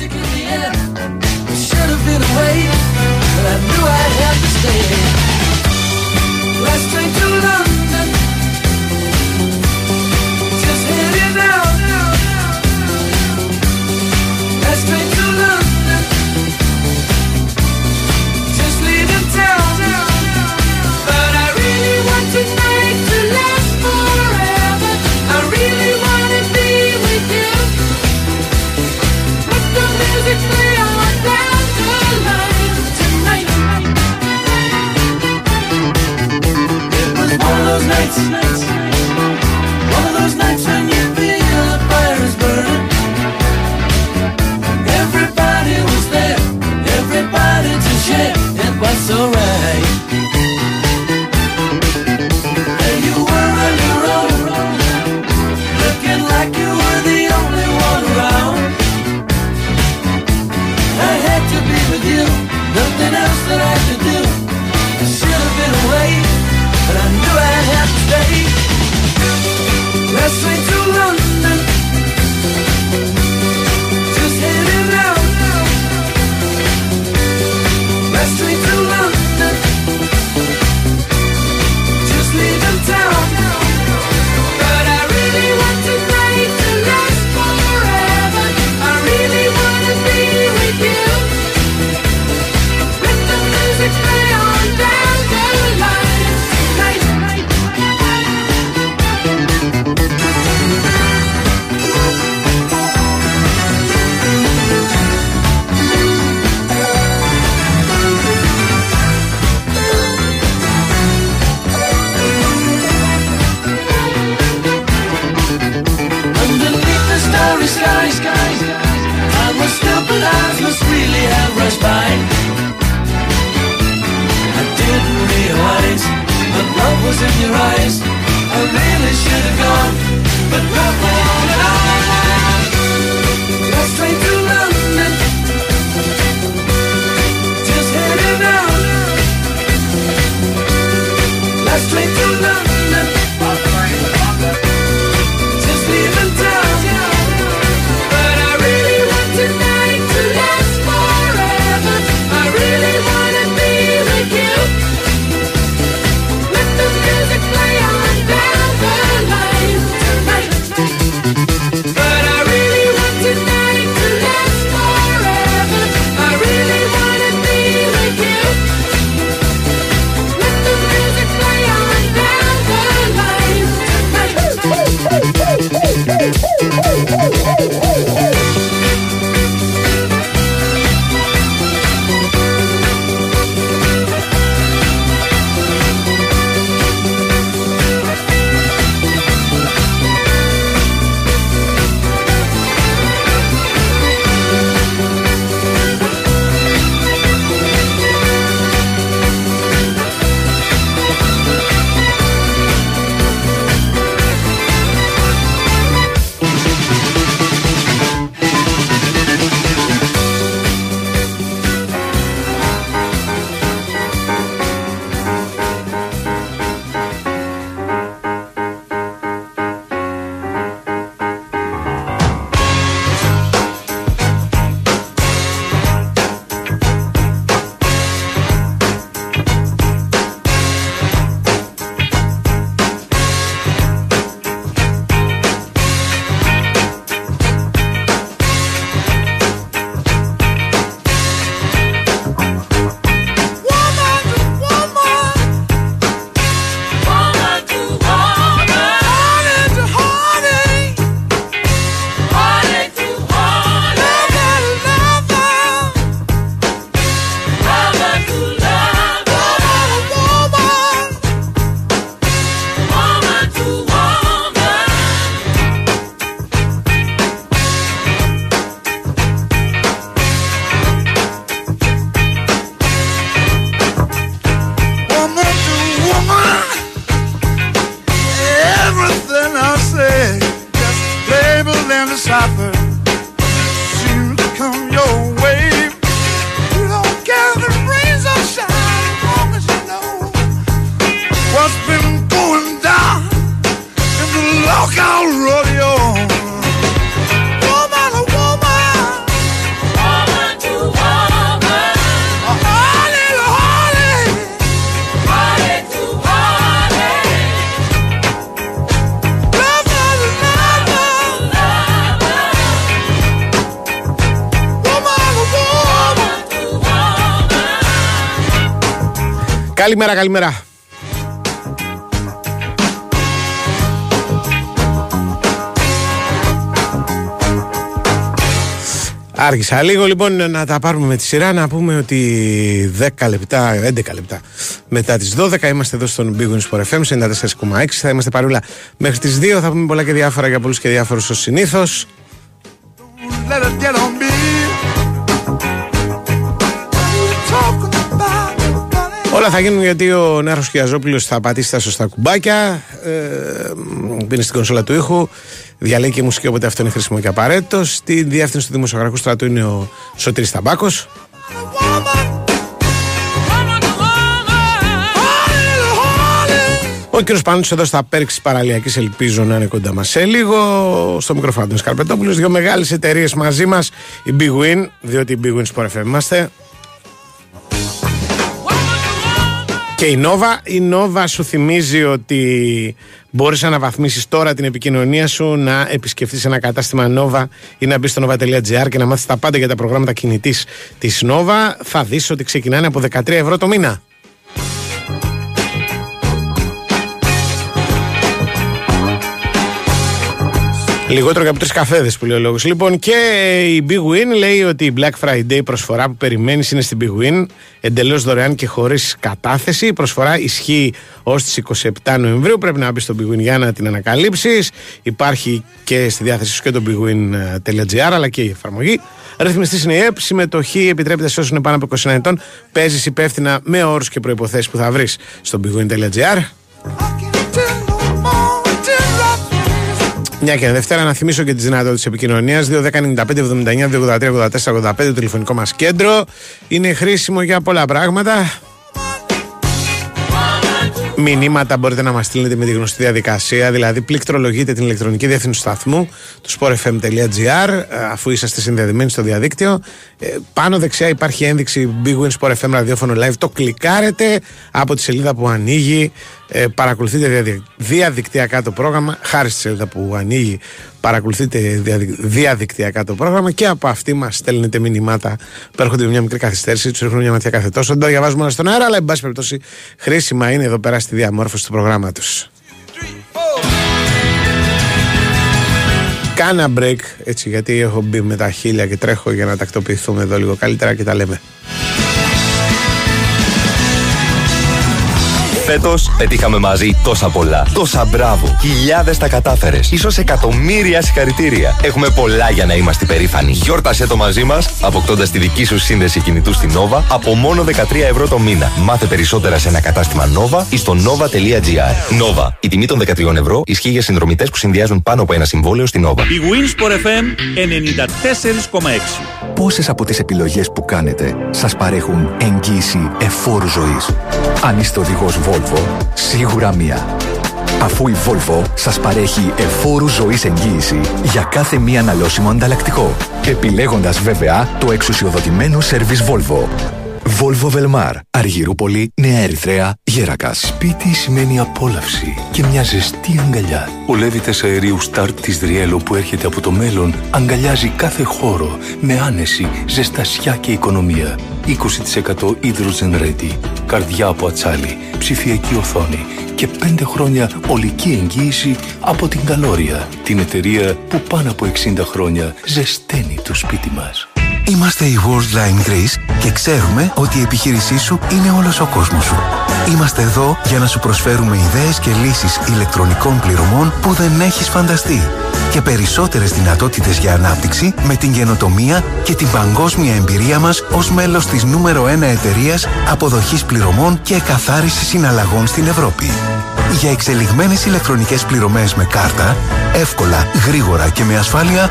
music in the end. It should have been away, but I knew I'd have to stay. Let's drink to London. one of those nights when. spine. I didn't realize that love was in your eyes. I really should have gone, but love went on and on. Καλημέρα, καλημέρα. Άργησα λίγο λοιπόν να τα πάρουμε με τη σειρά να πούμε ότι 10 λεπτά, 11 λεπτά μετά τις 12 είμαστε εδώ στον Big Wings Sport FM 94,6 θα είμαστε παρούλα μέχρι τις 2 θα πούμε πολλά και διάφορα για πολλούς και διάφορους ως συνήθως Όλα θα γίνουν γιατί ο Νέαρχος Χιαζόπουλος θα πατήσει τα σωστά κουμπάκια ε, στην κονσόλα του ήχου διαλέγει και μουσική όποτε αυτό είναι χρήσιμο και απαραίτητο. Στη διεύθυνση του Δημοσιογραφικού Στρατού είναι ο Σωτήρης Ταμπάκος. Ο κύριος Πάνο εδώ στα πέρξη της παραλιακής, ελπίζω να είναι κοντά μας σε λίγο. Στο μικροφάνο του Καρπετόπουλος. Δύο μεγάλες εταιρείες μαζί μας. Η Big Win, διότι η Big Win Sport FM είμαστε. Και η Nova, η Nova σου θυμίζει ότι μπορείς να αναβαθμίσεις τώρα την επικοινωνία σου, να επισκεφτείς ένα κατάστημα Nova ή να μπεις στο nova.gr και να μάθεις τα πάντα για τα προγράμματα κινητής της Nova. Θα δεις ότι ξεκινάνε από 13 ευρώ το μήνα. Λιγότερο και από τρεις καφέδες που λέει ο λόγος. Λοιπόν, και η Big Win λέει ότι η Black Friday προσφορά που περιμένεις είναι στην Big Win εντελώς δωρεάν και χωρίς κατάθεση. Η προσφορά ισχύει ως τις 27 Νοεμβρίου. Πρέπει να μπεις στο Big Win για να την ανακαλύψεις. Υπάρχει και στη διάθεσή σου και το bigwin.gr αλλά και η εφαρμογή. Ρυθμιστής είναι η ΕΠ. Συμμετοχή επιτρέπεται σε όσους είναι πάνω από 29 ετών. Παίζεις υπεύθυνα με όρους και προποθέσει που θα βρεις στο bigwin.gr. Μια και Δευτέρα να θυμίσω και τις δυνατότητες επικοινωνίας. 2.195.79.283.84.85 το τηλεφωνικό μας κέντρο. Είναι χρήσιμο για πολλά πράγματα. Μηνύματα μπορείτε να μας στείλετε με τη γνωστή διαδικασία, δηλαδή πληκτρολογείτε την ηλεκτρονική διεύθυνση του σταθμού, του sportfm.gr, αφού είσαστε συνδεδεμένοι στο διαδίκτυο. Ε, πάνω δεξιά υπάρχει ένδειξη Big Win Sport FM ραδιόφωνο live. Το κλικάρετε από τη σελίδα που ανοίγει ε, παρακολουθείτε διαδικτυακά το πρόγραμμα, χάρη στη σελίδα που ανοίγει, παρακολουθείτε διαδικτυακά το πρόγραμμα και από αυτή μας στέλνετε μηνυμάτα που έρχονται με μια μικρή καθυστέρηση, τους ρίχνουν μια ματιά κάθε τόσο. Δεν τα διαβάζουμε όλα στον αέρα, αλλά εν πάση περιπτώσει χρήσιμα είναι εδώ πέρα στη διαμόρφωση του προγράμματος. Κάνα break έτσι γιατί έχω μπει με τα χίλια και τρέχω για να τακτοποιηθούμε εδώ λίγο καλύτερα και τα λέμε. Φέτος πετύχαμε μαζί τόσα πολλά. Τόσα μπράβο. Χιλιάδες τα κατάφερες. σω εκατομμύρια συγχαρητήρια. Έχουμε πολλά για να είμαστε περήφανοι. Γιόρτασε το μαζί μας, αποκτώντας τη δική σου σύνδεση κινητού στην Nova από μόνο 13 ευρώ το μήνα. Μάθε περισσότερα σε ένα κατάστημα Nova ή στο nova.gr. Nova. Η τιμή των 13 ευρώ ισχύει για συνδρομητές που συνδυάζουν πάνω από ένα συμβόλαιο στην Nova. Η Winsport FM 94,6. Πόσες από τις επιλογές που κάνετε σας παρέχουν εγγύηση εφόρου ζωής; Αν είστε οδηγός Volvo, σίγουρα μία. Αφού η Volvo σας παρέχει εφόρου ζωής εγγύηση για κάθε μία αναλώσιμο ανταλλακτικό, επιλέγοντας βέβαια το εξουσιοδοτημένο Service Volvo. Volvo Velmar, Αργυρούπολη, Νέα Ερυθρέα, Γέρακας. Σπίτι σημαίνει απόλαυση και μια ζεστή αγκαλιά. Ο Λέβητες αερίου στάρτ της Δριέλο που έρχεται από το μέλλον αγκαλιάζει κάθε χώρο με άνεση, ζεστασιά και οικονομία. 20% hydrogen ready, καρδιά από ατσάλι, ψηφιακή οθόνη και 5 χρόνια ολική εγγύηση από την Καλόρια, την εταιρεία που πάνω από 60 χρόνια ζεσταίνει το σπίτι μας. Είμαστε η Worldline Greece και ξέρουμε ότι η επιχείρησή σου είναι όλος ο κόσμος σου. Είμαστε εδώ για να σου προσφέρουμε ιδέες και λύσεις ηλεκτρονικών πληρωμών που δεν έχεις φανταστεί και περισσότερες δυνατότητες για ανάπτυξη με την καινοτομία και την παγκόσμια εμπειρία μας ως μέλος της νούμερο 1 εταιρείας αποδοχής πληρωμών και καθάρισης συναλλαγών στην Ευρώπη. Για εξελιγμένες ηλεκτρονικές πληρωμές με κάρτα, εύκολα, γρήγορα και με ασφάλεια,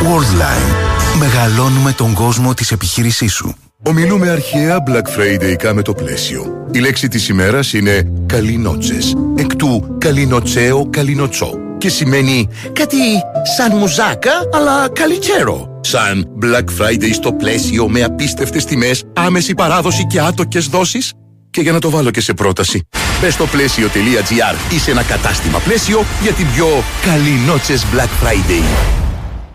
Worldline. Μεγαλώνουμε τον κόσμο της επιχείρησής σου. Ομιλούμε αρχαία Black Friday με το πλαίσιο. Η λέξη της ημέρας είναι «καλινότσες», εκ του «καλινοτσέο καλινοτσό» και σημαίνει κάτι σαν μουζάκα αλλά καλιτσέρο. Σαν Black Friday στο πλαίσιο με απίστευτες τιμές, άμεση παράδοση και άτοκες δόσεις. Και για να το βάλω και σε πρόταση, μπες στο πλαίσιο.gr ή σε ένα κατάστημα πλαίσιο για την πιο καλινότσες Black Friday.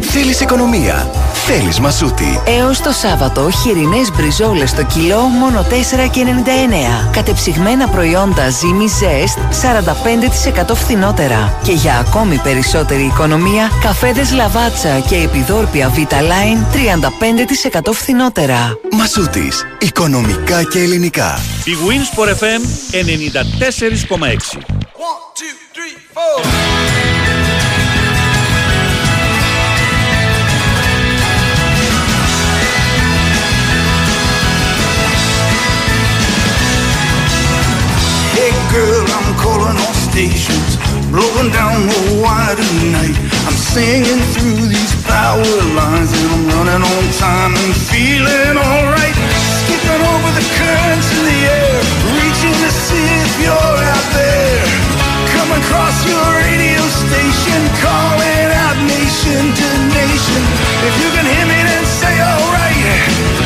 Θέλεις οικονομία. Θέλεις μασούτη. Έως το Σάββατο, χοιρινές μπριζόλες στο κιλό μόνο 4,99. Κατεψυγμένα προϊόντα Zimi Zest 45% φθηνότερα. Και για ακόμη περισσότερη οικονομία, καφέδες Λαβάτσα και επιδόρπια Vita Line 35% φθηνότερα. Μασούτης. Οικονομικά και ελληνικά. Η Winsport FM 94,6. Hey girl, I'm calling all stations, blowing down the wire tonight. I'm singing through these power lines and I'm running on time and feeling alright. Skipping over the currents in the air, reaching to see if you're out there. Come across your radio station, calling out nation to nation. If you can hear me, then say alright.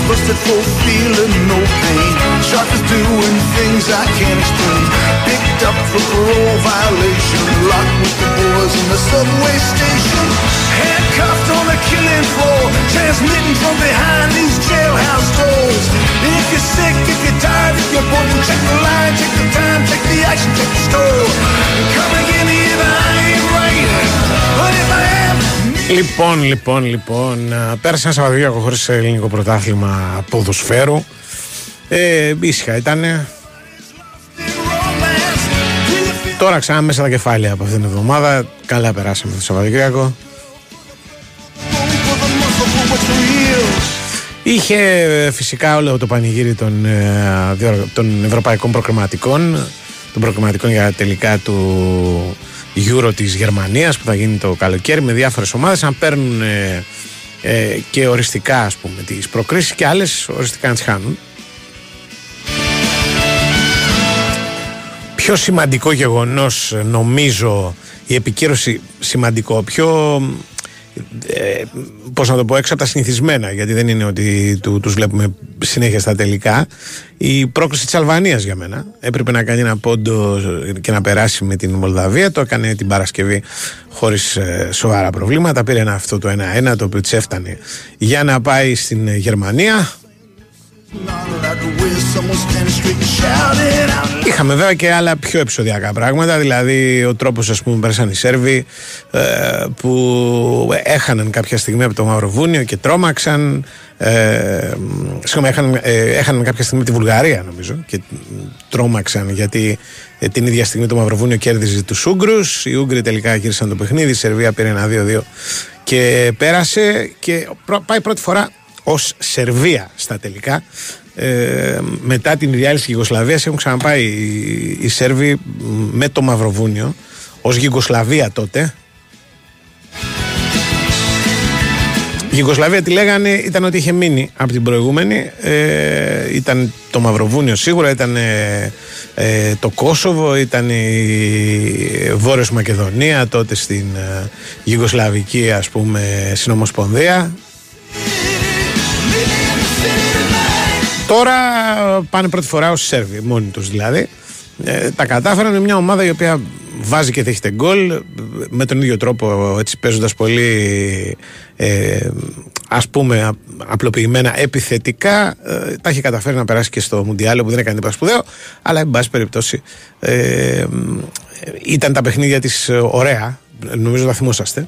Was busted for feeling no pain. Sharp is doing things I can't explain. Picked up for parole violation. Locked with the Λοιπόν, λοιπόν, λοιπόν. α, Πέρασε ένα Σαββατοκύριακο χωρίς ελληνικό πρωτάθλημα ποδοσφαίρου. Ε, ήσυχα ήταν. Τώρα ξανά μέσα τα κεφάλια από αυτήν την εβδομάδα. Καλά περάσαμε το Σαββατοκύριακο. Είχε ε, φυσικά όλο το πανηγύρι των, ε, διοργ- των ευρωπαϊκών προκριματικών, των προκριματικών για τελικά του Euro της Γερμανίας που θα γίνει το καλοκαίρι με διάφορες ομάδες να παίρνουν ε, ε, και οριστικά ας πούμε τις προκρίσεις και άλλες οριστικά να τις χάνουν. Πιο σημαντικό γεγονός νομίζω η επικύρωση σημαντικό, πιο ε, πώς να το πω έξω από τα συνηθισμένα γιατί δεν είναι ότι του, τους βλέπουμε συνέχεια στα τελικά. Η πρόκληση της Αλβανίας για μένα. Έπρεπε να κάνει ένα πόντο και να περάσει με την Μολδαβία. Το έκανε την Παρασκευή χωρίς ε, σοβαρά προβλήματα. Πήρε ένα αυτό το 1-1 το οποίο της έφτανε για να πάει στην ε, Γερμανία Είχαμε βέβαια και άλλα πιο επεισοδιακά πράγματα, δηλαδή ο τρόπος ας πούμε που πέρασαν οι Σέρβοι ε, που έχαναν κάποια στιγμή από το Μαυροβούνιο και τρόμαξαν ε, συγγνώμη, έχαναν, ε, έχαναν κάποια στιγμή τη Βουλγαρία νομίζω και τρόμαξαν γιατί ε, την ίδια στιγμή το Μαυροβούνιο κέρδιζε τους Ούγγρους οι Ούγγροι τελικά γύρισαν το παιχνίδι η Σερβία πήρε ένα 2-2 και πέρασε και πρω- πάει πρώτη φορά ως Σερβία στα τελικά ε, μετά την διάλυση Γιουγκοσλαβίας έχουν ξαναπάει οι, οι Σέρβοι με το Μαυροβούνιο ως Γιουγκοσλαβία τότε. Η Γιουγκοσλαβία τι λέγανε ήταν ότι είχε μείνει από την προηγούμενη ε, ήταν το Μαυροβούνιο σίγουρα ήταν ε, ε, το Κόσοβο ήταν η Βόρειος Μακεδονία τότε στην ε, Γιουγκοσλαβική ας πούμε συνομοσπονδία Τώρα πάνε πρώτη φορά ως Σέρβοι, μόνοι τους δηλαδή. Ε, τα κατάφεραν με μια ομάδα η οποία βάζει και δέχεται γκολ με τον ίδιο τρόπο έτσι παίζοντας πολύ ε, ας πούμε α- απλοποιημένα επιθετικά. Ε, τα έχει καταφέρει να περάσει και στο Μουντιάλο που δεν έκανε τίποτα σπουδαίο αλλά εν πάση περιπτώσει ε, ήταν τα παιχνίδια της ε, ωραία. Νομίζω τα θυμόσαστε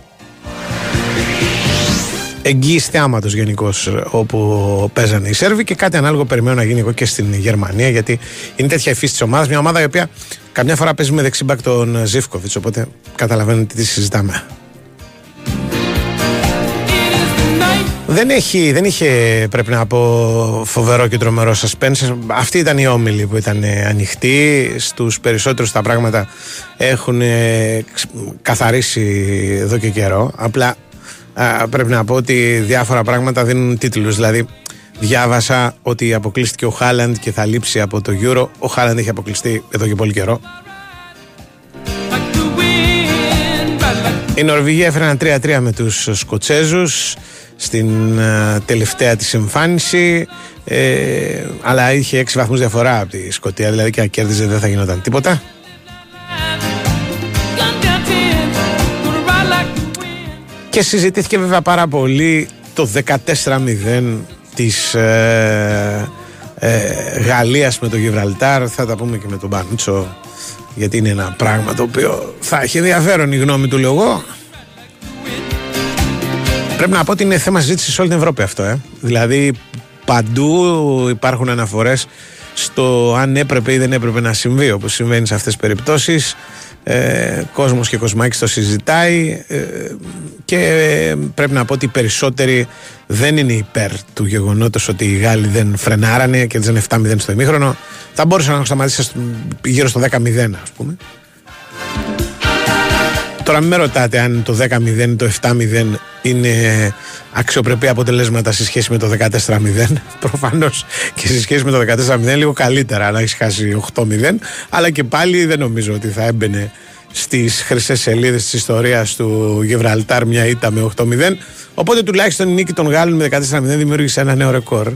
εγγύηση θεάματο γενικώς όπου παίζανε οι Σέρβοι και κάτι ανάλογο περιμένω να γίνει εγώ και στην Γερμανία γιατί είναι τέτοια η φύση της ομάδας. Μια ομάδα η οποία καμιά φορά παίζει με δεξιμπάκ τον Ζήφκοβιτς. Οπότε καταλαβαίνετε τι συζητάμε. Δεν, έχει, δεν είχε πρέπει να πω φοβερό και τρομερό suspense Αυτή ήταν η όμιλη που ήταν ε, ανοιχτή Στους περισσότερους τα πράγματα έχουν ε, ξ- καθαρίσει εδώ και καιρό Απλά α, πρέπει να πω ότι διάφορα πράγματα δίνουν τίτλους. Δηλαδή διάβασα ότι αποκλείστηκε ο Χάλαντ και θα λείψει από το Euro. Ο Χάλαντ έχει αποκλειστεί εδώ και πολύ καιρό. Η Νορβηγία έφερε ένα 3-3 με τους Σκοτσέζους στην ε, τελευταία της εμφάνιση. Ε, αλλά είχε 6 βαθμούς διαφορά από τη Σκοτία δηλαδή και αν κέρδιζε δεν θα γινόταν τίποτα και συζητήθηκε βέβαια πάρα πολύ το 14-0 της ε, ε, Γαλλίας με το Γιβραλτάρ θα τα πούμε και με τον Πανούτσο γιατί είναι ένα πράγμα το οποίο θα έχει ενδιαφέρον η γνώμη του λέω εγώ Πρέπει να πω ότι είναι θέμα συζήτησης σε όλη την Ευρώπη αυτό. Ε. Δηλαδή παντού υπάρχουν αναφορές στο αν έπρεπε ή δεν έπρεπε να συμβεί όπως συμβαίνει σε αυτές τις περιπτώσεις. Ε, κόσμος και κοσμάκης το συζητάει ε, και ε, πρέπει να πω ότι οι περισσότεροι δεν είναι υπέρ του γεγονότος ότι οι Γάλλοι δεν φρενάρανε και δεν 7-0 στο ημίχρονο. Θα μπορούσαν να έχουν σταματήσει στο- γύρω στο 10-0 ας πούμε Τώρα μην με ρωτάτε αν το 10-0 ή το 7-0 είναι αξιοπρεπή αποτελέσματα σε σχέση με το 14-0. Προφανώς και σε σχέση με το 14-0 λίγο καλύτερα να έχεις χάσει 8-0. Αλλά και πάλι δεν νομίζω ότι θα έμπαινε στις χρυσές σελίδες της ιστορίας του Γιβραλτάρ μια ήττα με 8-0. Οπότε τουλάχιστον η νίκη των Γάλλων με 14-0 δημιούργησε ένα νέο ρεκόρ.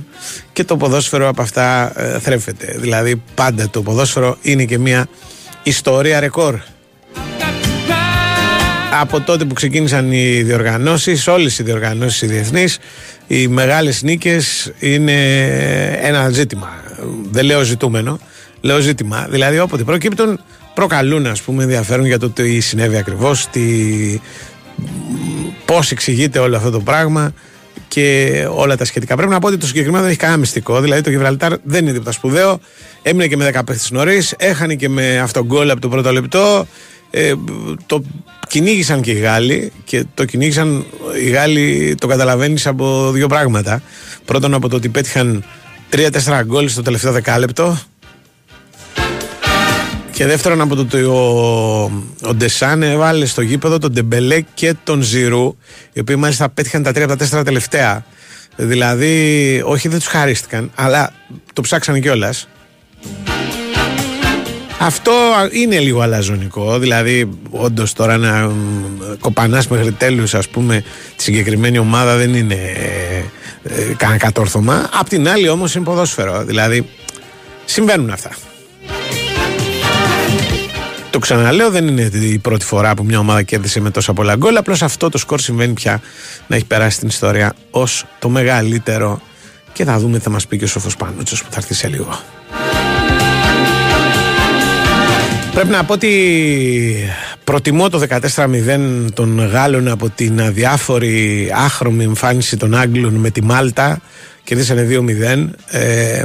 Και το ποδόσφαιρο από αυτά ε, θρέφεται. Δηλαδή πάντα το ποδόσφαιρο είναι και μια ιστορία ρεκόρ από τότε που ξεκίνησαν οι διοργανώσεις, όλες οι διοργανώσεις οι διεθνείς, οι μεγάλες νίκες είναι ένα ζήτημα. Δεν λέω ζητούμενο, λέω ζήτημα. Δηλαδή όποτε προκύπτουν προκαλούν ας πούμε ενδιαφέρον για το τι συνέβη ακριβώς, τι, πώς εξηγείται όλο αυτό το πράγμα και όλα τα σχετικά. Πρέπει να πω ότι το συγκεκριμένο δεν έχει κανένα μυστικό. Δηλαδή το Γιβραλτάρ δεν είναι τίποτα σπουδαίο. Έμεινε και με 10 παίχτες νωρίς. Έχανε και με αυτόν γκολ από το πρώτο λεπτό. Ε, το κυνήγησαν και οι Γάλλοι και το κυνήγησαν οι Γάλλοι το καταλαβαίνεις από δύο πράγματα. Πρώτον από το ότι πέτυχαν 3-4 γκολ στο τελευταίο δεκάλεπτο και δεύτερον από το ότι ο, ο Ντεσάν έβαλε στο γήπεδο τον Ντεμπελέ και τον Ζηρού, οι οποίοι μάλιστα πέτυχαν τα τρία από τα τέσσερα τελευταία. Δηλαδή, όχι δεν τους χαρίστηκαν, αλλά το ψάξαν κιόλας. Αυτό είναι λίγο αλαζονικό. Δηλαδή, όντως τώρα να κοπανάς μέχρι τέλους, ας πούμε, τη συγκεκριμένη ομάδα δεν είναι ε, ε, κανένα κατόρθωμα. Απ' την άλλη, όμως, είναι ποδόσφαιρο. Δηλαδή, συμβαίνουν αυτά. Το ξαναλέω, δεν είναι η πρώτη φορά που μια ομάδα κέρδισε με τόσα πολλά γκολ. Απλώς αυτό το σκορ συμβαίνει πια να έχει περάσει στην ιστορία ως το μεγαλύτερο. Και θα δούμε τι θα μας πει και ο Σοφός Πανούτσος που θα έρθει σε λίγο. Πρέπει να πω ότι προτιμώ το 14-0 των Γάλλων από την αδιάφορη άχρωμη εμφάνιση των Άγγλων με τη Μάλτα. Κερδίσανε 2-0. Ε,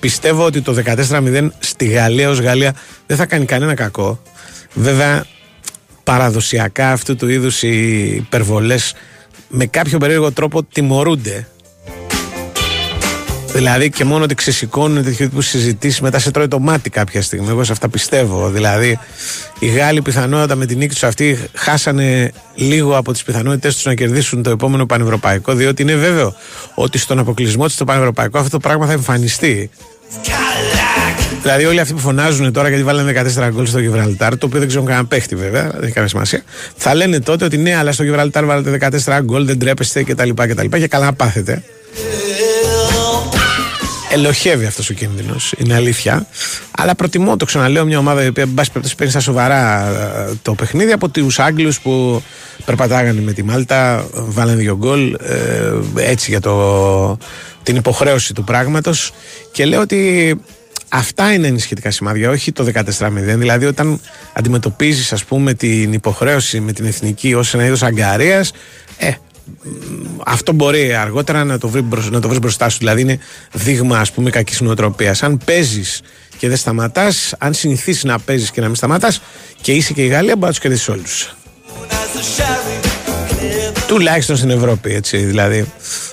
πιστεύω ότι το 14-0 στη Γαλλία ως Γαλλία δεν θα κάνει κανένα κακό. Βέβαια, παραδοσιακά αυτού του είδους οι υπερβολές με κάποιο περίεργο τρόπο τιμωρούνται. Δηλαδή και μόνο ότι ξεσηκώνουν τέτοιου τύπου συζητήσεις μετά σε τρώει το μάτι κάποια στιγμή. Εγώ σε αυτά πιστεύω. Δηλαδή οι Γάλλοι πιθανότατα με την νίκη τους αυτή χάσανε λίγο από τις πιθανότητέ τους να κερδίσουν το επόμενο πανευρωπαϊκό. Διότι είναι βέβαιο ότι στον αποκλεισμό τους στο πανευρωπαϊκό αυτό το πράγμα θα εμφανιστεί. Δηλαδή, όλοι αυτοί που φωνάζουν τώρα γιατί βάλανε 14 γκολ στο Γιβραλτάρ, το οποίο δεν ξέρουν κανένα παίχτη βέβαια, δεν έχει καμία σημασία, θα λένε τότε ότι ναι, αλλά στο Γιβραλτάρ βάλατε 14 γκολ, δεν τρέπεστε κτλ. κτλ. Και καλά να πάθετε. Ελοχεύει αυτός ο κίνδυνος, είναι αλήθεια. Αλλά προτιμώ, το ξαναλέω, μια ομάδα η οποία, εν πάση περιπτώσει, παίρνει στα σοβαρά ε, το παιχνίδι από τους Άγγλους που περπατάγανε με τη Μάλτα, βάλανε δύο γκολ, ε, έτσι για το, την υποχρέωση του πράγματος. Και λέω ότι αυτά είναι ενισχυτικά σημάδια, όχι το 14-0. Δηλαδή, όταν αντιμετωπίζεις, ας πούμε, την υποχρέωση με την εθνική ως ένα είδος αγκαρίας, ε, αυτό μπορεί αργότερα να το, βρει, μπρος- να το βρεις μπροστά σου. Δηλαδή είναι δείγμα ας πούμε κακής νοοτροπίας. Αν παίζεις και δεν σταματάς, αν συνηθίσεις να παίζεις και να μην σταματάς και είσαι και η Γαλλία μπορεί να τους κερδίσεις όλους. Τουλάχιστον στην Ευρώπη έτσι δηλαδή.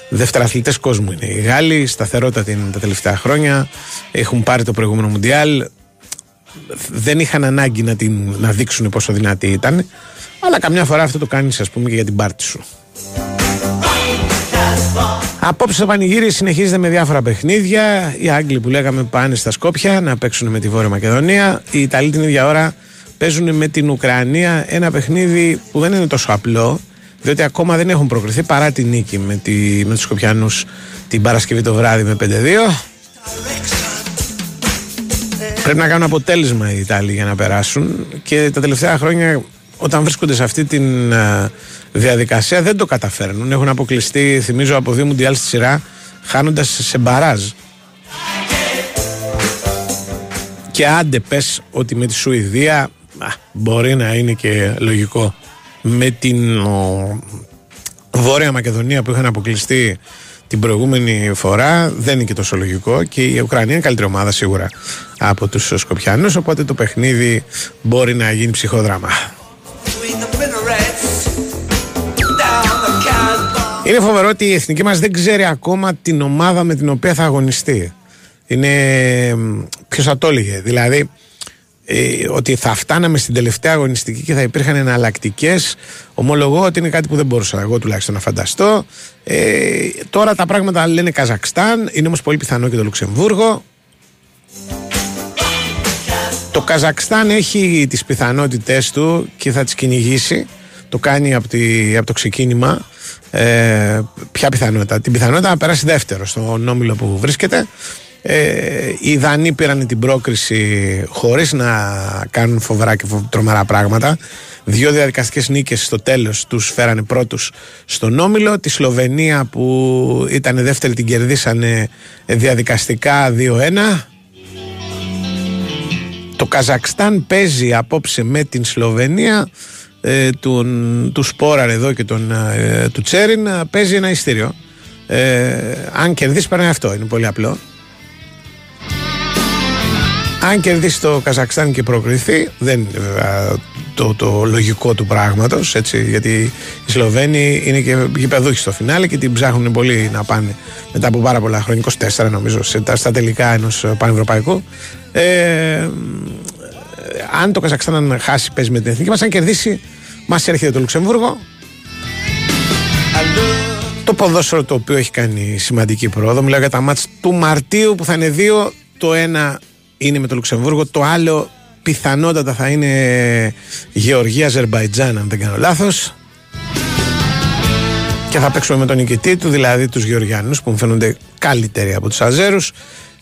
δευτεραθλητές κόσμου είναι. Οι Γάλλοι, σταθερότητα την, τα τελευταία χρόνια, έχουν πάρει το προηγούμενο Μουντιάλ, δεν είχαν ανάγκη να, την, να δείξουν πόσο δυνατή ήταν, αλλά καμιά φορά αυτό το κάνεις ας πούμε και για την πάρτι σου. Απόψε το πανηγύρι συνεχίζεται με διάφορα παιχνίδια. Οι Άγγλοι που λέγαμε πάνε στα Σκόπια να παίξουν με τη Βόρεια Μακεδονία. Οι Ιταλοί την ίδια ώρα παίζουν με την Ουκρανία ένα παιχνίδι που δεν είναι τόσο απλό διότι ακόμα δεν έχουν προκριθεί παρά τη νίκη με, τη, με τους Σκοπιανούς την Παρασκευή το βράδυ με 5-2 Πρέπει να κάνουν αποτέλεσμα οι Ιταλοί για να περάσουν και τα τελευταία χρόνια όταν βρίσκονται σε αυτή τη διαδικασία δεν το καταφέρνουν. Έχουν αποκλειστεί, θυμίζω, από δύο μουντιάλ στη σειρά χάνοντας σε μπαράζ. Και άντε πες ότι με τη Σουηδία α, μπορεί να είναι και λογικό με την ο, Βόρεια Μακεδονία που είχαν αποκλειστεί την προηγούμενη φορά δεν είναι και τόσο λογικό και η Ουκρανία είναι καλύτερη ομάδα σίγουρα από τους Σκοπιανούς οπότε το παιχνίδι μπορεί να γίνει ψυχοδράμα. Είναι φοβερό ότι η εθνική μας δεν ξέρει ακόμα την ομάδα με την οποία θα αγωνιστεί. Είναι. Ποιος θα το έλεγε. Δηλαδή, ε, ότι θα φτάναμε στην τελευταία αγωνιστική και θα υπήρχαν εναλλακτικές. Ομολογώ ότι είναι κάτι που δεν μπορούσα εγώ τουλάχιστον να φανταστώ. Ε, τώρα τα πράγματα λένε Καζακστάν, είναι όμως πολύ πιθανό και το Λουξεμβούργο. Το Καζακστάν έχει τις πιθανότητες του και θα τις κυνηγήσει. Το κάνει από, τη, από το ξεκίνημα. Ε, ποια πιθανότητα. Την πιθανότητα να περάσει δεύτερο στον όμιλο που βρίσκεται. Ε, οι Δανείοι πήραν την πρόκριση χωρίς να κάνουν φοβερά και τρομερά πράγματα. Δύο διαδικαστικές νίκες στο τέλος τους φέρανε πρώτους στον Όμιλο. Τη Σλοβενία που ήταν δεύτερη την κερδίσανε διαδικαστικά 2-1. Το Καζακστάν παίζει απόψε με την Σλοβενία ε, τον, του Σπόραρ εδώ και τον, ε, του Τσέριν παίζει ένα ειστήριο. Ε, αν κερδίσει παίρνει αυτό, είναι πολύ απλό. Αν κερδίσει το Καζακστάν και προκριθεί, δεν είναι βέβαια το, το λογικό του πράγματος, γιατί οι Σλοβαίνοι είναι και γηπεδούχοι στο φινάλε και την ψάχνουν πολύ να πάνε μετά από πάρα πολλά χρόνια, 24 νομίζω, σε, στα τελικά ενός πανευρωπαϊκού. Ε, αν το Καζακστάν χάσει, παίζει με την εθνική μας. Αν κερδίσει, μας έρχεται το Λουξεμβούργο. Το ποδόσφαιρο το οποίο έχει κάνει σημαντική πρόοδο. Μιλάω για τα μάτς του Μαρτίου που θα είναι δύο. Το ένα είναι με το Λουξεμβούργο. Το άλλο πιθανότατα θα είναι Γεωργία-Αζερμπαϊτζάν, αν δεν κάνω λάθος. Και θα παίξουμε με τον νικητή του, δηλαδή τους Γεωργιανού που μου φαίνονται καλύτεροι από τους Αζέρους.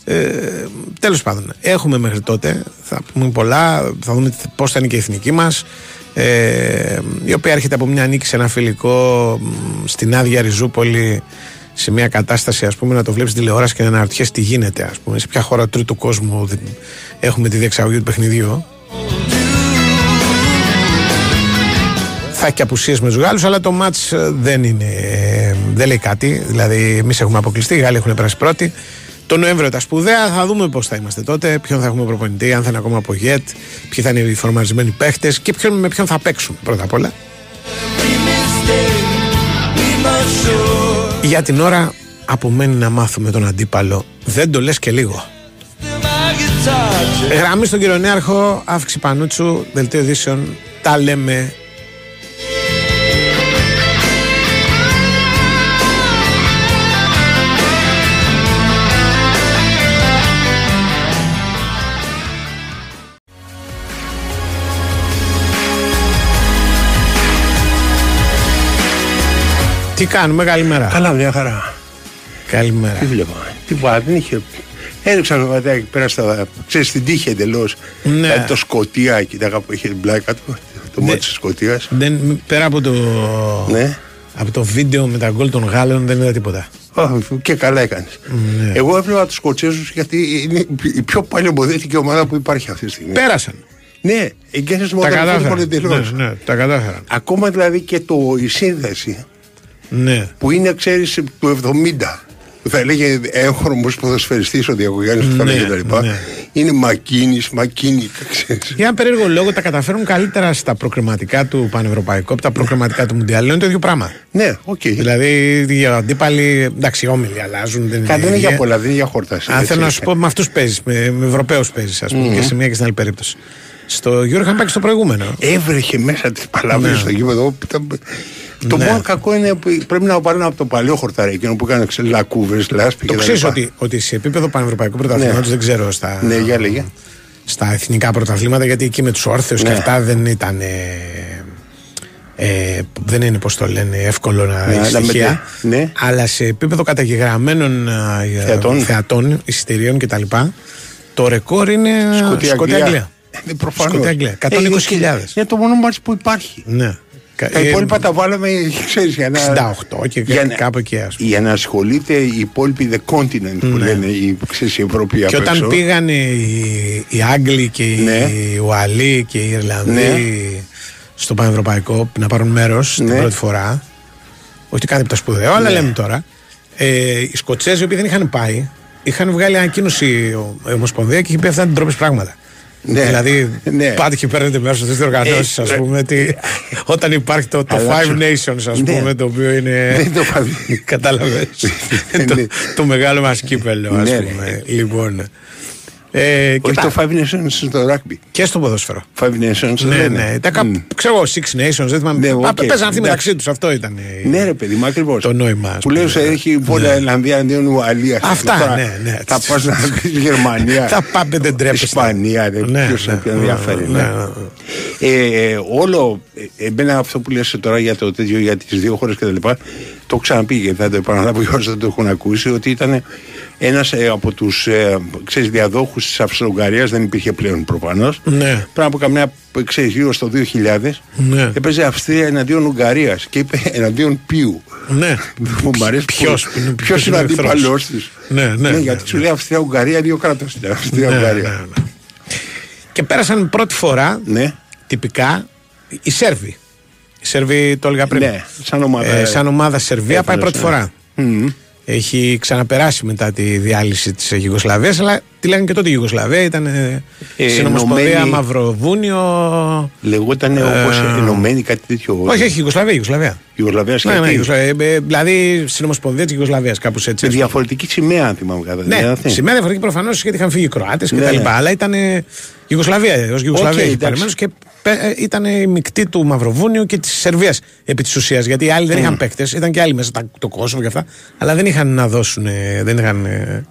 Ε, Τέλος πάντων, έχουμε μέχρι τότε. Θα πούμε πολλά. Θα δούμε πώς θα είναι και η εθνική μας. Ε, η οποία έρχεται από μια νίκη σε ένα φιλικό στην άδεια Ριζούπολη σε μια κατάσταση ας πούμε να το βλέπεις τηλεόραση και να αναρωτιέσαι τι γίνεται ας πούμε σε ποια χώρα τρίτου κόσμου έχουμε τη διεξαγωγή του παιχνιδιού θα έχει και απουσίες με τους Γάλλους αλλά το μάτς ε, δεν είναι ε, δεν λέει κάτι δηλαδή εμείς έχουμε αποκλειστεί οι Γάλλοι έχουν περάσει πρώτοι το Νοέμβριο τα σπουδαία θα δούμε πώς θα είμαστε τότε ποιον θα έχουμε προπονητή αν θα είναι ακόμα από γετ ποιοι θα είναι οι φορμαρισμένοι παίχτες και ποιον, με ποιον θα παίξουν πρώτα απ' όλα για την ώρα απομένει να μάθουμε τον αντίπαλο. Δεν το λες και λίγο. Γραμμή στον κύριο Νέαρχο, αύξηση Πανούτσου, δελτίο ειδήσεων. Τα λέμε Τι κάνουμε, καλημέρα. Καλά, μια χαρά. Καλημέρα. Τι βλέπω. Τίποτα, δεν είχε. Έριξα το βατάκι πέρα στα. ξέρεις την τύχη εντελώς. Ναι. Δηλαδή το Σκοτία, κοιτάγα που είχε την πλάκα του. Το μάτι της Σκοτίας. Δεν, πέρα από το, Ναι. από το βίντεο με τα γκολ των Γάλλων δεν είδα τίποτα. Oh, και καλά έκανες. Ναι. Εγώ έβλεπα τους Σκοτσέζους γιατί είναι η πιο παλαιομοδίτικη ομάδα που υπάρχει αυτή τη στιγμή. Πέρασαν. Ναι, εγκαίνες Τα μόνο κατάφεραν. εντελώ. Ναι, ναι, τα κατάφεραν. Ακόμα δηλαδή και το, η σύνδεση Ναι. που είναι, ξέρεις, του 70. Που θα έλεγε έγχρωμο ποδοσφαιριστής ο Διακογιάννης που θα Ναι, έλεγε τα λοιπά. ναι. Είναι μακίνης, μακίνη, ξέρεις. Για ένα περίεργο λόγο τα καταφέρουν καλύτερα στα προκριματικά του Πανευρωπαϊκού από τα προκριματικά του Μουντιάλ. Είναι το ίδιο πράγμα. Ναι, οκ. Δηλαδή οι αντίπαλοι, εντάξει, οι όμιλοι αλλάζουν. Δεν Κα- Δεν είναι ίδια. για πολλά, δεν είναι για χόρταση. Αν έτσι. θέλω να σου πω, με αυτούς παίζεις, με, με Ευρωπαίους παίζεις, ας πούμε, Μμμ. και σε μία και στην άλλη περίπτωση. Στο Euro είχαμε πάει και στο προηγούμενο. Έβρεχε μέσα τις παλαβές Ναι. στο γήπεδο. Ήταν- Το Ναι. μόνο κακό είναι που πρέπει να το πάρουν από το παλιό χορτάρι, εκείνο που έκανε λακκούβες, λάσπη Το και τα ξέρεις λοιπά. ότι, ότι σε επίπεδο πανευρωπαϊκού πρωταθλήματος Ναι. δεν ξέρω στα, Ναι, για λέγε. στα εθνικά πρωταθλήματα γιατί εκεί με τους όρθιους και Ναι. αυτά δεν ήταν. Ε, ε, δεν είναι πώς το λένε εύκολο να Ναι, έχει να στοιχεία. μετε- ναι. Αλλά σε επίπεδο καταγεγραμμένων α, ε, Θεατών. θεατών, εισιτηρίων κτλ. Το ρεκόρ είναι Σκωτία Σκωτία Αγγλία. Αγγλία. Ε, προφανώς. Σκωτία Αγγλία. Ε, 120.000. Είναι το μόνο μάτι που υπάρχει. Ναι. Κα- Τα ε, υπόλοιπα τα βάλαμε, ξέρεις, για να... 68 και για να- κάπου εκεί, ας πούμε. Για να ασχολείται οι υπόλοιποι the continent που Ναι. λένε οι, ξέρεις, οι Ευρωπαίοι Και απ' όταν έξω. πήγαν οι, οι Άγγλοι και οι Ναι. Ουαλοί και οι Ιρλανδοί Ναι. στο Πανευρωπαϊκό να πάρουν μέρος την Ναι. πρώτη φορά. Όχι κάτι από τα σπουδαίο, αλλά Ναι. λέμε τώρα. Ε, οι Σκοτσέζοι, οι οποίοι δεν είχαν πάει, είχαν βγάλει ανακοίνωση η Ομοσπονδία και είχε πει αυτά ντροπής πράγματα. Ναι. Δηλαδή, Ναι. πάτε και παίρνετε μέρος σε αυτές τις οργανώσεις, Ε, ας ε, πούμε. τι- όταν υπάρχει το, το Αλλάξω. Five Nations, ας Ναι. πούμε, το οποίο είναι. Δεν το είχα δει. Κατάλαβες. το, Ναι. το μεγάλο μας κύπελλο, ας Ναι, ρε. πούμε. Λοιπόν. Ε, Όχι κοιτά, το Five Nations στο rugby. και στο ποδόσφαιρο. Five Nations. Ναι, λένε. ναι. Τα κάπου, ξέρω εγώ, Six Nations, δεν θυμάμαι. Ναι, Α, οκ. Παίζαν αυτοί Εντάξει. μεταξύ τους, αυτό ήταν. η- Ναι, ρε παιδί μου, ακριβώς. Το νόημα. ας Που λέω πούμε. ότι έχει Βόρεια Ιρλανδία αντίον Ουαλία. Αυτά, Τώρα ναι, ναι. Θα πας να πεις Γερμανία. Θα πάμε, δεν τρέπεστε. Ισπανία, δεν Ναι, ποιος ναι, να ενδιαφέρει. ναι, ναι. ναι. Ε, ε, όλο, ε, εμένα αυτό που λες τώρα για το τέτοιο, για τις δύο χώρες και τα λοιπά, το έχω ξαναπεί και θα το επαναλάβω για όσοι δεν το έχουν ακούσει, ότι ήταν ένας ε, από τους ε, ξέρεις, διαδόχους της Αυστρο-Ουγγαρίας, δεν υπήρχε πλέον προφανώς, Ναι. πριν από καμιά, ξέρεις, γύρω στο 2000, Ναι. έπαιζε Αυστρία εναντίον Ουγγαρίας και είπε εναντίον Πιου. Ναι. Μου μ' αρέσει Ποιος που- είναι- ποιος ποιος είναι ο είναι ο εχθρός. αντίπαλός της. Ναι, ναι, ναι, γιατί ναι. σου λέει Αυστρία-Ουγγαρία, δύο κράτος είναι Ναι, Αυστρία-Ουγγαρία. ναι, ναι. Και πέρασαν πρώτη φορά Ναι, τυπικά οι Σέρβοι. Οι Σέρβοι το έλεγα πριν. ναι, σαν ομάδα. Ε, σαν ομάδα Σερβία πάει έφερες, πρώτη ναι. φορά. Μμμ. Έχει ξαναπεράσει μετά τη διάλυση της Γιουγκοσλαβία, αλλά τη λέγανε και τότε η Γιουγκοσλαβία. Ήταν ε, Ε, συνομοσπονδία ενωμένη- Μαυροβούνιο. Λεγόταν Ε, όπως ενωμένη κάτι τέτοιο. Όχι, όχι, Γιουγκοσλαβία. Γιουγκοσλαβία. Ιουγκοσλαβίας Ναι, σκεφτεί. ναι, Γιουγκοσλαβία. Ε, ε, δηλαδή συνομοσπονδία της Γιουγκοσλαβίας, κάπως έτσι. Με ας πούμε. διαφορετική σημαία, αν θυμάμαι καλά. Ναι, δεν είναι σημαία διαφορετική προφανώς γιατί είχαν φύγει οι Κροάτες και Ναι, τα ναι. λοιπά. Αλλά ήταν Γιουγκοσλαβία. Ως Γιουγκοσλαβία Οκ, είχε εντάξει. παρεμένους και ήταν η μεικτή του Μαυροβούνιου και της Σερβίας επί της ουσίας. Γιατί οι άλλοι δεν είχαν παίκτες, ήταν και άλλοι μέσα, τα- το Κόσοβο και αυτά. Αλλά δεν είχαν να δώσουν. ε, Δεν είχαν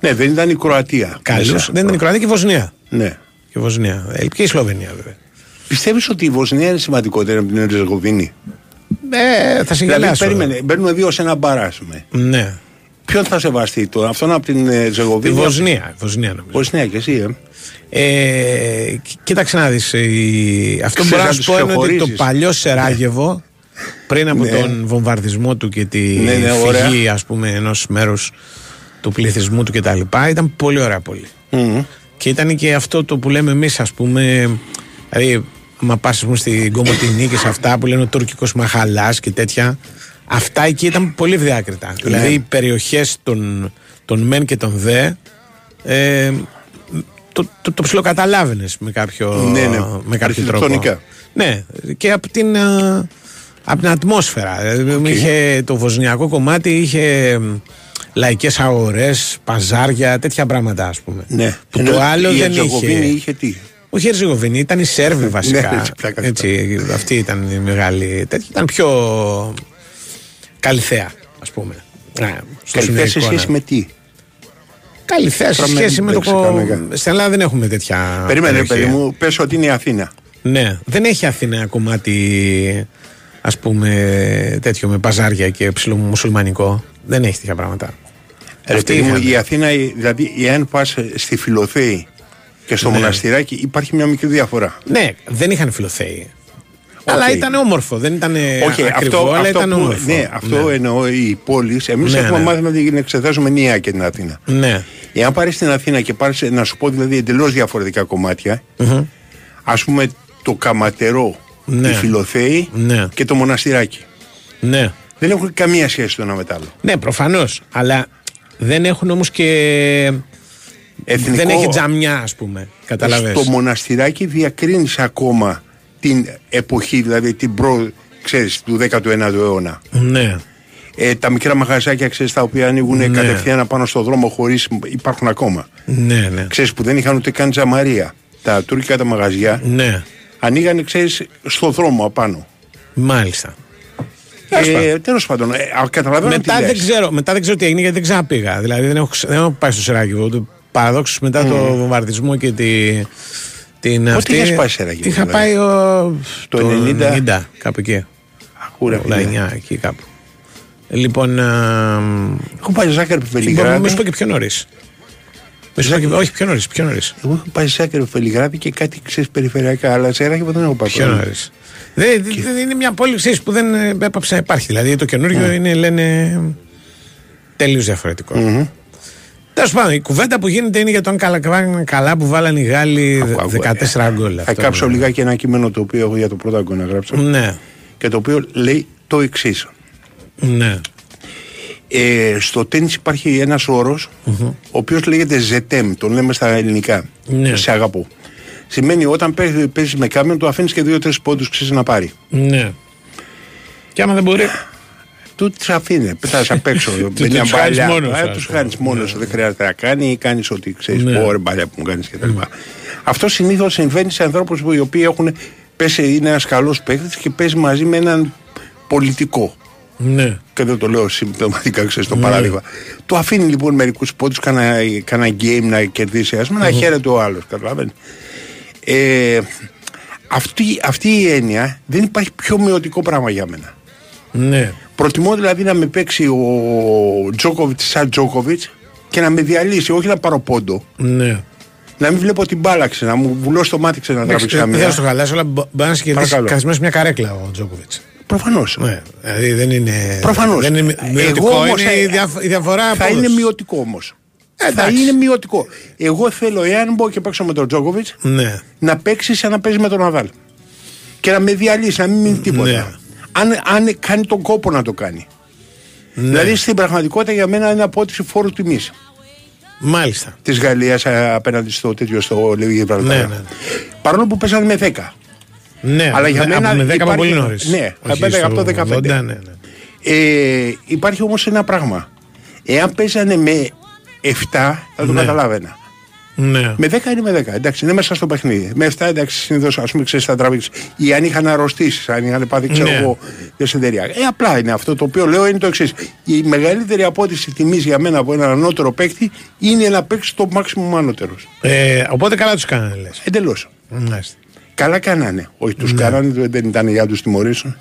Ναι, δεν ήταν η Κροατία. καλούς. μέσα. Δεν ήταν η Κροατία και η Βοσνία. Ναι. Και η Βοσνία. Ε, Και η Σλοβενία βέβαια. Πιστεύεις ότι η Βοσνία είναι σημαντικότερη από την Ερζεγοβίνη; Ε, θα σε Δηλαδή, γελάσω. περίμενε, μπαίνουμε δύο σε ένα μπαρά, ας πούμε. Ναι. Ποιον θα σεβαστεί τώρα, αυτόν από την Η Ερζεγοβίνη. Βοσνία. η Βοσνία νομίζω. Βοσνία και εσύ, ε. Ε, κοί- κοίταξε να δεις η... Αυτό που Ξέρεις μπορώ να να σου τους πω είναι ότι το ξεχωρίσεις. παλιό Σεράγεβο πριν από Ναι. τον βομβαρδισμό του και τη Ναι, ναι, ωραία. φυγή ας πούμε ενός μέρους του πληθυσμού του κτλ. ήταν πολύ ωραία πόλη. Μμμ. Και ήταν και αυτό το που λέμε εμείς ας πούμε δηλαδή άμα πας ας πούμε, στην Κομωτινή και σε αυτά που λένε ο τουρκικός μαχαλάς και τέτοια αυτά εκεί ήταν πολύ ευδιάκριτα. Ναι. Δηλαδή οι περιοχές των, των μεν και των δε ε, το, το, το ψιλοκαταλάβαινες με κάποιο, Ναι, ναι. με κάποιο τρόπο. Αρχιτεκτονικά. Ναι, και από την, α, από την ατμόσφαιρα. Δηλαδή, Είχε, το βοσνιακό κομμάτι είχε μ, λαϊκές αγορές, παζάρια, τέτοια πράγματα ας πούμε. Ναι. Που Ενώ το άλλο η δεν Ερζεγοβίνη είχε. είχε τι; Όχι η Ερζεγοβίνη, ήταν οι Σέρβοι βασικά. Ναι, έτσι, πλάκα σου έτσι, αυτή ήταν η μεγάλη. τέτοια. Ήταν πιο καλή θέα, ας πούμε. Ναι, στο Καλυφθέα σε συνολικό, σχέση ναι. με τι; Καλή θέα σε Τώρα με σχέση με το. μπλέξε κανονικά. Στην Ελλάδα δεν έχουμε τέτοια. Περίμενε, περιοχή. παιδί μου, πες ότι είναι η Αθήνα. Ναι, δεν έχει Αθήνα ένα κομμάτι ας πούμε τέτοιο με παζάρια και ψηλό μουσουλμανικό. Δεν έχει τέτοια πράγματα. Ρε Αυτοί παιδί μου, είχαν. η Αθήνα, η- δηλαδή, εάν πας στη Φιλοθέη και στο Ναι. μοναστηράκι, υπάρχει μια μικρή διαφορά. Ναι, δεν είχαν φιλοθέη. Αλλά ήταν όμορφο, δεν ήταν Όχι, ακριβό, αυτό, αλλά αυτό ήταν που, όμορφο. ναι, αυτό εννοώ οι πόλεις. Εμείς Ναι, έχουμε ναι. μάθει να την εξετάζουμε νέα και την Αθήνα. Ναι. Εάν πάρεις στην Αθήνα και πάρεις, να σου πω δηλαδή εντελώς διαφορετικά κομμάτια, Μμμ. ας πούμε το Καματερό, Ναι. τη Φιλοθέη Ναι. και το Μοναστηράκι. Ναι. Δεν έχουν καμία σχέση το ένα με το άλλο. Ναι, προφανώς. Αλλά δεν έχουν όμως και Εθνικό- Δεν έχει τζαμιά, ας πούμε. Καταλαβαίνεις. Στο μοναστηράκι διακρίνεις ακόμα την εποχή, δηλαδή την προ, ξέρεις, του 19ου αιώνα. Ναι. Ε, τα μικρά μαγαζάκια, ξέρεις, τα οποία ανοίγουν Ναι. κατευθείαν πάνω στο δρόμο χωρίς υπάρχουν ακόμα. Ναι, ναι. Ξέρεις, που δεν είχαν ούτε καν τζαμαρία. Τα τουρκικά τα μαγαζιά Ναι. ανοίγανε, ξέρεις, στο δρόμο απάνω. Μάλιστα. Ε, Τέλος πάντων, ε, α, καταλαβαίνω Μετά τι δεν, λες. ξέρω, μετά δεν ξέρω τι έγινε γιατί δεν ξαναπήγα. Δηλαδή δεν έχω, ξε- δεν έχω πάει στο Σεράκιβο. Παραδόξως μετά το βομβαρδισμό και τη, την Πότε αυτή. είχες πάει Σεράκιβο, Είχα δηλαδή; πάει ο, Το 90? κάπου εκεί. Ακούρε, φίλε. 89 εκεί κάπου. Λοιπόν. α, Έχω πάει Ζάκαρη μπορώ να Βελιγράδι. σου πω και πιο νωρίς. Όχι, πιο νωρίς. Πιο νωρίς. Εγώ έχω πάει Ζάκαρη Βελιγράδι και κάτι ξέρεις περιφερειακά, αλλά Σεράκιβο δεν έχω πάει. Πιο νωρίς. Δεν, δεν- δεν είναι μια πόλη ξέρεις, που δεν ε, έπαψε να υπάρχει. Δηλαδή το καινούριο είναι, λένε, τελείω διαφορετικός. Τέλος πάντων, η κουβέντα που γίνεται είναι για τον καλά, καλά που βάλανε οι Γάλλοι Άκου, άκου, 14 γκολ. Θα Αυτό κάψω είναι. λιγάκι ένα κείμενο το οποίο έχω για το πρώτο αγκό να γράψω. Ναι, Και το οποίο λέει το εξής. ναι. Ε, στο τέννις υπάρχει ένας όρος, ο οποίος λέγεται ζετέμ, τον λέμε στα ελληνικά. Ναι. Σε αγαπώ. Σημαίνει όταν παίζεις, παίζεις με κάποιον, του αφήνεις και δύο-τρεις πόντους ξέρεις να πάρει. ναι. Και άμα δεν μπορεί. Του τι αφήνει, πετάς απ' έξω. με μια τους χάνεις μπαλιά. μόνος Ε, σου, ας τους πούμε. χάνεις μόνος σου, δεν χρειάζεται να κάνει ή κάνεις ό,τι ξέρεις, Ναι. πω ρε μπαλιά που μου κάνεις κτλ. Αυτό συνήθως συμβαίνει σε ανθρώπους που οι οποίοι έχουν πέσει, είναι ένας καλός παίκτης και παίζει μαζί με έναν πολιτικό. Ναι. και δεν το λέω συμπτωματικά, ξέρεις το Ναι. παράδειγμα. Το αφήνει λοιπόν μερικούς πόντου, κάνα, κάνα game να κερδίσει, ας πούμε, να χαίρεται ο άλλος. Καταλαβαίνεις. Ε, αυτή, αυτή η έννοια δεν υπάρχει πιο μειωτικό πράγμα για μένα. Ναι. Προτιμώ δηλαδή να με παίξει ο Τζόκοβιτς σαν Τζόκοβιτς και να με διαλύσει, όχι να πάρω πόντο. Ναι. Να μην βλέπω την μπάλαξη, να μου βουλώσει το μάτι ξανά να Εντάξει, τραβήξει Δεν θα στο καμία. χαλάσω, αλλά μπο- μπορεί να σε κερδίσει Παρακαλώ. καθισμένο σε μια καρέκλα ο Τζόκοβιτς. Προφανώς. Ναι. Δηλαδή δεν είναι. Προφανώς. Δεν είναι Εγώ μειωτικό, όμως, είναι ε, η, διαφ- η διαφορά. Θα απόδοσης. είναι μειωτικό όμως. Θα εντάξει. είναι μειωτικό. Εγώ θέλω, εάν μπω και παίξω με τον Τζόκοβιτς, Ναι. να παίξει σαν να παίζει με τον Ναδάλ. Και να με διαλύσει, να μην μείνει τίποτα. Ναι. Αν, αν κάνει τον κόπο να το κάνει. Ναι. Δηλαδή στην πραγματικότητα για μένα είναι απότηση φόρου τιμής Μάλιστα. της Γαλλίας απέναντι στο τέτοιο στο Λεβί Ναι, ναι. Παρόλο που παίζανε με 10. Ναι, Αλλά για με- μένα από με 10 από υπάρχει- πολύ νωρίς. Ναι, απέναντι από το 15. Ναι, ναι, ναι. Ε, υπάρχει όμως ένα πράγμα. Εάν παίζανε με 7, θα το Ναι. καταλάβαινα. Ναι. Με 10 είναι με 10. Εντάξει, είναι μέσα στο παιχνίδι. Με 7 εντάξει, συνήθως ας πούμε ξέρεις θα τραβήξεις. Ή αν είχαν αρρωστήσεις, αν είχαν πάθει, ξέρω Ναι. εγώ, διασυντερία. Ε, απλά είναι αυτό το οποίο λέω είναι το εξής. Η μεγαλύτερη απόδειξη τιμής για μένα από έναν ανώτερο παίκτη είναι να παίξεις το maximum ανώτερος. Ε, οπότε καλά τους κάνανε, λες. Εντελώς. Μάλιστα. Καλά κάνανε. Όχι, τους κάνανε, δεν ήταν για να τους τιμωρήσουν.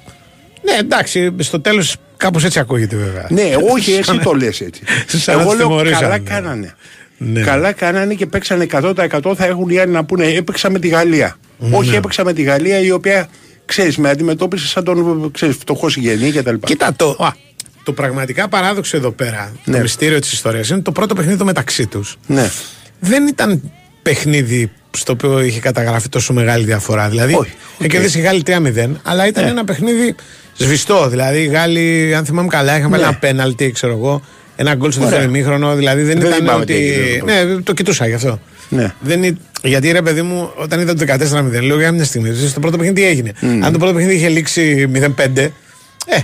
Ναι, εντάξει, στο τέλος κάπως έτσι ακούγεται βέβαια. Ναι, όχι, εσύ Σαν- το λες έτσι. σαν να Εγώ τους λέω τιμωρήσανε. καλά κάνανε. Ναι. Καλά κάνανε και παίξανε 100% θα έχουν οι άλλοι να πούνε έπαιξα με τη Γαλλία. Ναι. Όχι έπαιξα με τη Γαλλία η οποία ξέρεις, με αντιμετώπισε σαν τον ξέρεις, φτωχό συγγενή κτλ. Κοίτα το. α, το πραγματικά παράδοξο εδώ πέρα, Ναι. το μυστήριο της ιστορίας, είναι το πρώτο παιχνίδι το μεταξύ τους. Ναι. Δεν ήταν παιχνίδι στο οποίο είχε καταγραφεί τόσο μεγάλη διαφορά. Δηλαδή, Όχι, οκ. κερδίσει οι Γάλλοι 3-0, αλλά ήταν Ναι. ένα παιχνίδι σβηστό. Δηλαδή, οι Γάλλοι, αν θυμάμαι καλά, είχαν βάλει Ναι. ένα πέναλτι, ξέρω εγώ, ένα γκολ στο Ωραία. δεύτερο ημίχρονο. Δηλαδή, δεν, Δεν ήταν θυμάμαι ότι. τι έγινε το ναι, το κοιτούσα γι' αυτό. Ναι. Δεν είναι... Γιατί ρε παιδί μου, όταν είδα το 14-0, λέω για μια στιγμή, στο πρώτο παιχνίδι τι έγινε. Αν το πρώτο παιχνίδι είχε λήξει 0-5, ε,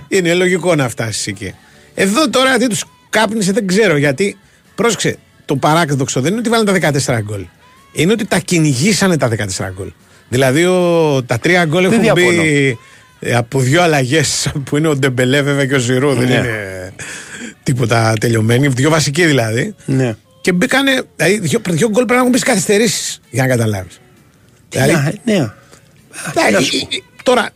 είναι λογικό να φτάσεις εκεί. Εδώ τώρα τι τους κάπνισε, δεν ξέρω γιατί. Πρόσεξε, το παράδοξο δεν είναι ότι βάλανε τα 14 γκολ. Είναι ότι τα κυνηγήσανε τα 14 γκολ. Δηλαδή ο, τα τρία γκολ έχουν διαφωνώ. μπει ε, από δύο αλλαγές που είναι ο Ντεμπελέ βέβαια και ο Ζηρού. Δεν Ναι. είναι τίποτα τελειωμένοι. Δύο βασικοί δηλαδή. Ναι. Και μπήκανε. Δηλαδή, δύο, δύο γκολ πρέπει να έχουν μπει καθυστερήσεις για να καταλάβεις. Δηλαδή, Ναι, ναι. εντάξει, να σου ε, ε, τώρα.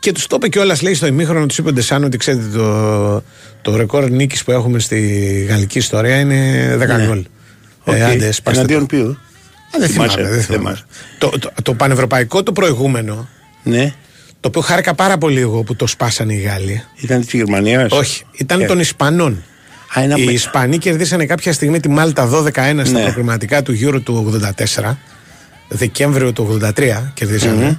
Και τους το είπε κιόλας, λέει στο ημίχρονο, τους είπε ο Ντεσάν ότι ξέρετε το, το ρεκόρ νίκης που έχουμε στη γαλλική ιστορία είναι 10 Ναι. γκολ. Οκ. Ε, άντε, σπάστε το. Εναντίον ποιου; Α, δεν θυμάμαι. Θυμάσαι, δεν θυμάμαι. θυμάσαι. Το, το, το πανευρωπαϊκό το προηγούμενο, Ναι. Το οποίο χάρηκα πάρα πολύ εγώ που το σπάσανε οι Γάλλοι. Ήταν της Γερμανίας; Όχι, ήταν Ε. των Ισπανών. Α, ένα Οι με- Ισπανοί κερδίσανε κάποια στιγμή τη Μάλτα 12-1 στα Ναι. προκριματικά του Euro του 84. Δεκέμβριο του 83 κερδίσανε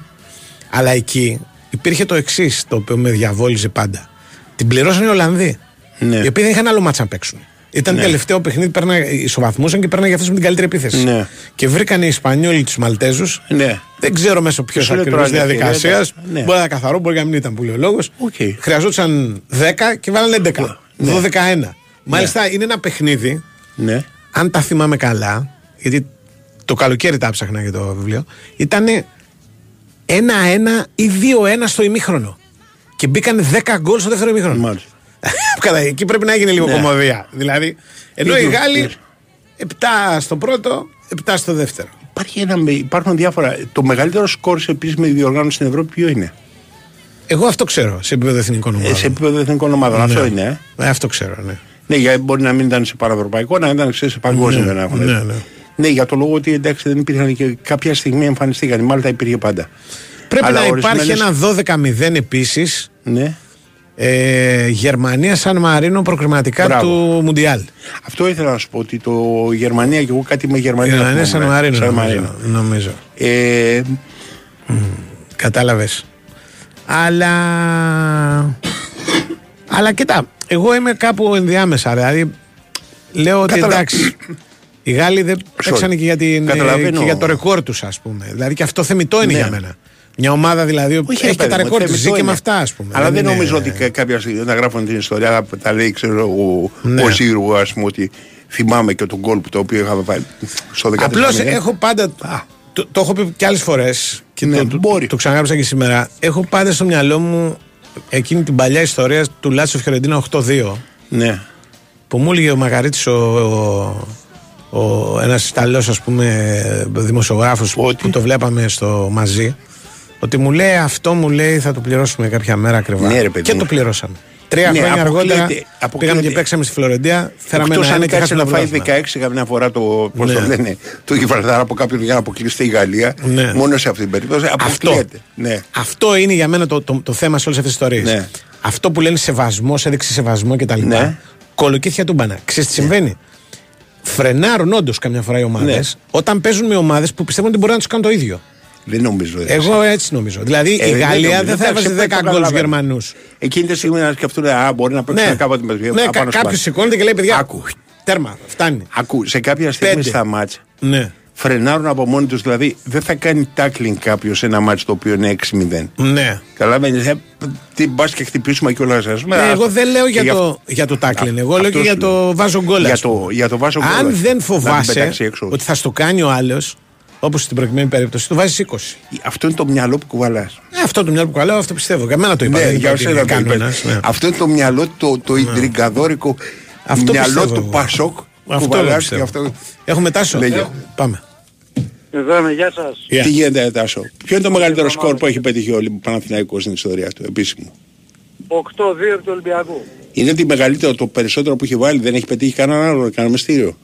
Αλλά εκεί υπήρχε το εξής, το οποίο με διαβόλιζε πάντα. Την πληρώσανε οι Ολλανδοί. Ναι. Οι οποίοι δεν είχαν άλλο ματς να παίξουν. Ήταν Ναι. τελευταίο παιχνίδι, παίρνα, ισοβαθμούσαν και παίρναγε αυτός με την καλύτερη επίθεση. Ναι. Και βρήκαν οι Ισπανιόλοι τους Μαλτέζους. Ναι. Δεν ξέρω μέσω ποιος Σου λέει ακριβώς τώρα, διαδικασίας. ναι. Μπορεί να είναι καθαρό, μπορεί να μην ήταν που λέει ο λόγος. Οκ. Χρειαζόταν 10 και βάλανε 11. 12-1. Μάλιστα είναι ένα παιχνίδι, Ναι. αν τα θυμάμαι καλά, γιατί το καλοκαίρι τα ψάχνα για το βιβλίο, ήταν 1-1 ή 2-1 στο ημίχρονο. Και μπήκαν 10 γκολ στο δεύτερο ημίχρονο. Μάλιστα. Καλά, εκεί πρέπει να έγινε λίγο Ναι. κομμωδία. Δηλαδή, ενώ οι Ίδιο, Γάλλοι ναι. 7 στο πρώτο, 7 στο δεύτερο. Υπάρχει ένα, υπάρχουν διάφορα. Το μεγαλύτερο σκορ σε επίσημη διοργάνωση στην Ευρώπη ποιο είναι; Εγώ αυτό ξέρω σε επίπεδο εθνικών ομάδων. Ε, σε επίπεδο εθνικών ομάδων. Αυτό Ναι. είναι. Ε; Ε, αυτό ξέρω, ναι. Ναι, γιατί μπορεί να μην ήταν σε παραευρωπαϊκό, να ήταν ξέρεις, σε παγκόσμιο. Ναι, να έχουν. ναι, ναι. Ναι, για το λόγο ότι εντάξει δεν υπήρχαν και κάποια στιγμή εμφανιστήκαν. Η Μάλτα υπήρχε πάντα. Πρέπει Αλλά να υπάρχει ορισμένες- ένα 12-0 επίσης. Ναι. Ε, Γερμανία Σαν Μαρίνο προκριματικά Μπράβο. του Μουντιάλ. Αυτό ήθελα να σου πω ότι το Γερμανία και εγώ κάτι με Γερμανία. Γερμανία θυμάμαι, Σαν Μαρίνο. Σαν νομίζω, Μαρίνο. νομίζω. Ε, Κατάλαβες. Αλλά. Αλλά κοίτα, εγώ είμαι κάπου ενδιάμεσα. Δηλαδή, λέω ότι Καταλα- εντάξει. Οι Γάλλοι δεν παίξανε και για, την, Καταλαβαίνω. και για το ρεκόρ τους, ας πούμε. Δηλαδή και αυτό θεμητό είναι Ναι. για μένα. Μια ομάδα δηλαδή που όχι, ρε έχει και τα παιδί μου, ρεκόρ της, θεμητό ζει και είναι. με αυτά, ας πούμε. Αλλά δεν είναι- νομίζω ότι κα- κάποια στιγμή να γράφουν την ιστορία θα τα λέει, ξέρω ο, Ναι. ο Ζήρου, ας πούμε, ότι θυμάμαι και τον γκολ που το οποίο είχαμε βάλει στο 14. Απλώς έχω πάντα. Το, το έχω πει και άλλες φορές και Ναι, το, το, μπορεί. το ξαναγράψα και σήμερα. Έχω πάντα στο μυαλό μου εκείνη την παλιά ιστορία του Λάτσο Φιωρεντίνα 8-2. Ναι. που μου έλεγε ο Μαγαρίτης ο, ο, ο ένας Ιταλός ας πούμε δημοσιογράφος που το βλέπαμε στο μαζί ότι μου λέει αυτό μου λέει θα το πληρώσουμε κάποια μέρα ακριβά Ναι, ρε παιδί και μου. το πληρώσαμε τρία Ναι, χρόνια αποκλείεται- αργότερα αποκλείεται. πήγαμε και παίξαμε στη Φλωρεντία φέραμε Εκτός ένα αν ένα και κάτσε χάσαμε να το φάει πρωτάθλημα. 16 καμιά φορά το, πώς Ναι. το λένε, το Γιβραλτάρ από κάποιον για να αποκλειστεί η Γαλλία. Ναι. Μόνο σε αυτή την περίπτωση. Αυτό. Αποκλείεται. Ναι. Αυτό είναι για μένα το, το, το θέμα σε όλες αυτές τις ιστορίες. Ναι. Αυτό που λένε σεβασμός, έδειξη σεβασμό κτλ. Ναι. Κολοκύθια του μπανά. Ξέρεις τι συμβαίνει; Φρενάρουν όντως καμιά φορά οι ομάδες Ναι. όταν παίζουν με ομάδες που πιστεύουν ότι μπορεί να τους κάνουν το ίδιο. Δεν νομίζω. ρε. Εγώ έτσι νομίζω. Δηλαδή Ε, η δεν Γαλλία νομίζω. δεν θα Εντάξει, έβαζε 10 το γκολ στους καταλαβαίνω. Γερμανούς. Εκείνη τη στιγμή να σκεφτούν, Α, μπορεί να παίξουν Ναι, κάποτε με ναι κα- κάποιος σηκώνεται και λέει παιδιά. Άκου. Τέρμα, φτάνει. Ακού, σε κάποια στιγμή Πέντε. στα μάτς Ναι. φρενάρουν από μόνοι τους. Δηλαδή δεν θα κάνει tackling κάποιος σε ένα μάτς το οποίο είναι 6-0. Ναι. Καταλαβαίνεις, ε, τι μπας και χτυπήσουμε και όλα αυτά. Ναι, εγώ δεν λέω για το, για το tackling. Εγώ λέω και για το βάζω γκολ. Για ας πούμε. το, για το βάζω γκολ, Αν ας πούμε. δεν Να την φοβάσαι πετάξει έξω. ότι θα στο κάνει ο άλλος, όπως στην προηγουμένη περίπτωση, του βάζεις 20. Αυτό είναι το μυαλό που κουβαλάς. Ε, αυτό το μυαλό που καλάω, αυτό πιστεύω. Για μένα το είπα. Ναι, δεν για είπα ότι σένα είναι το είπες. κανόνας, ναι. Αυτό είναι το μυαλό, το, το ιντριγκαδόρικο Αυτό μυαλό πιστεύω του εγώ. Πασόκ. Αυτό κουβαλάς πιστεύω. και αυτό- Έχουμε τάσο. Λέγε. Πάμε. Εδώ είμαι, γεια σας. Yeah. Τι γίνεται, Τάσο; Ποιο είναι το μεγαλύτερο σκορ που έχει πετύχει ο Παναθηναϊκός στην ιστορία του, επίσημο; 8-2 επί του Ολυμπιακού. Είναι τη μεγαλύτερο, το περισσότερο που έχει βάλει, δεν έχει πετύχει κανέναν άλλο, κανένα μυστήριο;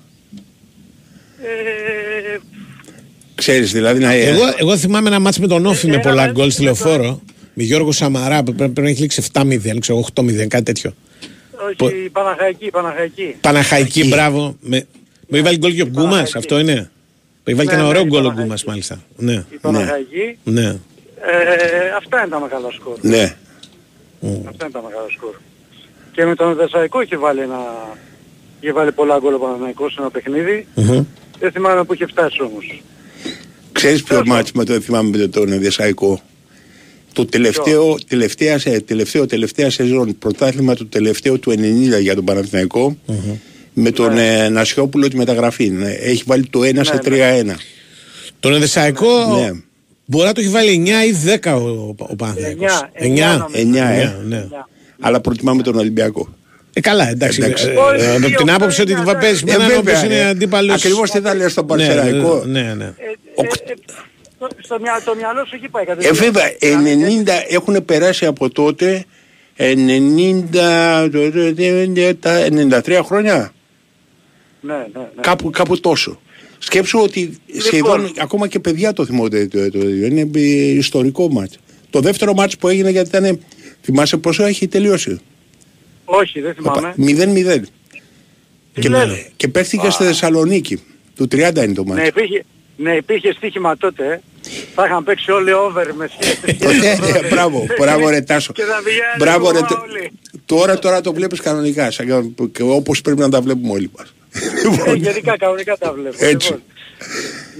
Ε, Ξέρεις δηλαδή να Εγώ, εγώ θυμάμαι ένα μάτς με τον Όφη με Ένα πολλά μάτς γκολ με στη τον- λεωφόρο. Με Γιώργο Σαμαρά που πρέπει να έχει λήξει 7-0, ξέρω 8-0, κάτι τέτοιο. όχι, Πο- η Παναχαϊκή, η Παναχαϊκή. Παναχαϊκή, μπράβο. Με, με βάλει γκολ και ο Γκούμας, Παναχαϊκή. αυτό είναι. Με βάλει και Ναι, ένα ναι, ωραίο η γκολ ο Παναχαϊκή. Γκούμας, μάλιστα. Ναι, Η Παναχαϊκή. ναι. Ε, αυτά είναι τα μεγάλα σκορ. Ναι. Αυτά είναι τα μεγάλα σκορ. Και με τον Δεσσαϊκό είχε βάλει ένα... Είχε βάλει πολλά γκολ ο Παναθηναϊκός σε ένα παιχνίδι. Μμμ. Δεν θυμάμαι που είχε φτάσει όμως. Ξέρεις ποιο μάτς με το θυμάμαι με τον Διασαϊκό. Το τελευταίο, τελευταία, σε- τελευταίο, τελευταία σεζόν, πρωτάθλημα του τελευταίου του 90 για τον παναθηναικο με τον Ναι. ε, Νασιόπουλο τη μεταγραφή. Ναι, Έχει βάλει το 1 σε 3-1. Τον Εδεσαϊκό Ναι. μπορεί να το έχει βάλει 9 ή 10 ο, ο Παναθηναϊκός. Εννιά, 9. νομίζω. 9, ε. Ναι, ναι. Αλλά προτιμάμε τον Ολυμπιακό. Ε, καλά, εντάξει. Εντάξει. Ε, ε, Όχι, από δύο, την άποψη ότι ένα, θα παίζει με Ε, έναν ο βέβαια, οποίος είναι ε. αντίπαλος. Ακριβώς τι θα λες στον Ναι, Πανσεραϊκό. Ναι, ναι. Ε, ε, ε, στο, στο, μυα- το μυαλό σου εκεί πάει Ε, κατευθείαν. βέβαια, 90 έχουν περάσει από τότε 90, το- το- το- τα 93 χρόνια. Ναι, ναι, ναι. Κάπου, κάπου τόσο. Σκέψου ότι σχεδόν ακόμα και παιδιά το θυμόνται το, το, το, είναι ε, ιστορικό μάτς. Το δεύτερο μάτς που έγινε γιατί ήταν, θυμάσαι πόσο έχει τελειώσει; Όχι, δεν θυμάμαι. 0-0. Τι Και, λες; και παίχτηκε στη Θεσσαλονίκη. Του 30 είναι το μάτς. Ναι, υπήρχε, ναι, υπήρχε στοίχημα τότε. Θα είχαν παίξει όλοι over με σχέση. Ε, Μπράβο, μπράβο ρε Τάσο. Και θα πηγαίνανε Μπράβο ρε. στο Τε- όλοι. Τώρα, τώρα το βλέπεις κανονικά, σαν κα- και όπως πρέπει να τα βλέπουμε όλοι μας. Ε, γενικά, κανονικά τα βλέπω. Έτσι. Λοιπόν,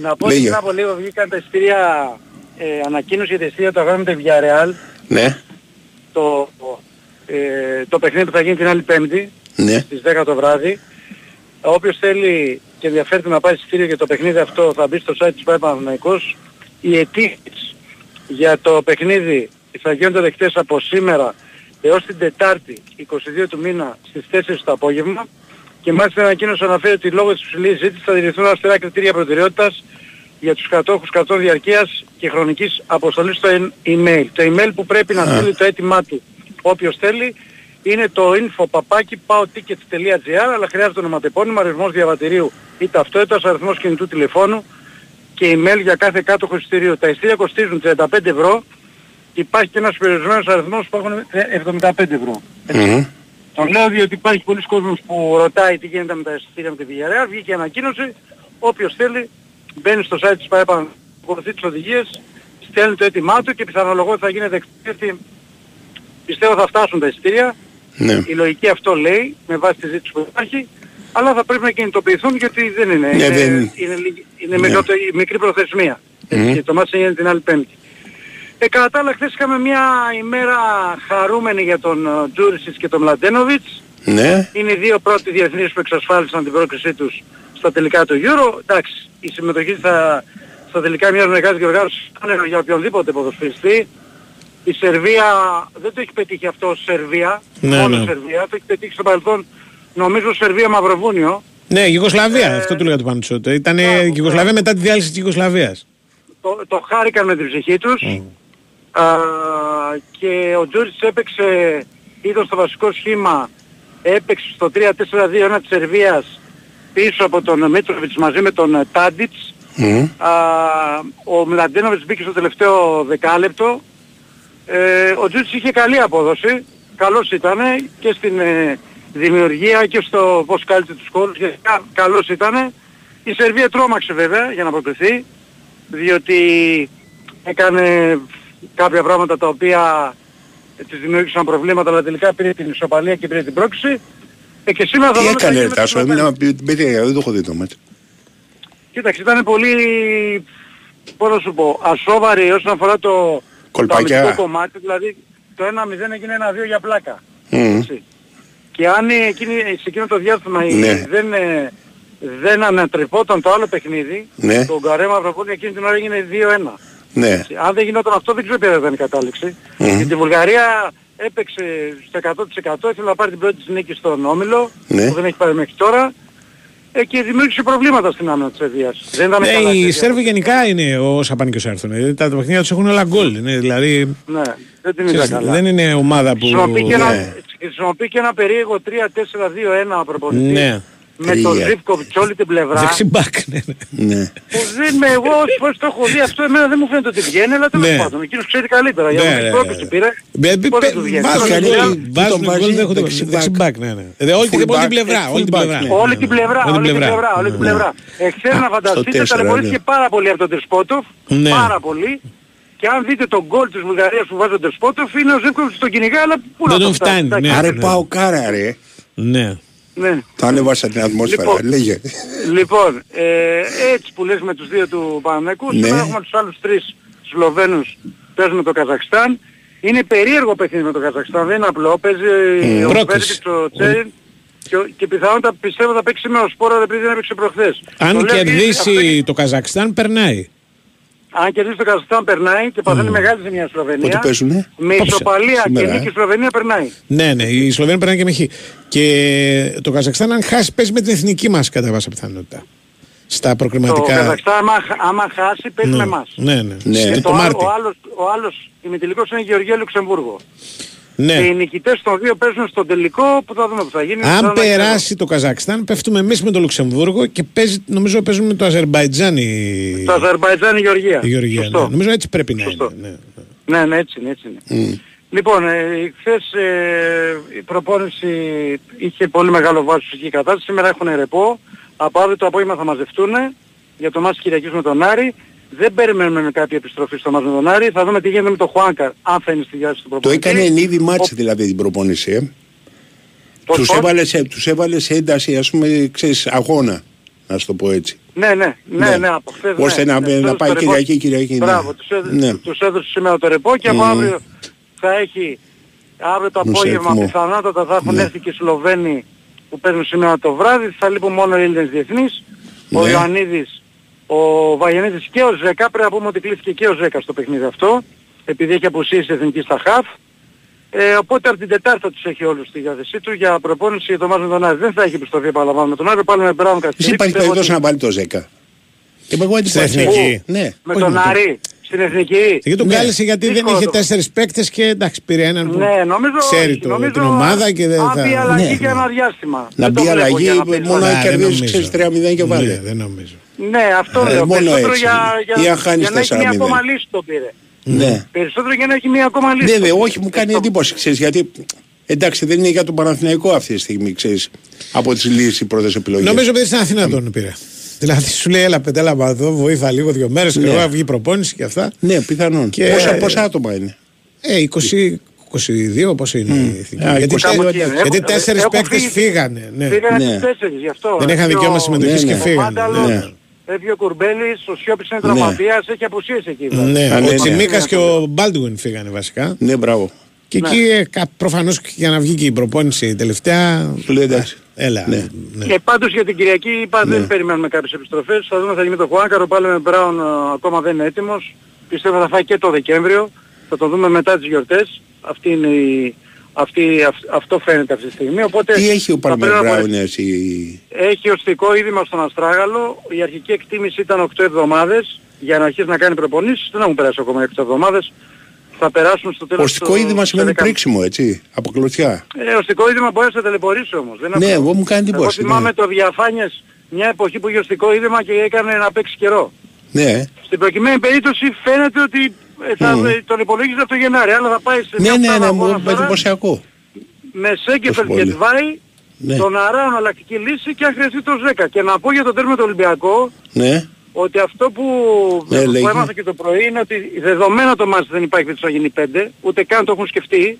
να πω ότι Λέγε. πριν από λίγο βγήκαν τα ειστήρια, ε, ανακοίνωση για τα ειστήρια του αγώνα με τη Villarreal, Ναι, το, ε, το παιχνίδι που θα γίνει την άλλη Πέμπτη, ναι. στις 10 το βράδυ. Όποιος θέλει και ενδιαφέρεται να πάρει εισιτήριο για το παιχνίδι αυτό θα μπει στο site της ΠΑΕ Παναθηναϊκός. Οι αιτήσεις για το παιχνίδι θα γίνονται δεκτές από σήμερα έως την Τετάρτη 22 του μήνα στις 4 το απόγευμα και μάλιστα η ανακοίνωση αναφέρει ότι λόγω της υψηλής ζήτησης θα διηρηθούν αυστηρά κριτήρια προτεραιότητας για τους κατόχους κρατών διαρκείας και χρονικής αποστολής στο e- email. Το email που πρέπει να στείλει το αίτημά του όποιος θέλει είναι το info παπάκι paotickets.gr αλλά χρειάζεται ονοματεπώνυμα, αριθμός διαβατηρίου ή ταυτότητας, αριθμός κινητού τηλεφώνου και email για κάθε κάτοχο εισιτηρίου. Τα εισιτήρια κοστίζουν 35 ευρώ και υπάρχει και ένας περιορισμένος αριθμός που έχουν 75 ευρώ. Μμμ. Το λέω διότι υπάρχει πολλοί κόσμος που ρωτάει τι γίνεται με τα εισιτήρια με τη Villarreal. Βγήκε ανακοίνωση. Όποιος θέλει μπαίνει στο site της ΠΑΕΠΑ, ακολουθεί τις οδηγίες, στέλνει το αίτημά του και πιθανολογώ ότι θα γίνει δεκτή. Πιστεύω θα φτάσουν τα εισιτήρια. Ναι. Η λογική αυτό λέει, με βάση τη ζήτηση που υπάρχει, αλλά θα πρέπει να κινητοποιηθούν γιατί δεν είναι. Ναι, είναι, δεν- είναι, λίγη- είναι Ναι. μικρότερη- μικρή προθεσμία. Μμμ. Και το μάτς έγινε την άλλη πέμπτη. Ε, κατά τα άλλα, χθες είχαμε μια ημέρα χαρούμενη για τον ε, Τζούρισιτς και τον Μλαντένοβιτς. Ναι. Είναι οι δύο πρώτοι διεθνείς που εξασφάλισαν την πρόκρισή τους στα τελικά του Euro. Εντάξει, η συμμετοχή θα, στα τελικά μιας μεγάλης διοργάνωσης είναι για οποιονδήποτε ποδοσφαιριστή. Η Σερβία δεν το έχει πετύχει αυτό ως Σερβία, Ναι, μόνο ναι. Σερβία, το έχει πετύχει στο παρελθόν νομίζω Σερβία Μαυροβούνιο. Ναι, Γιουγκοσλαβία, αυτό του λέγα του Παντσότο. Ήταν Γιουγκοσλαβία μετά τη διάλυση της Γιουγκοσλαβίας. Το, το χάρηκαν με την ψυχή τους. Α, και ο Τζούρις έπαιξε, ήταν στο βασικό σχήμα, έπαιξε στο 3-4-2-1 της Σερβίας πίσω από τον Μίτροβιτς μαζί με τον ε, Τάντιτς. Μμμ. Α, ο Μλαντένοβιτς μπήκε στο τελευταίο δεκάλεπτο. Ε, ο Τζούτς είχε καλή απόδοση. Καλός ήταν και στην ε, δημιουργία και στο πώς κάλυψε τους κόλους. Γενικά καλός ήταν. Η Σερβία τρόμαξε βέβαια για να προκριθεί. Διότι έκανε κάποια πράγματα τα οποία ε, της δημιούργησαν προβλήματα αλλά τελικά πήρε την ισοπαλία και πήρε την πρόκληση. Ε, και σήμερα θα Τι δούμε τι θα έκανε γίνει ρε με Τάσο, την έμεινα με την παιδιά, δεν το έχω δει το μάτι. Κοίταξε, ήταν πολύ, πώς να σου πω, ασόβαρη όσον αφορά το, το Κολπάκια. αμυντικό κομμάτι, δηλαδή το 1-0 έγινε 1-2 για πλάκα. Μμμ. Έτσι. Και αν εκείνη, σε εκείνο το διάστημα η- Ναι. δεν, ε, δεν ανατρεπόταν το άλλο παιχνίδι, Ναι. το Γκαρέ Μαυροπόλη εκείνη την ώρα έγινε 2-1. Ναι. Αν δεν γινόταν αυτό δεν ξέρω ποια θα ήταν η κατάληξη. Μμμ. Γιατί η Βουλγαρία έπαιξε στο 100% ήθελε να πάρει την πρώτη της νίκη στον Όμιλο, Ναι. που δεν έχει πάρει μέχρι τώρα, ε, και δημιούργησε προβλήματα στην άμυνα της Σερβίας. Δεν ήταν Ναι, καλά η οι Σερβία. Σέρβοι γενικά είναι όσα πάνε και όσα έρθουν. Δηλαδή, Τα παιχνίδια τους έχουν όλα γκολ. Είναι, δηλαδή, Ναι, δεν την είδα ξέρεις, καλά. δεν είναι ομάδα που... Χρησιμοποιεί και, ένα, Ναι. χρησιμοποιεί και ένα περίεργο 3-4-2-1 προπονητής. Ναι. Με τον Τρία. Ζίβκοβιτς όλη την πλευρά. Δεξιμπάκ, ναι. ναι. Ναι. Που δεν με εγώ όσες φορές το έχω δει αυτό εμένα δεν μου φαίνεται ότι βγαίνει, αλλά τέλος Ναι. πάντων. Εκείνος ξέρει καλύτερα. Για Ναι, να ναι, μην ναι, πρόκληση ναι. πήρε. Μπε- μπε- Πώς δεν μπε- του βγαίνει. Βάζουν Τον γκολ, βγαίνει. βάζουν τον βάζει γκολ, δέχονται δεξιμπάκ. δεξιμπάκ, ναι, ναι. Ε, Όλη την όλη την πλευρά, όλη την πλευρά. Όλη την πλευρά, όλη την πλευρά, όλη την πλευρά. Εχθές να φανταστείτε, τέσσερα, ταλαιπωρήθηκε ναι. πάρα πολύ από τον Τερσπότοφ, Ναι. πάρα πολύ. Και αν δείτε τον γκολ της Βουλγαρίας που βάζει ο Τερσπότοφ, είναι ο Ζεύκοβιτς στον κυνηγά, αλλά πού να Δεν το τον φτάσει. φτάνει, εντάξει. ναι. Άρε πάω κάρα ρε. Ναι. Ναι. Το ανέβασα την ατμόσφαιρα. Λοιπόν. Λέγε. Λοιπόν, ε, έτσι που λες με τους δύο του Παναναϊκού, Ναι. σήμερα έχουμε τους άλλους τρεις Σλοβαίνους παίζουν με το Καζακστάν. Είναι περίεργο παιχνίδι με το Καζακστάν, δεν είναι απλό. Παίζει ο Πρόκριση. Βέρτιτς, ο Τσέριν και, και πιθανότατα πιστεύω θα παίξει σήμερα ο Σπόρα επειδή δεν έπαιξε προχθές. Το Αν λέω γιατί αυτό κερδίσει το Καζακστάν, περνάει. Αν κερδίσει το Καζακστάν περνάει και παθαίνει μεγάλη ζημιά Σλοβενία. Πότε παίζουνε; Με Απόψε. ισοπαλία Σήμερα, και ε. νίκη Σλοβενία περνάει. Ναι, ναι, η Σλοβένια περνάει και με χ. Και το Καζακστάν, αν χάσει, παίζει με την εθνική μας κατά πάσα πιθανότητα. Στα Το προκριματικά. Καζακστάν άμα, άμα χάσει παίζει Ναι. με εμάς. Ναι, ναι. Ναι. Και Και το το άλλο, Μάρτι. ο άλλος, ο άλλος ημιτελικός είναι η Γεωργία Λουξεμβούργο. Και οι Ναι. νικητές των δύο παίζουν στον τελικό που θα δούμε που θα γίνει. Αν Τώρα να περάσει το Καζακστάν, πέφτουμε εμείς με το Λουξεμβούργο και παίζει, νομίζω παίζουμε με το Αζερμπαϊτζάν η, ξέρω. Το Αζερμπαϊτζάν η Γεωργία. η Γεωργία. Σωστό. Ναι. Νομίζω έτσι πρέπει να Σωστό. είναι. Ναι. Ναι, ναι, έτσι είναι, έτσι είναι. Λοιπόν, ε, χθες ε, η προπόνηση είχε πολύ μεγάλο βάρος στη φυσική κατάσταση. Σήμερα έχουν ρεπό. Από αύριο το απόγευμα θα μαζευτούν για το μάτς Κυριακής με τον Άρη. Δεν περιμένουμε με κάποια επιστροφή στο μάτς με τον Άρη. Θα δούμε τι γίνεται με τον Χουάνκαρ, αν θα είναι στη διάθεση του Το προπονητή. έκανε εν είδη μάτς δηλαδή την προπόνηση. Ε. Πώς, Τους, πώς; έβαλες σε, τους έβαλες σε ένταση ας πούμε ξέρεις αγώνα. Να σου το πω έτσι. Ναι, ναι, ναι, Ναι. ναι, από χθες, Ώστε ναι, να- ναι, να έδωσε πάει το ρεπό. Κυριακή, Κυριακή, ναι. Μπράβο, τους, έδωσε, Ναι. τους έδωσε σήμερα το ρεπό και από Μμμ. αύριο θα έχει, αύριο το Μου σε απόγευμα έτοιμο. πιθανότατα θα έχουν Ναι. έρθει και οι Σλοβαίνοι που παίζουν σήμερα το βράδυ, θα λείπουν μόνο οι Έλληνες διεθνείς, ο Ναι. Ιωαννίδης, ο Βαγιανίδης και ο Ζέκα, πρέπει να πούμε ότι κλείθηκε και ο Ζέκα στο παιχνίδι αυτό, επειδή έχει αποσύσει εθνική στα χαφ. Ε, οπότε από την Τετάρτη θα τους έχει όλους στη διάθεσή του για προπόνηση για το μάτι με τον Άρη. Δεν θα έχει επιστροφή επαναλαμβάνω με τον Άρη, πάλι με Μπράουν Εσύ Καστήρη. υπάρχει Πιστεύω περίπτωση ότι- να βάλει το 10. Είμαι εγώ Στην εντυπωσιασμένος. εθνική. Ναι. Με Όχι τον με τον- Άρη, στην εθνική. Γιατί τον Ναι. κάλεσε γιατί δεν Δύσκολο είχε το- τέσσερις παίκτες και εντάξει πήρε έναν που Ναι, νομίζω, ξέρει όχι, το, νομίζω την ομάδα και δεν αν θα... μπει αλλαγή Ναι. για ένα διάστημα. Να Δεν το μπει βλέπω αλλαγή για να παίζει μόνο Ναι, να δεν κερδίσει νομίζω. ξέρεις 3-0 και Ναι, βάλε. δεν νομίζω. Ναι, αυτό Ε, λέω. μόνο Περισσότερο έτσι. για, Ή για, αν χάνεις για να έχει μια 4-0. ακόμα λύση το πήρε. Ναι. Περισσότερο για να έχει μια ακόμα λύση. Ναι, το δε, πήρε. όχι, μου κάνει Αυτό. εντύπωση, ξέρεις, γιατί εντάξει δεν είναι για τον Παναθηναϊκό αυτή τη στιγμή, ξέρεις, από τις λύσεις οι πρώτες επιλογές. Νομίζω ότι στην Αθήνα τον πήρε. Δηλαδή σου λέει έλα πετέλα εδώ, βοήθα λίγο δύο μέρες και Ναι. εγώ βγει προπόνηση και αυτά. Ναι, πιθανόν. Και- Πόσα, πόσα άτομα είναι; Ε, 20, 22 πόσο είναι η εθνική. Α, γιατί 22 τε- εκεί είναι. γιατί Έχουν- τέσσερις έχουν παίκτες φύγει. φύγανε. Ναι. Φύγανε Ναι. στις τέσσερις γι' αυτό. Δεν είχαν Έφυγε δικαίωμα ο- συμμετοχής ναι, και ναι. Ο φύγανε. Μάνταλος, Ναι. Έφυγε ο Κουρμπέλης, ο Σιώπης είναι Ναι. τραυματίας, έχει απουσίες εκεί. δηλαδή. Ναι, Α, ναι, ο ναι. Τσιμίκας και ο Μπάλτουιν φύγανε βασικά. Ναι, μπράβο. Και Ναι. εκεί ε, κα- προφανώς και για να βγει και η προπόνηση τελευταία. Του λέει εντάξει. Έλα. Ναι. ναι. Και πάντως για την Κυριακή είπα Ναι. δεν περιμένουμε κάποιες επιστροφές. Θα δούμε θα γίνει με τον Χουάνκαρο, πάλι με Μπράουν ε, ακόμα δεν είναι έτοιμος. Πιστεύω θα φάει και το Δεκέμβριο. Θα το δούμε μετά τις γιορτές. Αυτή είναι η... Αυτή, αυ- αυτό φαίνεται αυτή τη στιγμή. Οπότε Τι έχει ο θα Παλμερ πρέπει να Μπράουν μπορέσει- έτσι. Έχει οστικό είδημα στον Αστράγαλο. Η αρχική εκτίμηση ήταν 8 εβδομάδες για να αρχίσει να κάνει προπονήσεις. Δεν έχουν περάσει ακόμα 8 εβδομάδες. Θα περάσουν στο τέλος Οστικό του- είδημα στο σημαίνει 10. πρίξιμο, έτσι. Από κλωτσιά. Ε, οστικό είδημα μπορεί να σε ταλαιπωρήσει όμως. Δεν Ναι, έχω- εγώ μου κάνει Εγώ εντύπωση. θυμάμαι Ναι. το διαφάνειες μια εποχή που είχε οστικό είδημα και έκανε να παίξει καιρό. ναι. Στην προκειμένη περίπτωση φαίνεται ότι ε, θα, Μμμ. ε, τον υπολογίζει από το Γενάρη, αλλά θα πάει σε Ναι, μια ναι, οκτάδα ναι, αγώνα μου τώρα εντυπωσιακό. με Σέγκεφελ πολύ. και Τβάη, Ναι. τον Αρά εναλλακτική λύση και αν χρειαστεί το 10. Και να πω για το τέρμα του Ολυμπιακό Ναι. ότι αυτό που, Ναι, που λέγε. έμαθα και το πρωί είναι ότι δεδομένα το μάτς δεν υπάρχει ότι θα γίνει 5, ούτε καν το έχουν σκεφτεί.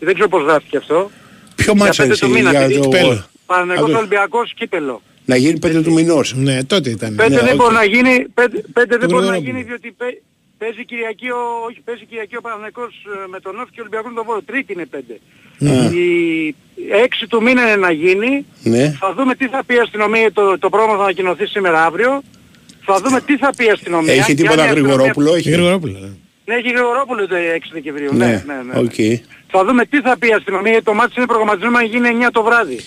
Δεν ξέρω πώς γράφτηκε αυτό. Ποιο Για μάτσο πέντε έτσι του μήνα, για παιδί. το... Κυπέλλο. Παναγικός Α, το- Ολυμπιακός κύπελο. Να γίνει πέντε του μηνός. Ναι, τότε ήταν. Πέντε Ναι, δεν οκ. μπορεί να γίνει, πέντε, πέντε δεν Του μπορεί να Γρηγορόπουλου. γίνει διότι πέ- παίζει Κυριακή ο, όχι, παίζει Κυριακή ο Παναθηναϊκός ε, με τον ΟΦΗ και ο Ολυμπιακός με τον Βόλο. Τρίτη είναι πέντε. Η έξι του μήνα είναι να γίνει. Ναι. Θα δούμε τι θα πει η αστυνομία, το, το πρόγραμμα θα ανακοινωθεί σήμερα αύριο. Θα δούμε τι θα πει η αστυνομία. Έχει και αν τίποτα η αστυνομία- Γρηγορόπουλο, έχει; Γρηγορόπουλο. ναι. Ναι, έχει Γρηγορόπουλο το 6 Δεκεμβρίου. Ναι, Ναι, ναι, ναι. οκ. Θα δούμε τι θα πει η αστυνομία. γιατί Το ματς είναι προγραμματισμένο να γίνει 9 το βράδυ.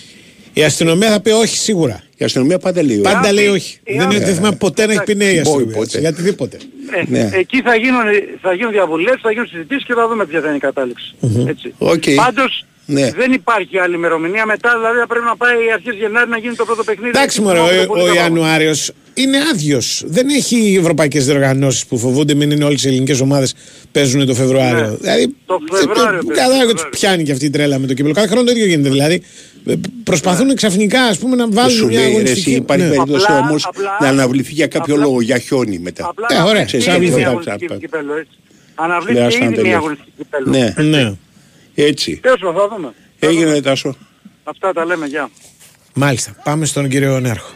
Η αστυνομία θα πει όχι σίγουρα. Η αστυνομία πάντα λέει. όχι. Πάντα Εάν λέει πει- όχι. εάν- Δεν, δεν θυμάμαι ποτέ να έχει πει ναι η Όχι, αστυνομία. ποτέ. έτσι, Για οτιδήποτε. Ε, Ναι. Εκεί θα γίνουν, θα γίνουν διαβουλεύσεις, θα γίνουν συζητήσεις και θα δούμε ποια θα είναι η κατάληξη. Έτσι. Οκ. Πάντως Ναι. δεν υπάρχει άλλη ημερομηνία. Μετά δηλαδή θα πρέπει να πάει αρχές Γενάρη να γίνει το πρώτο παιχνίδι. Εντάξει, μωρέ, Θυμάμαι το ο, πολύ ο καλό. Ιανουάριος είναι άδειος. Δεν έχει ευρωπαϊκές διοργανώσεις που φοβούνται μην είναι όλες οι ελληνικές ομάδες παίζουν το Φεβρουάριο. Ναι. Δηλαδή, Το Φεβρουάριο παίζουν, Κατάλαβα το ότι τους Φεβρουάριο. πιάνει και αυτή η τρέλα με το κύπελλο. Κάθε χρόνο το ίδιο γίνεται. Δηλαδή, ε, προσπαθούν ξαφνικά ας πούμε, να βάλουν Σου μια λέει ρε, εσύ αγωνιστική. υπάρχει Ναι. περίπτωση Απλά- όμως απλά- να αναβληθεί για κάποιο απλά- λόγο, για χιόνι μετά. Απλά Ε, να ωραία, αναβληθεί ξέρεις, ήδη άβγει μια το αγωνιστική WhatsApp. κυπέλλο, έτσι. Ναι, Αναβλήθηκε ας τα ήδη μια τελειώσει. αγωνιστική κυπέλλο. Ναι, Ναι. Έτσι. Τέλος πάντων, θα δούμε. Θα Έγινε δούμε. Τάσο. Αυτά τα λέμε, γεια. Μάλιστα. Πάμε στον κύριο Νέρχο.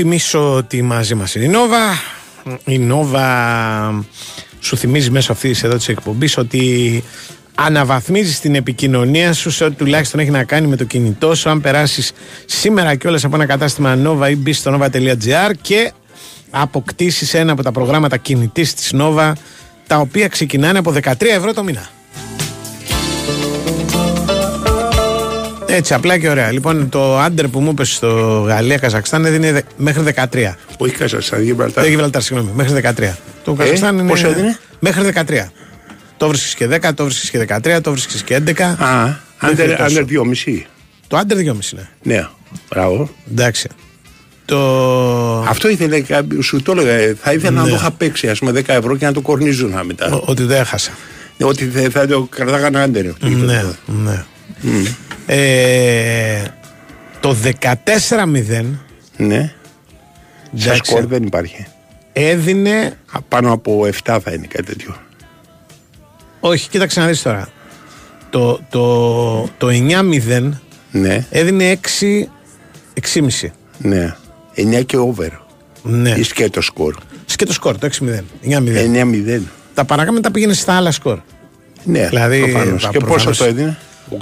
Θυμίσω ότι μαζί μας είναι η Νόβα. Η Νόβα σου θυμίζει μέσω αυτής εδώ της εκπομπής ότι αναβαθμίζει την επικοινωνία σου σε ό,τι τουλάχιστον έχει να κάνει με το κινητό σου. Αν περάσεις σήμερα κιόλας από ένα κατάστημα Nova ή μπεις στο nova.gr και αποκτήσεις ένα από τα προγράμματα κινητής της Nova τα οποία ξεκινάνε από 13 ευρώ το μήνα. Έτσι, απλά και ωραία. Λοιπόν, το άντερ που μου είπες στο Γαλλία-Καζακστάν έδινε δε- μέχρι 13. Όχι Καζακστάν, Γιβραλτάρ. Δεν Γιβραλτάρ, συγγνώμη, μέχρι 13. Το Καζακστάν είναι. πόσο έδινε; Μέχρι 13. Το βρίσκεις και 10, το βρίσκεις και 13, το βρίσκεις και 11. Α, Μέχρι άντερ τόσο. άντερ 2,5. Το άντερ 2,5 είναι. Ναι, μπράβο. Εντάξει. Το. Αυτό ήθελε, κάποιος- σου το έλεγα, ε, θα ήθελα να Ναι. το είχα παίξει, ας πούμε, 10 ευρώ και να το κορνίζουν μετά. ο- Ότι δεν έχασα. Ότι θα, θα το κρατάγανε άντερ. Ναι, ναι. Ε, το 14-0 Ναι. Σαν Εντάξει. σκορ δεν υπάρχει. έδινε. Α, Πάνω από 7 θα είναι κάτι τέτοιο. Όχι, κοίταξε να δεις τώρα. Το, το, το 9-0 Ναι, έδινε 6, 6,5. ναι. 9 και over. Ναι. Ή σκέτο σκορ. Σκέτο σκορ, το 6-0. 9-0. 9-0. Τα παρακάμετα πήγαινε στα άλλα σκορ. Ναι, Δηλαδή, προφανώς. τα Και πόσο προφανώς. το έδινε,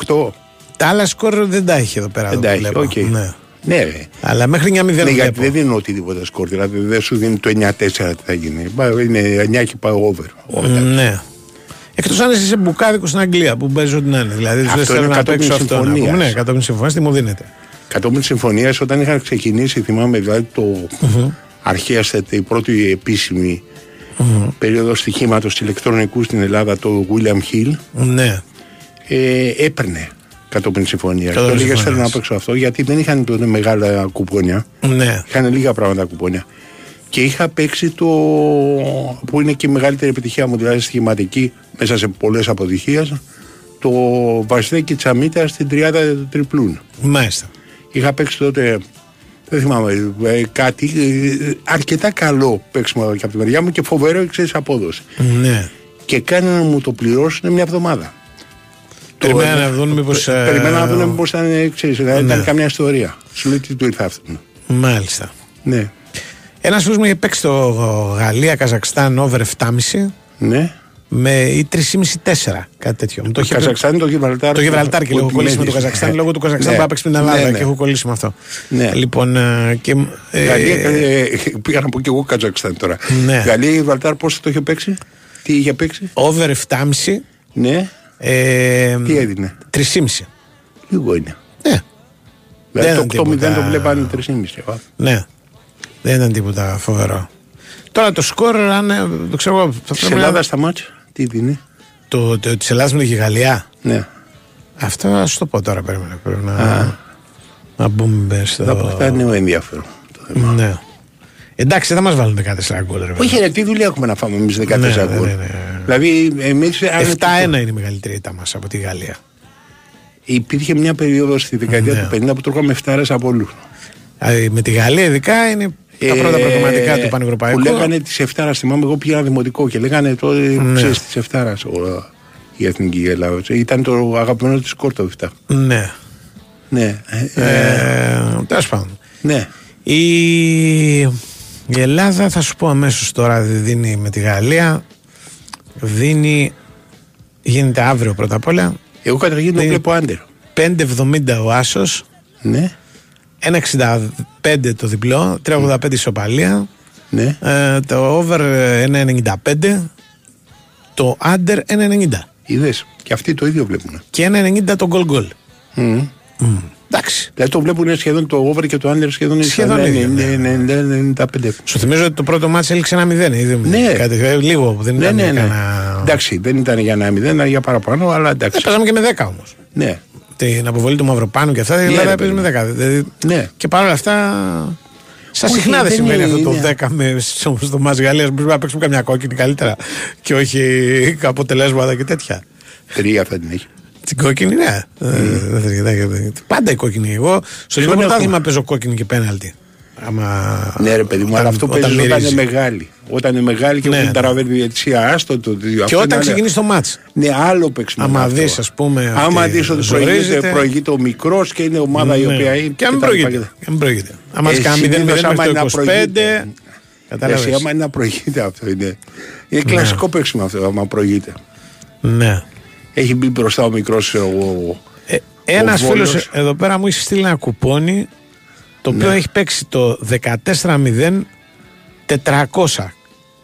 8. Τα άλλα σκορ δεν τα είχε εδώ πέρα. Δεν εδώ τα που έχει, βλέπω. οκ. Ναι. Ναι, ρε. Αλλά μέχρι 9-0 Ναι, γιατί βλέπω. δεν δίνουν οτιδήποτε σκορ. Δηλαδή δεν σου δίνει το 9-4 τι θα γίνει. Μπα, Είναι 9 και πάει over. Όλα. Ναι. Εκτός αν είσαι σε μπουκάδικο στην Αγγλία που παίζει ό,τι να είναι. Δηλαδή Αυτό δεν θέλω είναι να κατόπιν παίξω αυτό. να πούμε. συμφωνίας. Ναι, κατόπιν συμφωνίας τι μου δίνεται. Κατόπιν συμφωνίας, όταν είχαν ξεκινήσει, θυμάμαι δηλαδή το αρχαία η πρώτη επίσημη περίοδος στοιχήματος ηλεκτρονικού στην Ελλάδα, το William Hill, Ναι. Ε, έπαιρνε κατόπιν συμφωνία. Και Κατόπιν έλεγε θέλω συμφωνίας. να παίξω αυτό, γιατί δεν είχαν τότε μεγάλα κουπόνια. Ναι. Είχαν λίγα πράγματα κουπόνια. Και είχα παίξει το. που είναι και η μεγαλύτερη επιτυχία μου, δηλαδή στοιχηματική, μέσα σε πολλές αποτυχίες, το Βασδέκι Τσαμίτα στην τριάδα τριπλούν. Μάλιστα. Είχα παίξει τότε, δεν θυμάμαι, ε, κάτι ε, αρκετά καλό παίξιμο και από τη μεριά μου και φοβερό εξή απόδοση. Ναι. Και κάνανε να μου το πληρώσουν μια εβδομάδα. Περιμένα Το- να δουν μήπως, πε- ε, Περιμένα να δουν μήπως ήταν, ε, ξέρεις, δηλαδή Ναι. ήταν καμιά ιστορία. Σου λέει τι του ήρθε αυτό. Μάλιστα. Ναι. Ένας φίλος μου είχε παίξει το Γαλλία-Καζακστάν over 7,5 Ναι. με ή 3,5-4. Κάτι τέτοιο. Μου Το είχε πει- Καζακστάν ή το Γιβραλτάρ. Το Γιβραλτάρ και λίγο Ό,τι κολλήσει με το μένεις. Καζακστάν λόγω του Καζακστάν Ναι. που έπαιξε στην Ελλάδα Ναι, ναι. και έχω κολλήσει με αυτό. Ναι. Λοιπόν, ε, και, ε, Γαλλία, ε, πήγα να πω και εγώ Καζακστάν τώρα. Ναι. Γαλλία ή Γιβραλτάρ πόσο το είχε παίξει; Τι είχε παίξει; over 7,5 Ναι. Ε, Τι έδινε; 3,5. Λίγο είναι. Ναι. Δηλαδή Δεν το 8-0 ήταν το τίποτα. βλέπανε 3,5. α. Ναι. Δεν ήταν τίποτα φοβερό. Τώρα το σκορ, αν ε, το ξέρω εγώ. Θα Της πρέπει να- Ελλάδας στα μάτια. Τι δίνει. Το, το, της Ελλάδας με τη Γαλλία. Ναι. Αυτό ας το πω τώρα. Περίμενε. Πρέπει να, να μπούμε στο. Θα αποκτά νέο ενδιαφέρον. το θέμα. Ναι. Εντάξει, δεν θα μας βάλουν 14 γκολ. ρε, Όχι, ρε, τι δουλειά έχουμε να φάμε εμείς 14 Ναι, ναι, γκολ; ναι, ναι. Δηλαδή, εμείς. 7-1 είναι η μεγαλύτερη ήττα μας από τη Γαλλία. Υπήρχε μια περίοδος στη δεκαετία Ναι. του 50 που τρώγαμε 7 από όλους. Δηλαδή, με τη Γαλλία ειδικά είναι τα πρώτα πραγματικά του Πανευρωπαϊκού. Ε, Που λέγανε τη Εφτάρα, θυμάμαι, εγώ πήγα δημοτικό και λέγανε τότε Ναι. ξέρεις τη Εφτάρα η Εθνική Ελλάδα. Ήταν το αγαπημένο της κόρτο αυτά. Ναι. Ναι. Ε, Ε, Τέλος πάντων. ναι. Η... η Ελλάδα θα σου πω αμέσως τώρα δίνει με τη Γαλλία. Δίνει. Γίνεται αύριο πρώτα απ' όλα. Εγώ καταρχήν το Ναι. βλέπω άντερ. 5,70 ο Άσος. Ναι. 1,65 το διπλό. 3,85 ισοπαλία. Ναι. Ε, το over 1,95. Το under 1,90. Είδες. Και αυτοί το ίδιο βλέπουν. Και 1,90 το goal goal. Mm. Εντάξει. Δηλαδή το βλέπουν σχεδόν το over και το under σχεδόν Σχεδόν είναι ίδιο, ναι. 95. Σου θυμίζω ότι το πρώτο μάτς έληξε ένα 0 ή 2-0. Ναι. Κάτι, ε, λίγο που δεν Ναι, ήταν ναι, ναι. κανένα- Εντάξει, δεν ήταν για ένα 0, ήταν για παραπάνω, αλλά εντάξει. Ε, παίζαμε και με 10 όμως. Ναι. Την αποβολή του Μαυροπάνου και αυτά. Η Ναι, Ελλάδα ρε, παίζει με 10. Δηλαδή, Ναι. Και παρόλα αυτά. Σαν Όχι, συχνά δεν δεν συμβαίνει είναι, αυτό το είναι. 10 με, στο, στο μάτς Γαλλίας. Πρέπει να παίξουμε καμιά κόκκινη καλύτερα. Και όχι αποτελέσματα και τέτοια. Τρία θα την έχει. Την κόκκινη, ναι. Ε, δεν θα- δεν θα- Πάντα η κόκκινη. Εγώ στο Ποιον λίγο πρωτάθλημα έχουμε; παίζω κόκκινη και πέναλτι. Άμα... Ναι, ρε παιδί μου, αλλά αυτό παίζεις όταν είναι μεγάλη. Όταν είναι μεγάλη και Ναι, δεν ναι. ταραβαίνει διαιτησία, άστο το. Και όταν ξεκινήσει το μάτς. Ναι, άλλο παίξιμο. Άμα είναι αυτό. δεις, ας πούμε, Άμα ότι δεις ότι ζορίζεται. προηγείται, προηγείται ο μικρός και είναι ομάδα η Ναι. οποία είναι. Και αν τα λοιπά προηγείται. Και αν προηγείται. Άμα Ε, έχει κάνει συνήθως 0-0 άμα μέχρι είναι το να προηγείται. 25. Κατάλαβες. Εσύ, άμα είναι να προηγείται αυτό είναι. Είναι Ναι. κλασικό παίξιμο αυτό, άμα προηγείται. Ναι. Έχει μπει μπροστά ο μικρός. Ο... Ένας ο φίλος Βόλος. εδώ πέρα μου έχει στείλει ένα κουπόνι το οποίο Ναι. έχει παίξει το 14-0 400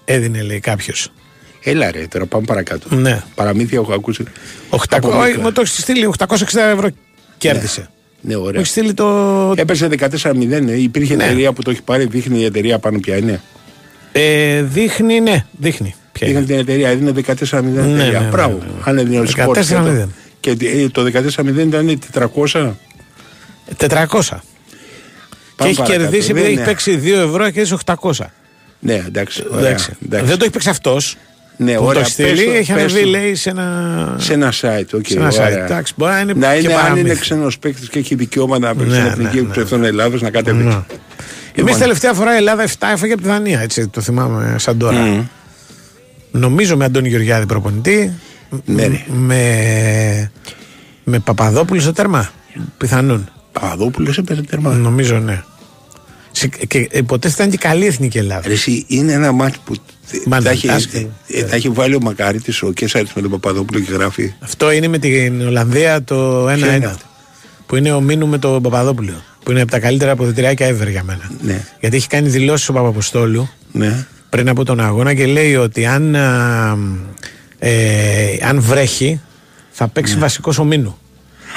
έδινε λέει κάποιος. Έλα ρε, τώρα πάμε παρακάτω. Ναι. Παραμύθια έχω ακούσει. 800, Από όχι, μικρά. μου το έχεις στείλει 860 ευρώ κέρδισε. Ναι, Μου ωραία. έχεις στείλει το. Έπεσε 14-0. ε, Υπήρχε Ναι. εταιρεία που το έχει πάρει, δείχνει η εταιρεία πάνω πια είναι. Ε, δείχνει, ναι, δείχνει. Ποια Δείχνει είναι; την εταιρεία, έδινε 14-0 Ναι, εταιρεία. ναι, ναι, Μπράβο. ναι. Αν έδινε ο σπορτ. 14-0. Και ε, το 14-0 ήταν 400. 400. Και έχει παρακάτω. κερδίσει επειδή Δεν έχει είναι. παίξει 2 ευρώ και κέρδισε 800. Ναι, εντάξει. ωραία, Εντάξει. εντάξει. Δεν το έχει παίξει αυτός. Ναι, που το ωραία. έχει στείλει, πες το, έχει πες ανεβεί το. λέει σε ένα. Σε ένα site, οκ. σε ένα site. ωραία. Εντάξει, μπορεί να είναι, Να και είναι, αν παραμύθι. είναι ξένος παίκτης και έχει δικαίωμα να παίξει Ναι, στην ναι, εθνική ναι. εκπαιδευτών Ελλάδος να κατέβει. Ναι. Εμείς Λοιπόν. τελευταία φορά η Ελλάδα 7 έφαγε από τη Δανία, έτσι το θυμάμαι σαν τώρα. Μμμ. Νομίζω με Αντώνη Γεωργιάδη προπονητή. Ναι, μ- ρε. με, με Παπαδόπουλο στο τέρμα. Πιθανόν. Παπαδόπουλο έπαιζε τέρμα. Νομίζω ναι. Σε- Και υποτίθεται ήταν και καλή εθνική Ελλάδα. Ρε, Εσύ, είναι ένα μάτι που Μάντα, τα έχει, άστε. ε, τα έχει βάλει ο Μακαρίτη ο Κέσσαρη με τον Παπαδόπουλο και γράφει. Αυτό είναι με την Ολλανδία το 1-1. Ποιο είναι αυτό; Που είναι ο Μίνου με τον Παπαδόπουλο. Που είναι από τα καλύτερα αποδητηριακά ever για μένα. Ναι. Γιατί έχει κάνει δηλώσεις ο Παπαποστόλου Ναι. Πριν από τον αγώνα και λέει ότι αν, α, ε, αν βρέχει θα παίξει βασικός ο Μίνου.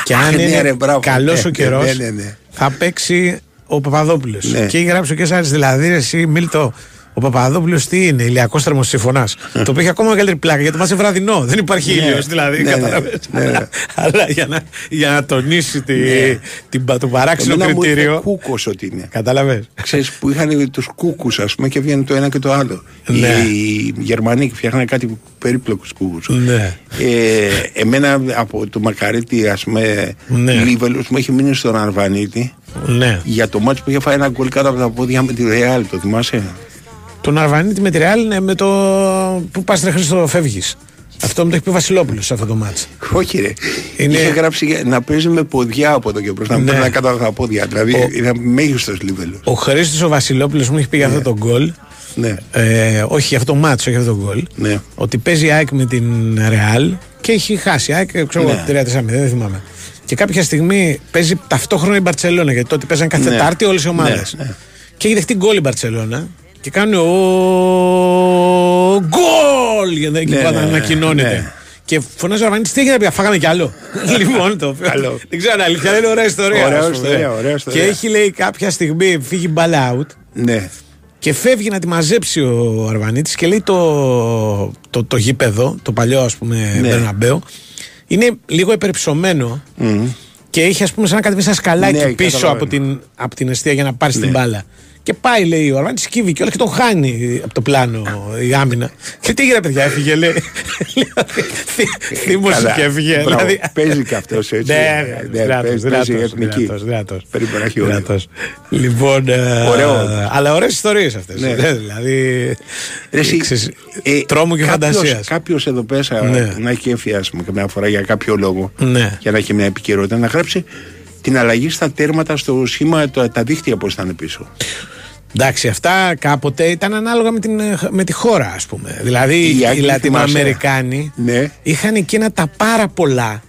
Και Ναι. Αχ, αν ναι, είναι ρε, μπράβο. καλός Ναι, ο καιρός ναι, ναι, ναι. θα παίξει ο Παπαδόπουλος. Ναι. Και έχει γράψει ο Κέσσαρης δηλαδή ρε, εσύ Μίλτο ο Παπαδόπουλος τι είναι, ηλιακός θερμοσύφωνας. το οποίο έχει ακόμα μεγαλύτερη πλάκα γιατί μα είναι βραδινό. Δεν υπάρχει Ναι. ήλιος δηλαδή. Ναι, ναι, κατάλαβες. ναι, ναι. Αλλά, αλλά για, να, για να τονίσει τη, Ναι. την, το παράξενο Εμένα μου κριτήριο. είπε κούκος ότι είναι. Κατάλαβες. Ξέρεις που είχαν τους κούκους ας πούμε και βγαίνει το ένα και το άλλο. Ναι. Οι Γερμανοί φτιάχναν κάτι περίπλοκους κούκους. Ναι. Ε, εμένα από το Μακαρίτη ας πούμε Ναι. Λίβελος μου έχει μείνει στον Αρβανίτη Ναι. για το μάτσο που είχε φάει ένα γκολ κάτω από τα πόδια με τη Ρεάλ, το θυμάσαι; Τον Αρβανίτη με τη Ρεάλ είναι με το. Πού πας ρε Χρήστο, φεύγεις. Αυτό μου το έχει πει ο Βασιλόπουλος σε αυτό το μάτς. Όχι ρε. Είναι- Είχε γράψει για- να παίζει με ποδιά από εδώ και μπρος, να Ναι. περνάει κάτω από τα πόδια. Δηλαδή Ο- ήταν μέγιστος Λίβελος. Ο Χρήστος ο Βασιλόπουλος μου έχει πει για αυτό το γκολ. Ναι. Ε, όχι για αυτό το μάτσο, όχι για αυτό το γκολ. Ναι. Ότι παίζει η ΑΕΚ με την Ρεάλ και έχει χάσει. Η ΑΕΚ, ξέρω εγώ, Ναι. 3-4-0, δεν θυμάμαι. Και κάποια στιγμή παίζει ταυτόχρονα η Μπαρσελόνα γιατί τότε παίζαν κάθε Ναι. Τετάρτη όλες οι ομάδες. Ναι, ναι. Και έχει δεχτεί γκολ η Μπαρσελόνα και κάνει ο γκολ για να εκεί Ναι, που ναι, ανακοινώνεται. ναι. Και φωνάζει ο Αρβανίτη, τι έγινε, παιδιά, φάγαμε κι άλλο. λοιπόν, το οποίο. Καλό. Δεν ξέρω, αν αλήθεια, είναι ωραία ιστορία. Ωραία ας πούμε. ιστορία, ωραία ιστορία. Και έχει λέει κάποια στιγμή φύγει μπάλα out Ναι. και φεύγει να τη μαζέψει ο Αρβανίτης και λέει το, το, το γήπεδο, το παλιό ας πούμε Ναι. Μπερναμπέο, είναι λίγο υπερυψωμένο Μμμ. και έχει ας πούμε σαν να κατεβεί ένα σκαλάκι Ναι, πίσω καταλαβαίνω. από την, από την αιστεία για να πάρεις Ναι. την μπάλα. Και πάει, λέει ο Αρβανίτη, σκύβει και όλα και τον χάνει από το πλάνο η άμυνα. Και τι έγινε, παιδιά, έφυγε, λέει. Θύμωσε Καλά. και έφυγε. Μπράβο. Δηλαδή, Παίζει και αυτός έτσι. Ναι, Ναι, ναι, δυνατός, παίζει- δυνατός, παίζει εθνική. δυνατός, δυνατός. Περίπου να έχει όλο. Δυνατός. Λοιπόν, ε, Ωραίο. αλλά ωραίες ιστορίες αυτές. Ναι. Δηλαδή. Ρε, εσύ, ξέρεις, ε, τρόμου και κάποιος- φαντασίας. Κάποιος εδώ πέσα Ναι. να έχει εφιάσμα καμιά φορά για κάποιο λόγο Ναι. για να έχει μια επικαιρότητα να γράψει την αλλαγή στα τέρματα στο σχήμα τα, τα δίχτυα πώς θα είναι πίσω. Εντάξει, αυτά κάποτε ήταν ανάλογα με, την, ε, με τη χώρα, ας πούμε. Δηλαδή, Οι οι, Άγγλοι Λατινοαμερικάνοι Ναι. είχαν εκείνα τα πάρα πολλά.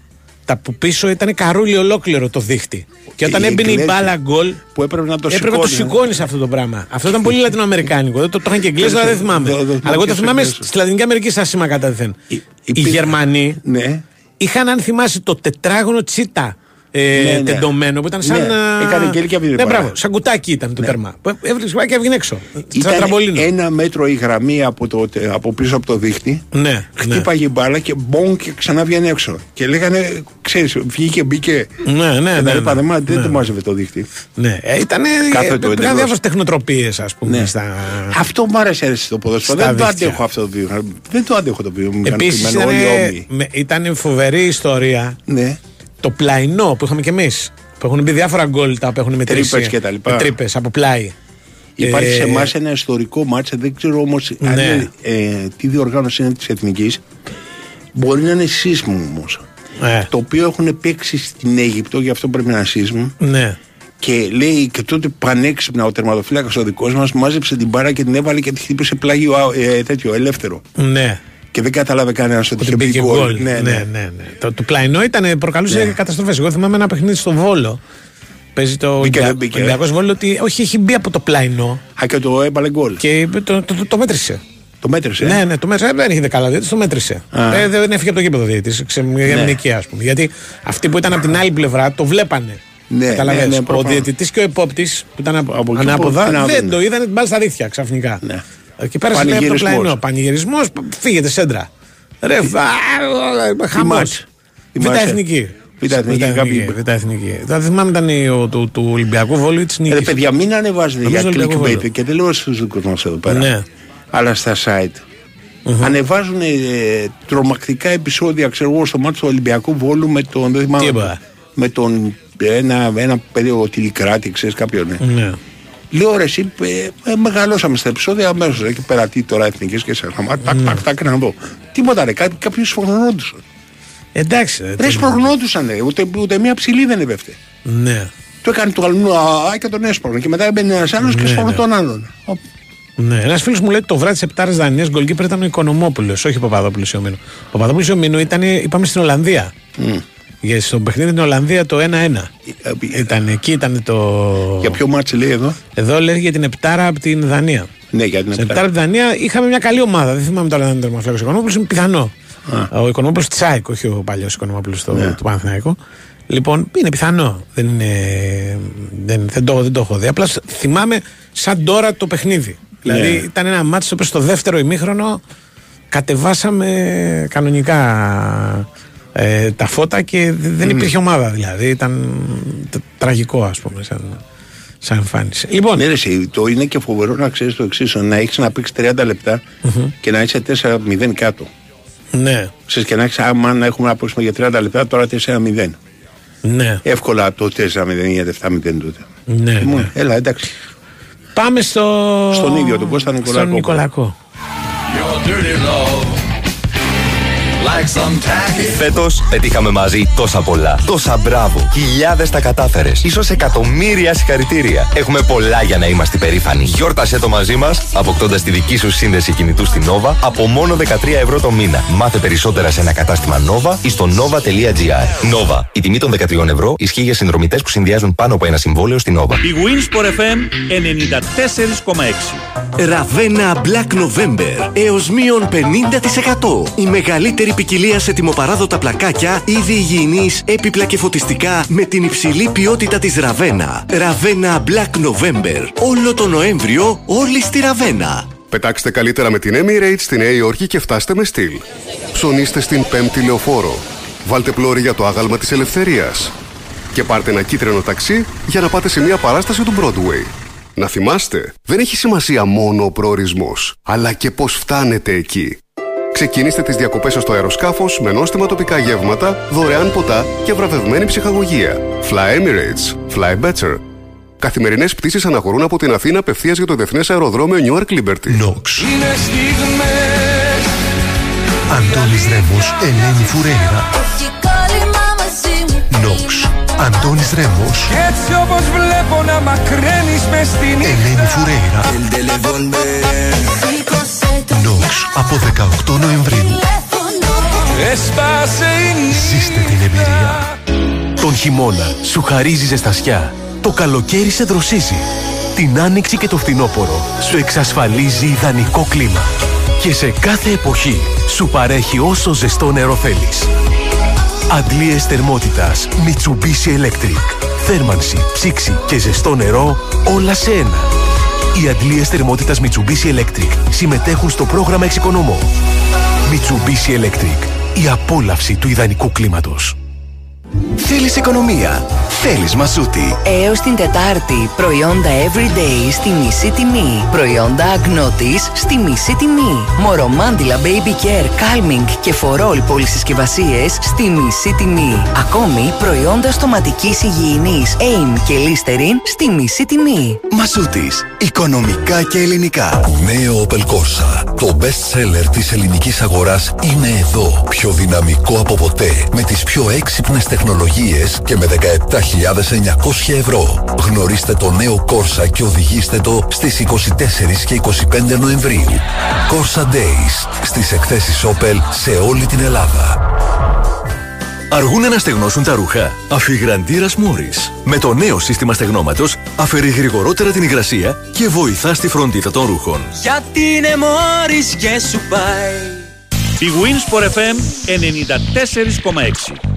Τα που πίσω ήταν καρούλι ολόκληρο το δίχτυ. Και όταν Οι έμπαινε η Εγγλέζοι μπάλα γκολ, Που έπρεπε να το έπρεπε να το σηκώνει, σηκώνεις αυτό το πράγμα. Αυτό ήταν πολύ λατινοαμερικάνικο. Δεν το, το είχαν και Εγγλέζοι, αλλά δεν θυμάμαι. Δεν- δεν θυμάμαι Αλλά εγώ το ποιος θυμάμαι Εγγλέζος. στη Λατινική Αμερική στα σήμα καταδεθέν. Οι- Οι υπήρχαν- Γερμανοί Ναι. είχαν, αν θυμάσαι, το τετράγωνο τσίτα. Ε, Ναι, ναι. τεντωμένο που ήταν σαν. Ναι, α, έκανε και έλεγε από την Ναι, μπάλα. μπράβο, σαν κουτάκι ήταν το τέρμα. Που Έβρισκε και έβγαινε έξω. Σαν Ήταν τραμπολίνο. ένα μέτρο η γραμμή από, το, από πίσω από το δίχτυ. Ναι, ναι. Χτύπαγε η μπάλα και μπον και ξανά βγαίνει έξω. Και λέγανε, ξέρεις, βγήκε, μπήκε. Ναι, ναι, Και ναι, τα λοιπά, ναι. δεν μα- δεν Ναι. το μάζευε το δίχτυ. Ναι, ε, ήταν. Κάθετο Υπήρχαν εντελώς. διάφορε τεχνοτροπίες, ας πούμε. Ναι. Στα... Αυτό μου άρεσε αρέσει το ποδόσφαιρο. Στα Δεν το δίχτυα. αντέχω αυτό το βίωμα. Δεν το αντέχω το βίωμα. Επίσης Επίσης όλοι όμοιοι. ήταν, ήταν φοβερή ιστορία Ναι. Το πλαϊνό που είχαμε κι εμείς. Που έχουν μπει διάφορα γκολ τα που έχουν με Τρύπες τρύπες και τα λοιπά. τρύπες από πλάι. Υπάρχει Ε, σε εμάς ένα ιστορικό ματς, δεν ξέρω όμως Ναι. ε, τι διοργάνωση είναι της Εθνικής. Μπορεί να είναι CISM όμως. Ε, Το οποίο έχουν παίξει στην Αίγυπτο, γι' αυτό πρέπει να είναι CISM. ναι. Και λέει και τότε πανέξυπνα ο τερματοφύλακας ο δικός μας μάζεψε την μπάρα και την έβαλε και τη χτύπησε πλάγιο α, ε, τέτοιο ελεύθερο. Ναι. Και δεν κατάλαβε κανένας ότι Ότι είχε μπήκε μπει γκολ. γκολ. Ναι, ναι, ναι. Το, το πλαϊνό ήταν, προκαλούσε Ναι. καταστροφές. Εγώ θυμάμαι ένα παιχνίδι στο Βόλο. Παίζει το Μπήκε, Ολυμπια- δεν μπήκε. Ολυμπιακός Βόλο ότι όχι, έχει μπει από το πλαϊνό Α, και το έβαλε γκολ. και το, το, το, το μέτρησε. Το μέτρησε. Ναι, ναι, το μέτρησε. Δεν είχε δεκάλα διαιτητή, το μέτρησε. Α. Ε, δεν έφυγε από το γήπεδο διαιτητής. Για Ναι. ναι. ας πούμε. Γιατί αυτοί που ήταν από την άλλη πλευρά το βλέπανε. Ναι, Καταλαβαίνεις. ναι, ναι, ο προφανώς. διαιτητής και ο υπόπτης που ήταν από, Από εκεί ανάποδα που- τι να δεν δούνε. το είδανε την μπάλα στα δίχτυα ξαφνικά. Ναι. Και πέρασε λέει, από το Πανηγυρισμός. πλαϊνό. Πανηγυρισμός, φύγετε σέντρα. Ρε, χαμός. μάτς. Η Β' μάτς, ε. εθνική. Β' εθνική, κάποιοι- Β' εθνική. Δεν θυμάμαι ήταν η- ο- του, του Ολυμπιακού Βόλου ή της Ε, Ρε νίκης. παιδιά, μην ανεβάζετε Νομίζω για Ολυμπιακό clickbait Βόλο. και δεν λέω στους δικούς μας εδώ πέρα. Ναι. Αλλά στα site. Ανεβάζουν ε, τρομακτικά επεισόδια, ξέρω εγώ, στο μάτι του Ολυμπιακού Βόλου με τον. Δεν θυμάμαι, Τίποτα. με τον. Ένα, ένα παιδί, ο Τηλικράτη, ξέρεις κάποιον. Ναι. Ναι. Λέω ρε, εσύ, ε, ε, μεγαλώσαμε στα επεισόδια αμέσως. Εκεί πέρα τι τώρα εθνικέ και σε ένα τάκ, τάκ, τάκ, να δω. Τίποτα ρε, κάτι, κάποιου σπρογνώντουσαν. Εντάξει. ρε, Ρε, τι- σπρογνώντουσαν, ρε, ούτε, ούτε μία ψηλή δεν έπεφτε. Ναι. Το έκανε το αλλού α, και τον έσπρωγνε. Και μετά έμπαινε ένας άλλος και Ναι, σπρώχνε ναι. τον άλλον. Οπ. Ναι, ένας φίλος μου λέει ότι το βράδυ της Επτάρε Δανίας γκολκίπερ ήταν ο Οικονομόπουλος, όχι ο Παπαδόπουλος Ιωμήνου. Ο Παπαδόπουλος Ιωμήνου ήταν, είπαμε, στην Ολλανδία. Για στο παιχνίδι στην Ολλανδία το 1-1. Ήταν εκεί, ήταν το. Ε, Για ποιο ματς λέει εδώ; Εδώ λέει για την Επτάρα από την Δανία. Ναι, για την Στην Επτάρα. Επτάρα από την Δανία είχαμε μια καλή ομάδα. Δεν θυμάμαι τώρα αν ήταν τερματοφύλακας ο Οικονομόπουλος, είναι πιθανό. Ο Οικονομόπουλος της ΑΕΚ, όχι ο παλιός Οικονομόπουλος Ναι. του Παναθηναϊκού. Λοιπόν, είναι πιθανό. Δεν, είναι, δεν, δεν, το, δεν το έχω δει. Απλά σ- θυμάμαι σαν τώρα το παιχνίδι. Δηλαδή Ναι. ήταν ένα ματς στο στο δεύτερο ημίχρονο κατεβάσαμε κανονικά ε, τα φώτα και δε- δεν υπήρχε ομάδα δηλαδή. Ήταν τ- τραγικό ας πούμε σαν, σαν εμφάνιση. Λοιπόν, Ναι, ρε, εσύ, το είναι και φοβερό να ξέρεις το εξής: να έχεις να παίξεις 30 λεπτά και να είσαι 4-0 κάτω. ναι, Ξέρεις, και να έχεις, άμα να έχουμε να παίξουμε για 30 λεπτά, τώρα 4-0. ναι, Εύκολα το 4-0 ή 7-0 τότε. ναι, Λοιπόν, ναι. Έλα, εντάξει. Πάμε στο... Στον ίδιο, τον Κώστα Νικολακό. Στον Νικολακό. Your dirty love, like some tacky. Φέτος πετύχαμε μαζί τόσα πολλά. Τόσα μπράβο. Χιλιάδες τα κατάφερες. σω εκατομμύρια συγχαρητήρια. Έχουμε πολλά για να είμαστε περήφανοι. Γιόρτασέ το μαζί μας, αποκτώντας τη δική σου σύνδεση κινητού στην Nova από μόνο 13 ευρώ το μήνα. Μάθε περισσότερα σε ένα κατάστημα Nova ή στο nova.gr. Nova. Η τιμή των 13 ευρώ ισχύει για συνδρομητές που συνδυάζουν πάνω από ένα συμβόλαιο στην Nova. Η Winsport FM 94,6. Ραβένα Black November έως μείον 50%. Η μεγαλύτερη ποικιλία σε τιμοπαράδοτα πλακάκια, είδη υγιεινής, έπιπλα και φωτιστικά με την υψηλή ποιότητα της Ραβένα. Ραβένα Black November. Όλο το Νοέμβριο όλοι στη Ραβένα. Πετάξτε καλύτερα με την Emirates στη Νέα Υόρκη και φτάστε με στυλ. Ψωνίστε στην πέμπτη λεωφόρο. Βάλτε πλώρη για το άγαλμα της ελευθερίας. Και πάρτε ένα κίτρινο ταξί για να πάτε σε μια παράσταση του Broadway. Να θυμάστε, δεν έχει σημασία μόνο ο προορισμός, αλλά και πώς φτάνετε εκεί. Ξεκινήστε τις διακοπές σας στο αεροσκάφος με νόστιμα τοπικά γεύματα, δωρεάν ποτά και βραβευμένη ψυχαγωγία. Fly Emirates. Fly better. Καθημερινές πτήσεις αναχωρούν από την Αθήνα απευθείας για το Διεθνές Αεροδρόμιο Newark Liberty. Νόξ. Είναι στιγμές Αντώνης Ρέμος, Ελένη Φουρέιρα. Έχει κόλλημα μαζί μου Νόξ. Αντώνης Ρέμος, Κι έτσι όπως βλέπω να μακραίνεις μες στη νύχτα Ελένη Φουρέιρα. Νόξ. Από 18 Νοεμβρίου. Έσπασε η νύχτα Ζήστε την εμπειρία. Τον χειμώνα σου χαρίζει ζεστασιά. Το καλοκαίρι σε δροσίζει. Την άνοιξη και το φθινόπωρο σου εξασφαλίζει ιδανικό κλίμα. Και σε κάθε εποχή σου παρέχει όσο ζεστό νερό θέλεις. Αντλίες θερμότητας Mitsubishi Electric. Θέρμανση, ψήξη και ζεστό νερό όλα σε ένα. Οι αντλίες θερμότητας Mitsubishi Electric συμμετέχουν στο πρόγραμμα Εξοικονομώ. Mitsubishi Electric. Η απόλαυση του ιδανικού κλίματος. Θέλεις οικονομία. Θέλεις Μασούτη. Έως την Τετάρτη, προϊόντα Everyday στη μισή τιμή. Προϊόντα Αγνώτης στη μισή τιμή. Μορομάντιλα Baby Care, Calming και Φορόλ πολυσυσκευασίες στη μισή τιμή. Ακόμη, προϊόντα στοματικής υγιεινής AIM και Listerine στη μισή τιμή. Μασούτης. Οικονομικά και ελληνικά. Νέο Opel Corsa. Το best seller της ελληνικής αγοράς είναι εδώ. Πιο δυναμικό από ποτέ. Με τις πιο έξυπνες τεχνολογίες και με 17.900 ευρώ. Γνωρίστε το νέο Corsa και οδηγήστε το στις 24 και 25 Νοεμβρίου. Corsa Days. Στις εκθέσεις Opel σε όλη την Ελλάδα. Αργούν να στεγνώσουν τα ρούχα. Αφιγραντήρας Μόρις. Με το νέο σύστημα στεγνώματος αφαιρεί γρηγορότερα την υγρασία και βοηθά στη φροντίδα των ρούχων. Γιατί είναι μόρις και σου πάει Η Winsport FM 94,6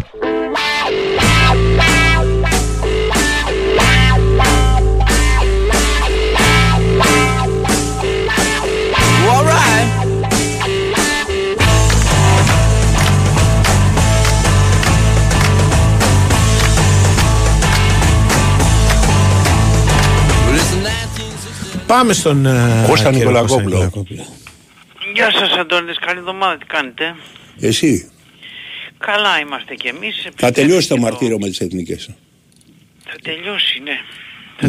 Πάμε στον ε, Κώστα κύριο Νικολακόπουλο. Νικολακόπουλο. Γεια σας Αντώνης, καλή εβδομάδα, τι κάνετε; Εσύ; Καλά είμαστε κι εμείς. Θα τελειώσει το μαρτύριο με τις εθνικές. Θα τελειώσει, ναι.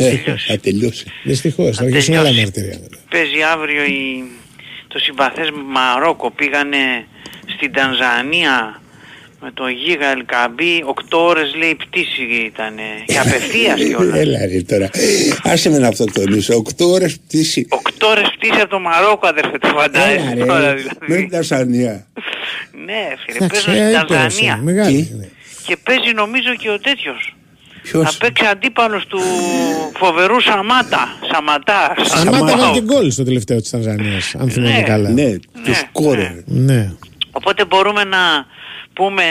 Ναι, θα τελειώσει. Δυστυχώς, θα αρχίσουν άλλα μαρτυρία. Παίζει αύριο η... το συμπαθές Μαρόκο. Πήγανε στην Τανζανία με το Γίγα Ελκαμπή. 8 ώρες λέει πτήση ήταν. Και απευθείας κιόλας. Έλα ρε τώρα. Άσε με να αυτοκτονήσω. Οκτώ ώρες πτήση. 8 ώρες πτήση από το Μαρόκο αδερφέ το φαντάζεσαι Έλα τώρα ρε. δηλαδή. Με την Τασανία. Ναι φίλε, Εντάξει, παίζουν στην ε, πέρασε, Τανζανία. μεγάλη. Και παίζει νομίζω και ο τέτοιος. Ποιος; Θα παίξει αντίπαλος του φοβερού Σαμάτα. Σαματά. Σαμάτα έκανε και γκολ στο τελευταίο της Τανζανίας, αν θυμάμαι Ναι. καλά. Ναι, του σκόρε. Ναι. Οπότε μπορούμε να πούμε,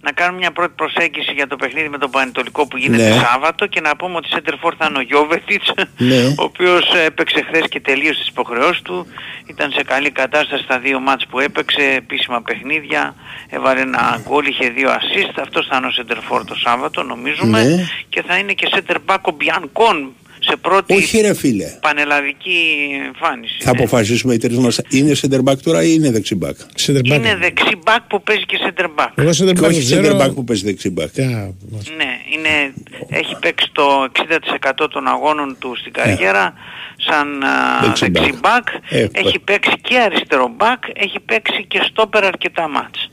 να κάνουμε μια πρώτη προσέγγιση για το παιχνίδι με τον Πανετολικό που γίνεται Ναι. Σάββατο και να πούμε ότι Σέντερφορ θα είναι ο Γιώβετιτς, Ναι. ο οποίος έπαιξε χθες και τελείωσε τις υποχρεώσεις του. Ήταν σε καλή κατάσταση στα δύο μάτς που έπαιξε, επίσημα παιχνίδια, έβαλε ένα γκολ, είχε δύο assist, αυτός θα είναι ο Σέντερφορ το Σάββατο νομίζουμε Ναι. και θα είναι και Σέντερ Μπάκο Μπιανκόν σε πρώτη Όχι ρε φίλε. πανελλαδική εμφάνιση. Θα αποφασίσουμε οι τρεις μας είναι center back τώρα ή είναι δεξί back. Είναι δεξί back που παίζει και center back. Εγώ σε Και όχι ξέρω- center back που παίζει δεξί back. Ναι, είναι, έχει παίξει το 60% των αγώνων του στην καριέρα σαν α, Δεξί δεξί back. μπακ. Ε, έχει παίξει και αριστερό μπακ, έχει παίξει και στόπερ αρκετά μάτς.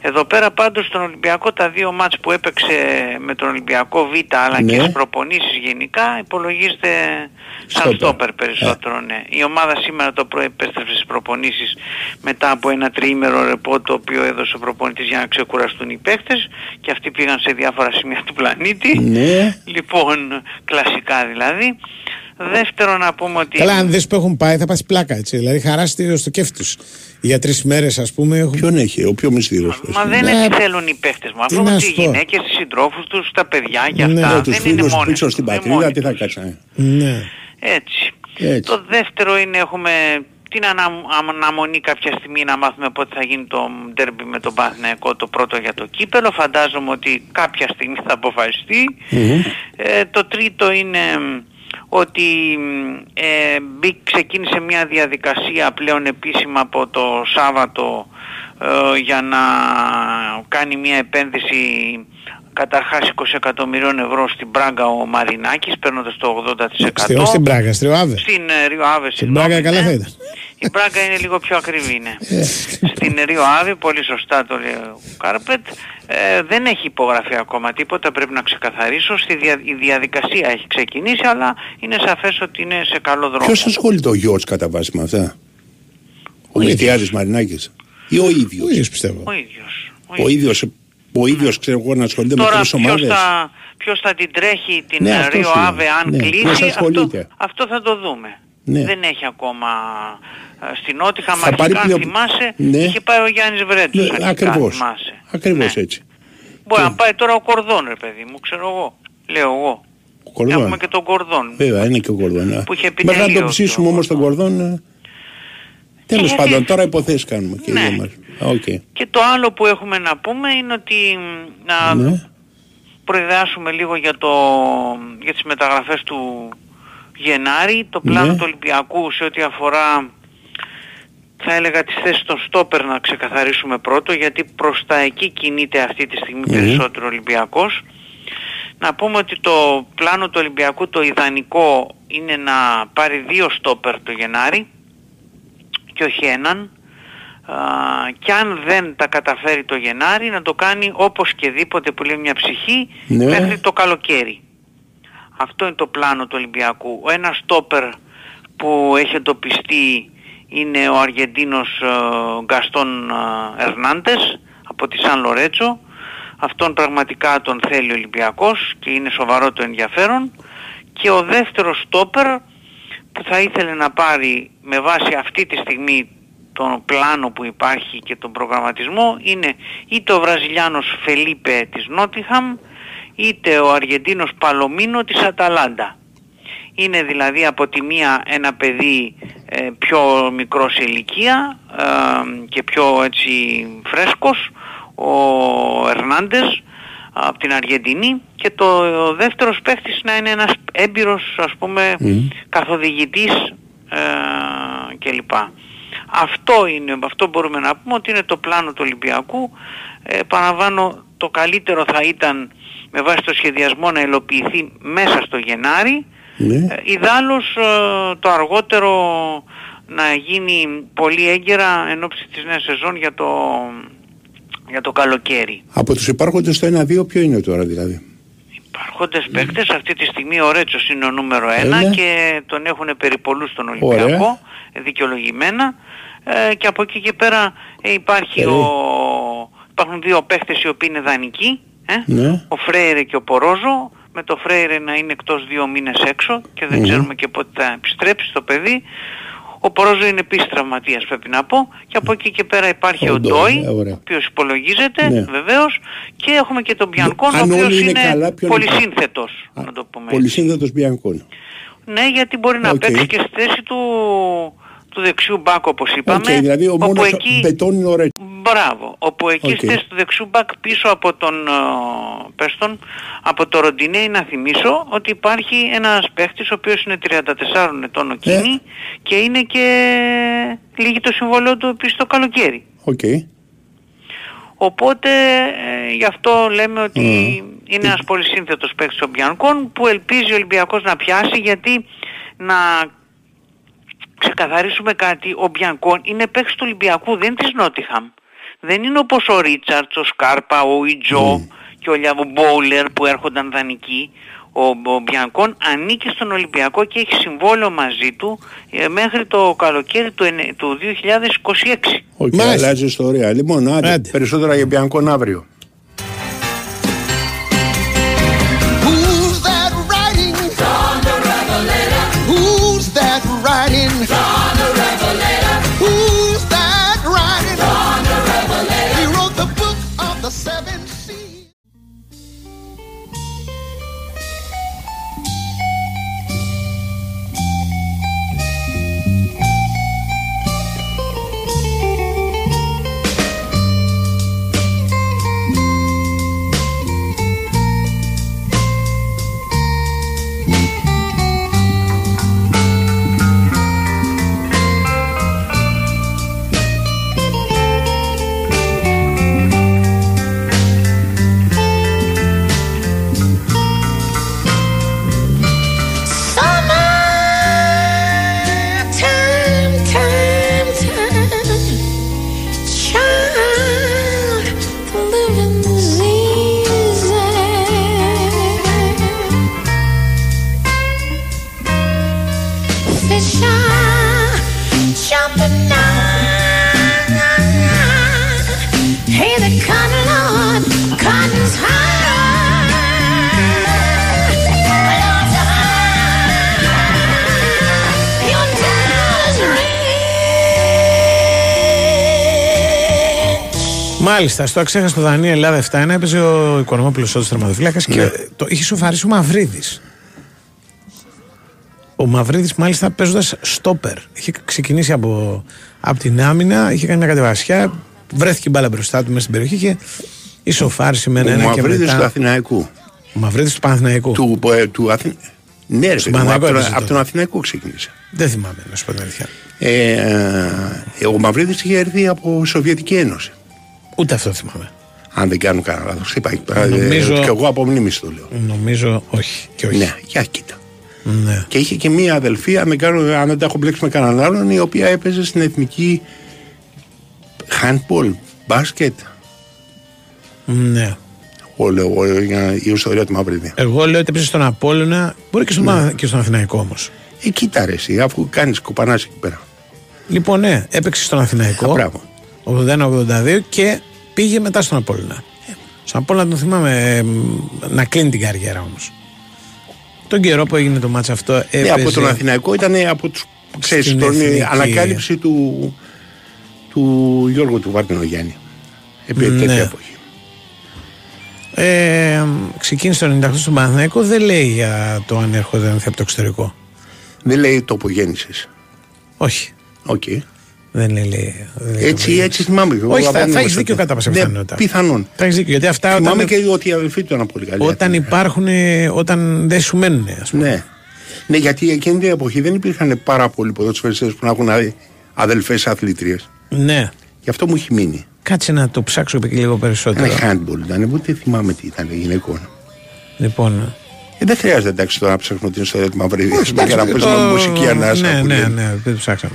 Εδώ πέρα πάντως στον Ολυμπιακό τα δύο μάτς που έπαιξε με τον Ολυμπιακό Β αλλά Ναι. και στις προπονήσεις γενικά υπολογίζεται σαν Στόπερ. στόπερ περισσότερο ναι. Η ομάδα σήμερα το πρωί επέστρεψε στις προπονήσεις μετά από ένα τριήμερο ρεπό το οποίο έδωσε ο προπονητής για να ξεκουραστούν οι παίχτες και αυτοί πήγαν σε διάφορα σημεία του πλανήτη. Ναι. Λοιπόν, κλασικά δηλαδή. Δεύτερο να πούμε ότι... Καλά, αν δεις που έχουν πάει θα πας πλάκα έτσι. Δηλαδή χαράστη στο κέφι τους. Για τρεις μέρες ας πούμε έχουν... Ποιον έχει, ο πιο μυστήριος. Μα δεν Ναι. επιθέλουν οι παίχτες μου. Τι Αφού να έχουν σου τις πω. γυναίκες, τις συντρόφους τους, τα παιδιά και Ναι, αυτά. Ναι, τους δεν είναι φίλους μόνοι πίσω τους, στην δεν πατρίδα, μόνοι τι θα τους. κάτσανε. Ναι. Έτσι. Έτσι. Το δεύτερο είναι έχουμε την ανα, αναμονή κάποια στιγμή να μάθουμε πότε θα γίνει το ντέρμπι με τον Παναθηναϊκό το πρώτο για το κύπελο. Φαντάζομαι ότι κάποια στιγμή θα αποφασιστεί. Ε, το τρίτο είναι μ, ότι μ, ε, μπή- ξεκίνησε μια διαδικασία πλέον επίσημα από το Σάββατο ε, για να κάνει μια επένδυση καταρχάς 20 εκατομμυρίων ευρώ στην Πράγκα ο Μαρινάκης παίρνοντας το 80%. Στη, όχι στην Πράγα, στη Ροάβε. Στην ε, Ρίο Άβε, Στην Πράγα καλά θα ήταν. η Πράγκα είναι λίγο πιο ακριβή, ναι. Ε. Στην Ρίο Άβη, πολύ σωστά το λέει ο Κάρπετ, ε, δεν έχει υπογραφεί ακόμα τίποτα, πρέπει να ξεκαθαρίσω. Στη δια, η διαδικασία έχει ξεκινήσει, αλλά είναι σαφές ότι είναι σε καλό δρόμο. Ποιος ασχολείται ο Γιώργος κατά βάση με αυτά; Ο Μητιάδης Μαρινάκης. Ή ο ίδιος; Ο ίδιος πιστεύω. Ο ίδιος. Ο ίδιος, ο ίδιος ξέρω εγώ να ασχολείται με Τώρα τρεις ποιος ομάδες. θα, ποιος θα την τρέχει την Ναι, ε, αυτός Ρίο σου λέω. Άβε αν Ναι, ποιος κλείσει, αυτό, ασχολείται. αυτό θα το δούμε. Ναι. Δεν έχει ακόμα ε, στην Νότιχα, Θα πάρει μαχικά αν πλέον- θυμάσαι, Ναι. είχε πάει ο Γιάννης Βρέτος Ναι, αρχικά, ακριβώς. θυμάσαι. Ακριβώς έτσι. Μπορεί να πάει τώρα ο Κορδόν ρε παιδί μου, ξέρω εγώ. Λέω εγώ. Ο Κορδόν. Έχουμε και τον Κορδόν. Βέβαια είναι και ο Κορδόν. ε. Που είχε Μέχρι να επιτελείο το ψήσουμε όμως τον Κορδόν. ε, Τέλος Ε, πάντων, ε, τώρα υποθέσεις κάνουμε και οι ναι. δύο μας. Α, οκ. Και το άλλο που έχουμε να πούμε είναι ότι μ, να, Ναι. προειδεάσουμε λίγο για, το, για τις μεταγραφές του Γενάρη, το πλάνο Ναι. του Ολυμπιακού σε ό,τι αφορά θα έλεγα τις θέσεις των στόπερ να ξεκαθαρίσουμε πρώτο γιατί προς τα εκεί κινείται αυτή τη στιγμή Μμμ. περισσότερο ο Ολυμπιακός. Να πούμε ότι το πλάνο του Ολυμπιακού το ιδανικό είναι να πάρει δύο στόπερ το Γενάρη και όχι έναν. Α, και αν δεν τα καταφέρει το Γενάρη να το κάνει όπως και δίποτε που λέει μια ψυχή Ναι. μέχρι το καλοκαίρι. Αυτό είναι το πλάνο του Ολυμπιακού. Ο ένας στόπερ που έχει εντοπιστεί είναι ο Αργεντίνος ε, Γκαστόν ε, Ερνάντες από τη Σαν Λορέτσο. Αυτόν πραγματικά τον θέλει ο Ολυμπιακός και είναι σοβαρό το ενδιαφέρον. Και ο δεύτερος στόπερ που θα ήθελε να πάρει με βάση αυτή τη στιγμή τον πλάνο που υπάρχει και τον προγραμματισμό είναι είτε ο Βραζιλιάνος Φελίπε της Νότιχαμ είτε ο Αργεντίνος Παλομίνο της Αταλάντα. Είναι δηλαδή από τη μία ένα παιδί ε, πιο μικρός σε ηλικία ε, και πιο έτσι φρέσκος, ο Ερνάντες από την Αργεντινή και το δεύτερος παίχτης να είναι ένας έμπειρος ας πούμε καθοδηγητής ε, κλπ. Αυτό είναι, αυτό μπορούμε να πούμε ότι είναι το πλάνο του Ολυμπιακού. Ε, παραβάνω το καλύτερο θα ήταν με βάση το σχεδιασμό να υλοποιηθεί μέσα στο Γενάρη. Ναι. Ε, ιδάλλως ε, το αργότερο να γίνει πολύ έγκαιρα εν ώψη της νέας σεζόν για το, για το καλοκαίρι. Από τους υπάρχοντες το 1-2 ποιο είναι τώρα δηλαδή; Υπάρχοντες παίκτες, αυτή τη στιγμή ο Ρέτσος είναι ο νούμερο Έλα. ένα και τον έχουν περιπολού στον Ολυμπιακό, ε, δικαιολογημένα. Ε, και από εκεί και πέρα ε, υπάρχει Ε. ο... υπάρχουν δύο παίκτες οι οποίοι είναι δανεικοί, ε, Ναι. ο Φρέιρε και ο Πορόζο, με το Φρέιρε να είναι εκτός δύο μήνες έξω και δεν Μμμ. ξέρουμε και πότε θα επιστρέψει το παιδί. Ο Πορόζο είναι επίσης τραυματίας πρέπει να πω και από εκεί και πέρα υπάρχει Ο ο Ντόι, Ντόι, ε, ο ωραία. οποίος υπολογίζεται Ναι. βεβαίως και έχουμε και τον Μπιανκόν ο Αν όλοι οποίος είναι είναι καλά, ποιον είναι- πολυσύνθετος να το πούμε έτσι. Πολυσύνδετος Μπιανκόν. Ναι, γιατί μπορεί να Οκ. παίξει και στη θέση του, του δεξιού μπακ όπως είπαμε. Οκ, δηλαδή ο όπου μόνος εκεί, μπετόν είναι ο Ρέτσο. Μπράβο. Όπου εκεί Οκ. στη θέση του δεξιού μπακ πίσω από τον, ε, πες τον, από το Ροντινέι να θυμίσω ότι υπάρχει ένας παίχτης ο οποίος είναι 34 ετών ο Κίνη και είναι και λήγει το συμβόλαιο του επίσης το καλοκαίρι. Οκ. Οπότε ε, γι' αυτό λέμε ότι είναι ένας πολύ σύνθετος παίκτης ο Μπιανκόν που ελπίζει ο Ολυμπιακός να πιάσει γιατί να ξεκαθαρίσουμε κάτι, ο Μπιανκόν είναι παίκτης του Ολυμπιακού, δεν της Νότιχαμ. Δεν είναι όπως ο Ρίτσαρτς, ο Σκάρπα, ο Ιτζο και ο Λιαβο Μπόουλερ που έρχονταν δανεικοί. Ο, ο Μπιανκόν ανήκει στον Ολυμπιακό και έχει συμβόλαιο μαζί του ε, μέχρι το καλοκαίρι του, ενε- του 2026. Οκ, Μάλιστα. αλλάζει ιστορία. Λοιπόν, άντε, Άντε. περισσότερα για Μπιανκόν αύριο. Μάλιστα, στο αξέχαστο Δανία Ελλάδα 7-1 έπαιζε ο Οικονομόπουλος Σόντο Τερματοφύλακα και Ναι. το είχε σοφαρίσει ο Μαυρίδης. Ο Μαυρίδης, μάλιστα, παίζοντας στόπερ. Είχε ξεκινήσει από, από την άμυνα, είχε κάνει μια κατεβασιά, βρέθηκε η μπάλα μπροστά του μέσα στην περιοχή και ισοφάρισε με Ο ένα και Μαυρίδης μετά. του Αθηναϊκού. Ο Μαυρίδης του Παναθηναϊκού. Του, ε, του Αθη... Ναι, ρε, Στον παιδί μου, Παναθηναϊκό από, τον, έπαιζε από τότε. τον Αθηναϊκό ξεκίνησε. Δεν θυμάμαι, να σου πω την αλήθεια. Ε, ε, ο Μαυρίδης είχε έρθει από Σοβιετική Ένωση. Ούτε αυτό θυμάμαι. Αν δεν κάνω κανένα λάθος. Υπάρχει. Νομίζω- Ε, και εγώ από μνήμης το λέω. Νομίζω όχι. Και όχι. Ναι, για κοίτα. Ναι. Και είχε και μία αδελφή, αν δεν, κάνω, αν δεν τα έχω μπλέξει με κανέναν άλλον, η οποία έπαιζε στην εθνική handball, μπάσκετ. ναι. Όλο, όλο, για- η ιστορία του Μαυρίδη. Εγώ λέω ότι έπαιζε στον Απόλλωνα, μπορεί και στον, Πανα- και στον Αθηναϊκό όμως. Ε, κοίτα ρε, εσύ, αφού κάνεις κοπανάς εκεί πέρα. Λοιπόν, ναι, έπαιξε στον Αθηναϊκό. Α, μπράβο. 81-82 και πήγε μετά στον Απόλλωνα. Στον Απόλλωνα τον θυμάμαι ε, μ, να κλείνει την καριέρα όμως. Τον καιρό που έγινε το μάτς αυτό έπαιζε. Ναι, από τον Αθηναϊκό ήταν από τους. Ξέρεις, Στην τον, ε, εθνική. ανακάλυψη του, του Γιώργου του Βάρτινο Γιάννη. Επί Ναι. τέτοια εποχή. Ε, ξεκίνησε το 98 στον Παναθηναϊκό, δεν λέει για το αν έρχονταν από το εξωτερικό. Δεν λέει τόπο γέννησης. Όχι. Οκ. Δεν λέει. λέει δεν λέει Έτσι, το- έτσι θυμάμαι. εγώ, Όχι, θα, από θα μνήμη έχεις στο δίκιο τέλος. κατά πάσα Ναι, πιθανότητα. Πιθανόν. Θα έχεις δίκιο. Γιατί αυτά Θυμάμαι όταν, και ότι η αδελφή του ήταν πολύ καλή. όταν υπάρχουν, ε, όταν δεν σου μένουν, ας πούμε. Ναι. Ναι, γιατί εκείνη την εποχή δεν υπήρχαν πάρα πολλοί ποδοσφαιριστές που να έχουν αδελφές αθλήτριες. Ναι. Γι' αυτό μου έχει μείνει. Κάτσε να το ψάξω και λίγο περισσότερο. Ένα handball ήταν, ούτε θυμάμαι τι ήταν γυναικών. Λοιπόν. Ε, δεν χρειάζεται εντάξει τώρα να ψάχνω την ιστορία του Μαυρίδη. Όχι, Για να εντάξει, παίζουμε το- μουσική ανάσα. Ναι, που ναι, λένε. ναι, δεν το ψάξαμε.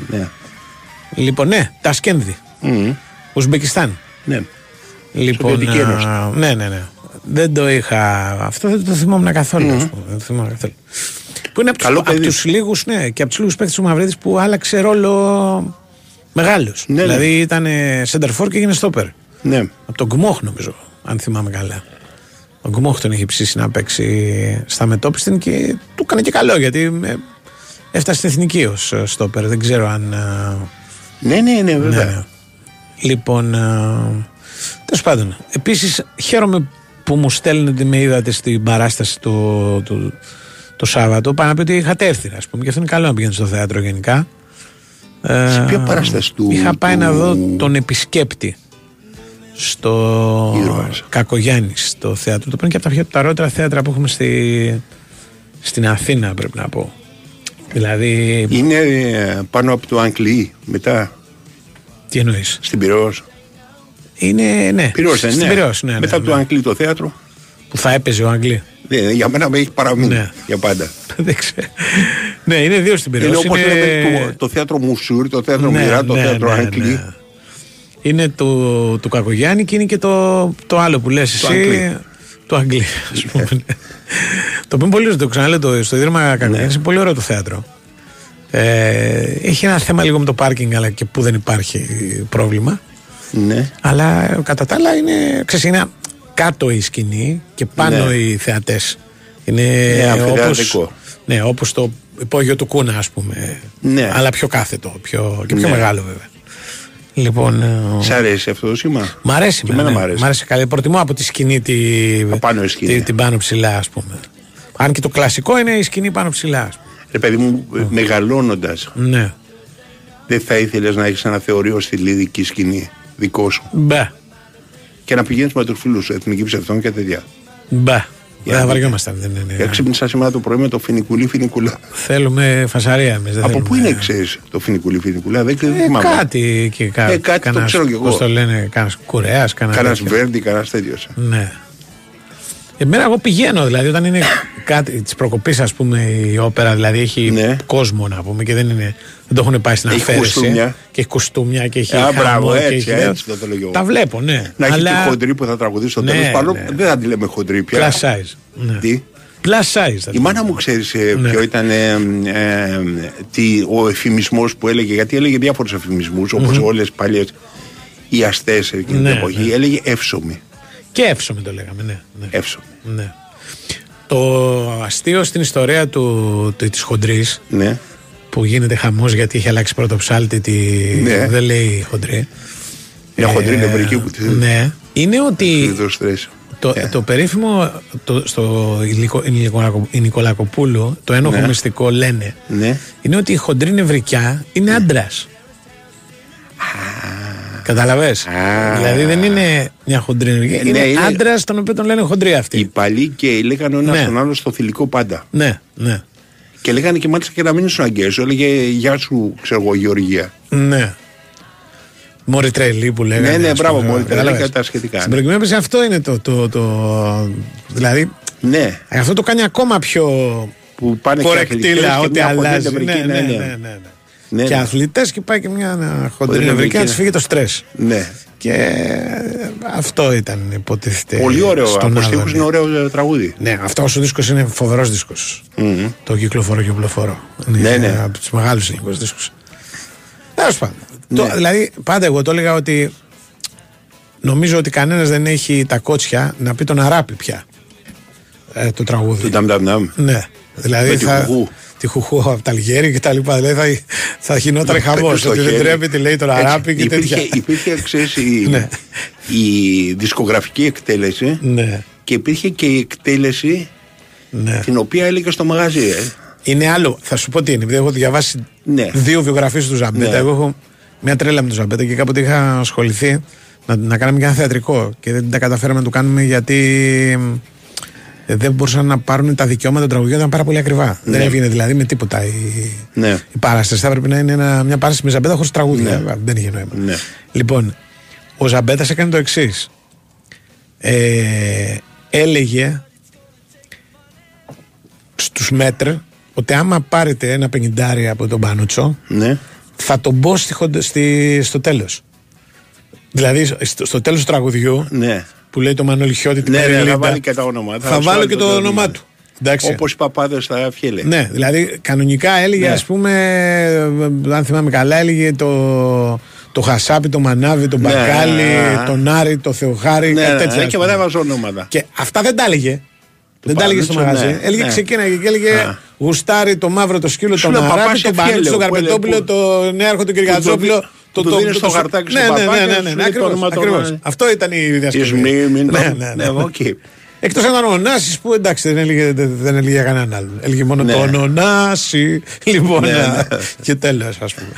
Ναι. Λοιπόν, ναι, τα σκένδη. Μμμ. Ουσμπεκιστάν. Ναι. Λοιπόν, Σοβιετική Ένωση. α, ναι, ναι, ναι. Δεν το είχα. Αυτό δεν το θυμόμουν καθόλου. ας πούμε. Δεν το θυμόμουν καθόλου. Που είναι από Καλό του παιδί. λίγους, ναι, και από τους λίγους παίκτες του Μαυρίδης που άλλαξε ρόλο μεγάλος. Ναι, δηλαδή ήταν center for και έγινε stopper. Ναι. Από τον Γκμόχ νομίζω, αν θυμάμαι καλά. Ο Γκμόχ τον είχε ψήσει να παίξει στα μετόπιστην και του έκανε και καλό γιατί ε, έφτασε στην εθνική ως στόπερ. Δεν ξέρω αν. Ε, Ναι, ναι, ναι, βέβαια. ναι. Λοιπόν, τέλος πάντων. Επίσης, χαίρομαι που μου στέλνετε ότι με είδατε στην παράσταση το, το, το Σάββατο. Πάνω να πει ότι είχατε έρθει, α πούμε. Και αυτό είναι καλό να πηγαίνεις στο θέατρο γενικά. Ε, Σε ποια παράσταση του- Είχα πάει του- να δω τον επισκέπτη στο Ήρωας. Κακογιάννη, στο θέατρο. Το οποίο είναι και από τα πιο ταρότερα θέατρα που έχουμε στη, στην Αθήνα, πρέπει να πω. Δηλαδή, Είναι ε, πάνω από το Αγγλί, μετά τι εννοείς; στην Πυραιός. Είναι, ναι. Πυραιός δεν στην είναι. Πειραιώς, ναι, ναι, μετά ναι. το Αγγλί το θέατρο. Που θα έπαιζε ο Αγγλί. Ναι, για μένα με έχει παραμείνει Ναι. για πάντα. Δεν ξέρω. ναι, είναι δύο στην Είναι Πειραιώς. όπως λέμε το, το θέατρο Μουσούρ, το θέατρο Ναι, Μοιρά, το ναι, θέατρο ναι, Αγγλί. ναι. Είναι του, του Κακογιάννη και είναι και το, το άλλο που λες Το εσύ. Αγγλί. Το Αγγλί, ας πούμε. ναι. το οποίο είναι πολύ ωραίο, το ξαναλέω, το, στο Ίδρυμα Κακογιάννης είναι πολύ ωραίο το θέατρο. Ε, έχει ένα θέμα λίγο με το πάρκινγκ, αλλά και που δεν υπάρχει πρόβλημα. Ναι. Αλλά ε, κατά τα άλλα είναι, ξέρεις, είναι κάτω η σκηνή και πάνω Ναι. οι θεατές. Είναι Ναι, όπως, αμφιθεατρικό. ναι, όπως το υπόγειο του Κούνα ας πούμε. Ναι. Αλλά πιο κάθετο πιο, και πιο Ναι. μεγάλο βέβαια. Λοιπόν, ε, Σ' αρέσει αυτό το σήμα; μ' αρέσει, Και εμένα, εμένα ναι. μ' αρέσει. καλά. Προτιμώ από τη σκηνή τη, Απάνω η σκηνή. τη- την πάνω ψηλά ας πούμε. Αν και το κλασικό είναι η σκηνή πάνω ψηλά. ας πούμε. Ρε παιδί μου, μεγαλώνοντας, Ναι. δεν θα ήθελες να έχεις ένα θεωρείο στη λιδική σκηνή δικό σου; Μπα. Και να πηγαίνεις με τους φίλους σου, εθνική ψευτών και τέτοια. Μπα. Για Δεν να βαριόμασταν. Δεν είναι. Έξυπνησα σήμερα το πρωί με το φινικουλί φινικουλά. Θέλουμε φασαρία εμείς. δεν Από θέλουμε- πού είναι, ξέρεις, το φινικουλί φινικουλά, δεν Ε, θυμάμαι. κάτι και κα, Ε, κάτι το κανένας- ξέρω κι εγώ. Πώς το λένε, κανένα κουρέας, κανένα. Κανένα τέτοιο. βέρντι, κανένα τέτοιος. Ναι. Εμένα εγώ πηγαίνω, δηλαδή όταν είναι κάτι της προκοπής, ας πούμε, η όπερα, δηλαδή έχει κόσμο να πούμε και δεν, είναι, δεν το έχουν πάει στην Ναι. Έχει αφαίρεση. κουστούμια. Και έχει κουστούμια και έχει. Α, χαμό μπράβο, και έτσι, έχει- έτσι το θέλω εγώ. Τα βλέπω, ναι. Να έχει Αλλά τη χοντρή που θα τραγουδήσει στο Ναι, τέλος. Παρόλο ναι. που δεν θα τη λέμε χοντρή πια. Plus size. Ναι. Τι; Plus size. θα Η το μάνα πω. μου ξέρεις Ναι. ποιο ήταν ε, ε, τι, ο εφημισμός που έλεγε, γιατί έλεγε διάφορους εφημισμούς, όπως Μμμ. όλες παλιές οι αστές εκείνη την Ναι, εποχή. ναι. Έλεγε εύσωμη. Και εύσομη το λέγαμε, ναι. ναι. Εύσωμη. ναι. Το αστείο στην ιστορία του, του, της χοντρής Ναι. που γίνεται χαμός γιατί έχει αλλάξει πρώτο ψάλτη τη, Ναι. δεν λέει χοντρή Μια Ε, χοντρή νευρική που τη ναι είναι ότι το στρες. το, το περίφημο το, στο η Νικο- η Νικολακο- η Νικολακοπούλου το ένοχο Ναι. μυστικό λένε Ναι. είναι ότι η χοντρή νευρικιά είναι άντρας. Κατάλαβε. Δηλαδή δεν είναι μια χοντρή ενεργεία. Ναι, είναι είναι- άντρας τον οποίο τον λένε χοντρή αυτή. Οι παλιοί και λέγανε ο ένας Ναι. τον άλλο στο θηλυκό πάντα. Ναι, ναι. Και λέγανε και μάλιστα και να μην ήσουν αγκαίο. Έλεγε Γεια σου, ξέρω εγώ, Γεωργία. Ναι. Μόρι τρελή που λέγανε. Ναι, ναι, ας μπράβο, πούμε, Μόρι Τρελή κατάλαβες. και τα σχετικά, Στην ναι. προηγούμενη περίπτωση αυτό είναι το, το, το, Δηλαδή. Ναι. Αυτό το κάνει ακόμα πιο. Που πάνε και κορεκτήλα, αθλητές και ό,τι μια χοντρή αλλάζει. νευρική, Ναι, ναι, ναι, ναι, ναι. ναι, ναι. Ναι, και ναι. αθλητές και πάει και μια χοντρή Χοντρή νευρική να νευρική, του φύγει το στρες. Ναι. Και ε, αυτό ήταν υποτίθεται. Πολύ ωραίο. στον Από Άδωνη. στίχους είναι ωραίο ε, τραγούδι. Ναι, αυτός ο δίσκος είναι φοβερός δίσκος. Μμμ. Το κυκλοφορώ κυκλοφορώ. Ναι, Είναι ναι. από τους μεγάλους ελληνικούς δίσκους. Τέλος πάντων. Ναι. Το- δηλαδή, πάντα εγώ το έλεγα ότι νομίζω ότι κανένας δεν έχει τα κότσια να πει τον Αράπη πια. Ε, το τραγούδι. Του Νταμ Ναι. Δηλαδή Με τη θα, χουχού. Τη χουχού από τα Αλγέρι και τα λοιπά. Δηλαδή θα, θα γινόταν Με χαμός. πέτω στο Ότι δεν χέρι. τρέπεται, λέει τον Έτσι, Αράπη και υπήρχε, τέτοια. Υπήρχε, ξέρεις, η, Ναι. η δισκογραφική εκτέλεση Ναι. και υπήρχε και η εκτέλεση Ναι. την οποία έλεγε στο μαγαζί. Ε. Είναι άλλο. Θα σου πω τι είναι. Επειδή έχω διαβάσει Ναι. δύο βιογραφίες του Ζαμπέτα. Ναι. Εγώ έχω μια τρέλα με τον Ζαμπέτα και κάποτε είχα ασχοληθεί να, να κάνουμε και ένα θεατρικό. Και δεν τα καταφέραμε να το κάνουμε γιατί ε, δεν μπορούσαν να πάρουν τα δικαιώματα των τραγουδιών, ήταν πάρα πολύ ακριβά. Ναι. Δεν έβγαινε δηλαδή με τίποτα η, Ναι. η παράσταση. Θα έπρεπε να είναι ένα, μια παράσταση με Ζαμπέτα χωρίς τραγούδια. Ε, Δεν είχε νόημα. Ναι. Λοιπόν, ο Ζαμπέτας έκανε το εξής. Ε, έλεγε στους μέτρ ότι άμα πάρετε ένα πενιντάρι από τον Πανούτσο Ναι. θα τον μπω στη, χοντε- στη- στο τέλος δηλαδή στο, στο τέλος του τραγουδιού Ναι. Που λέει το Μανώλη Χιώτη την Ναι, ναι, Περιλίντα, θα βάλει και τα ονόματα. θα βάλω και το όνομά του Εντάξει. Όπως οι παπάδες στα φιέλε. Ναι, δηλαδή κανονικά έλεγε, Ναι. ας πούμε, ε, αν θυμάμαι καλά, έλεγε το, το Χασάπι, το Μανάβι, τον Ναι, Μπακάλι, ναι, ναι. τον Άρη, το Θεοχάρη, Ναι, κάτι ναι, τέτοια. ναι, ας και πούμε. μετά έβαζε ονόματα. Και αυτά δεν τα έλεγε. δεν τα έλεγε στο Πανούτσο, μαγαζί. ναι, έλεγε ναι. ξεκίναγε και έλεγε Α. γουστάρι το μαύρο το σκύλο, Σου τον λέει, Αράπη, παπάς τον Εφιέλεο, Πανούτσο, τον που έλεγε, Καρπετόπουλο, που- τον Νέαρχο, τον Κυριαζόπουλο. Δι- του το δίνεις στο χαρτάκι στο ναι, ναι, παπά ναι, και ναι, σου ναι, λέει το ακριβώς, όνομα του, ακριβώς. ναι. Αυτό ήταν η διασκευή. Ισμνή, μην το- Ναι, ναι, ναι. Ναι, οκ. Εκτός αν ήταν ο Νάσης που εντάξει δεν έλεγε, δεν, δεν έλεγε για κανέναν άλλον. Έλεγε μόνο Ναι. τον Ονάση. Λοιπόν, Ναι, α, ναι. και τέλος, ας πούμε.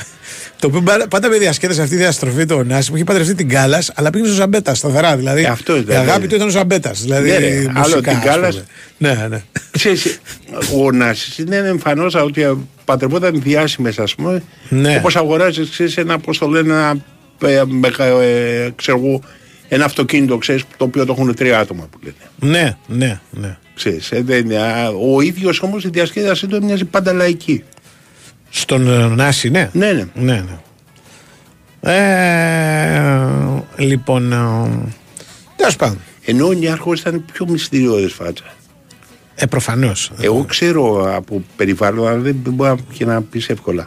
Το οποίο πάντα- πάντα με διασκέδασε αυτή η διαστροφή του Ονάση που είχε παντρευτεί την Κάλλα, αλλά πήγε στο Ζαμπέτας σταθερά. Δηλαδή, Ε, αυτό ήταν, η αγάπη ναι. του ήταν ο Ζαμπέτας. Δηλαδή, Ναι, ρε, μουσικά, άλλο την ας Κάλλας. πούμε. Ναι, ναι. Ξέρεις, ο Νάσης είναι εμφανώς ότι παντρευόταν διάσημες, ας πούμε. Ναι. Όπως αγοράζεις, ξέρεις, ένα, πώς το λένε, ένα, ε, με- ε, ξέρω εγώ, ένα αυτοκίνητο, ξέρεις, το οποίο το έχουν τρία άτομα που λένε. Ναι, ναι, ναι. Ξέρεις, ε, δεν είναι, α, ο ίδιος όμως η διασκέδασή του μοιάζει πάντα λαϊκή. Στον ε, Νάση, ναι. Ναι, ναι. ναι, ναι. Ε, λοιπόν, ε, τέλο πάντων. Ενώ ο Νιάρχο ήταν πιο μυστηριώδες φάτσα. Ε, προφανώς. Εγώ ξέρω από περιβάλλον, αλλά δεν μπορεί και να πεις εύκολα.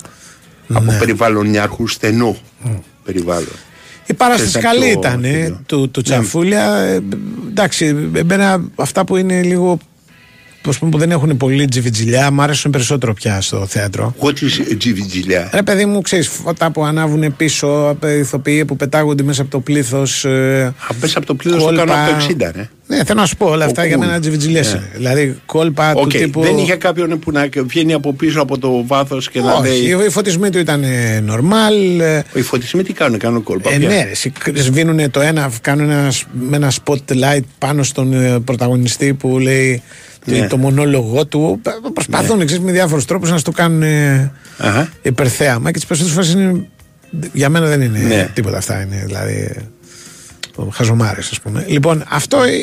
Από Ναι. περιβάλλον Νιάρχους στενό περιβάλλον. Η παράσταση Ξέρεις, καλή πιο ήταν τέτοιο. ε, του, του Ναι. Τσαφούλια. Ε, εντάξει, εμένα αυτά που είναι λίγο. Πώς πούμε, που δεν έχουν πολύ τζιβιτζιλιά, μου αρέσουν περισσότερο πια στο θέατρο. What is τζιβιτζιλιά; Ρε παιδί μου, ξέρεις, φώτα που ανάβουν πίσω, ε, ηθοποιοί που πετάγονται μέσα από το πλήθος. Ε, Μέσα από το πλήθος το κάνω από το 60, ναι. Ναι, θέλω να σου πω, όλα αυτά Ο για cool. μένα τζιβιτζιλιές Ναι. είναι. Δηλαδή, κόλπα Οκ, του τύπου. Δεν είχε κάποιον που να βγαίνει από πίσω από το βάθος και να Όχι, λέει. οι φωτισμοί του ήταν ε, normal. ε, Οι φωτισμοί τι κάνουν, κάνουν κόλπα. Ε, πια. ναι, σβήνουν το ένα, κάνουν ένα, με ένα spotlight πάνω στον ε, πρωταγωνιστή που λέει Ναι. το, το μονόλογο του. Π- Προσπαθούν ξέρεις, με διάφορου τρόπου να στο κάνουν ε, Αχα. υπερθέαμα και τι περισσότερε φορέ είναι. Για μένα δεν είναι Ναι. τίποτα αυτά. Είναι δηλαδή. Χαζομάρε, α πούμε. Λοιπόν, αυτό. ε, ε, ε,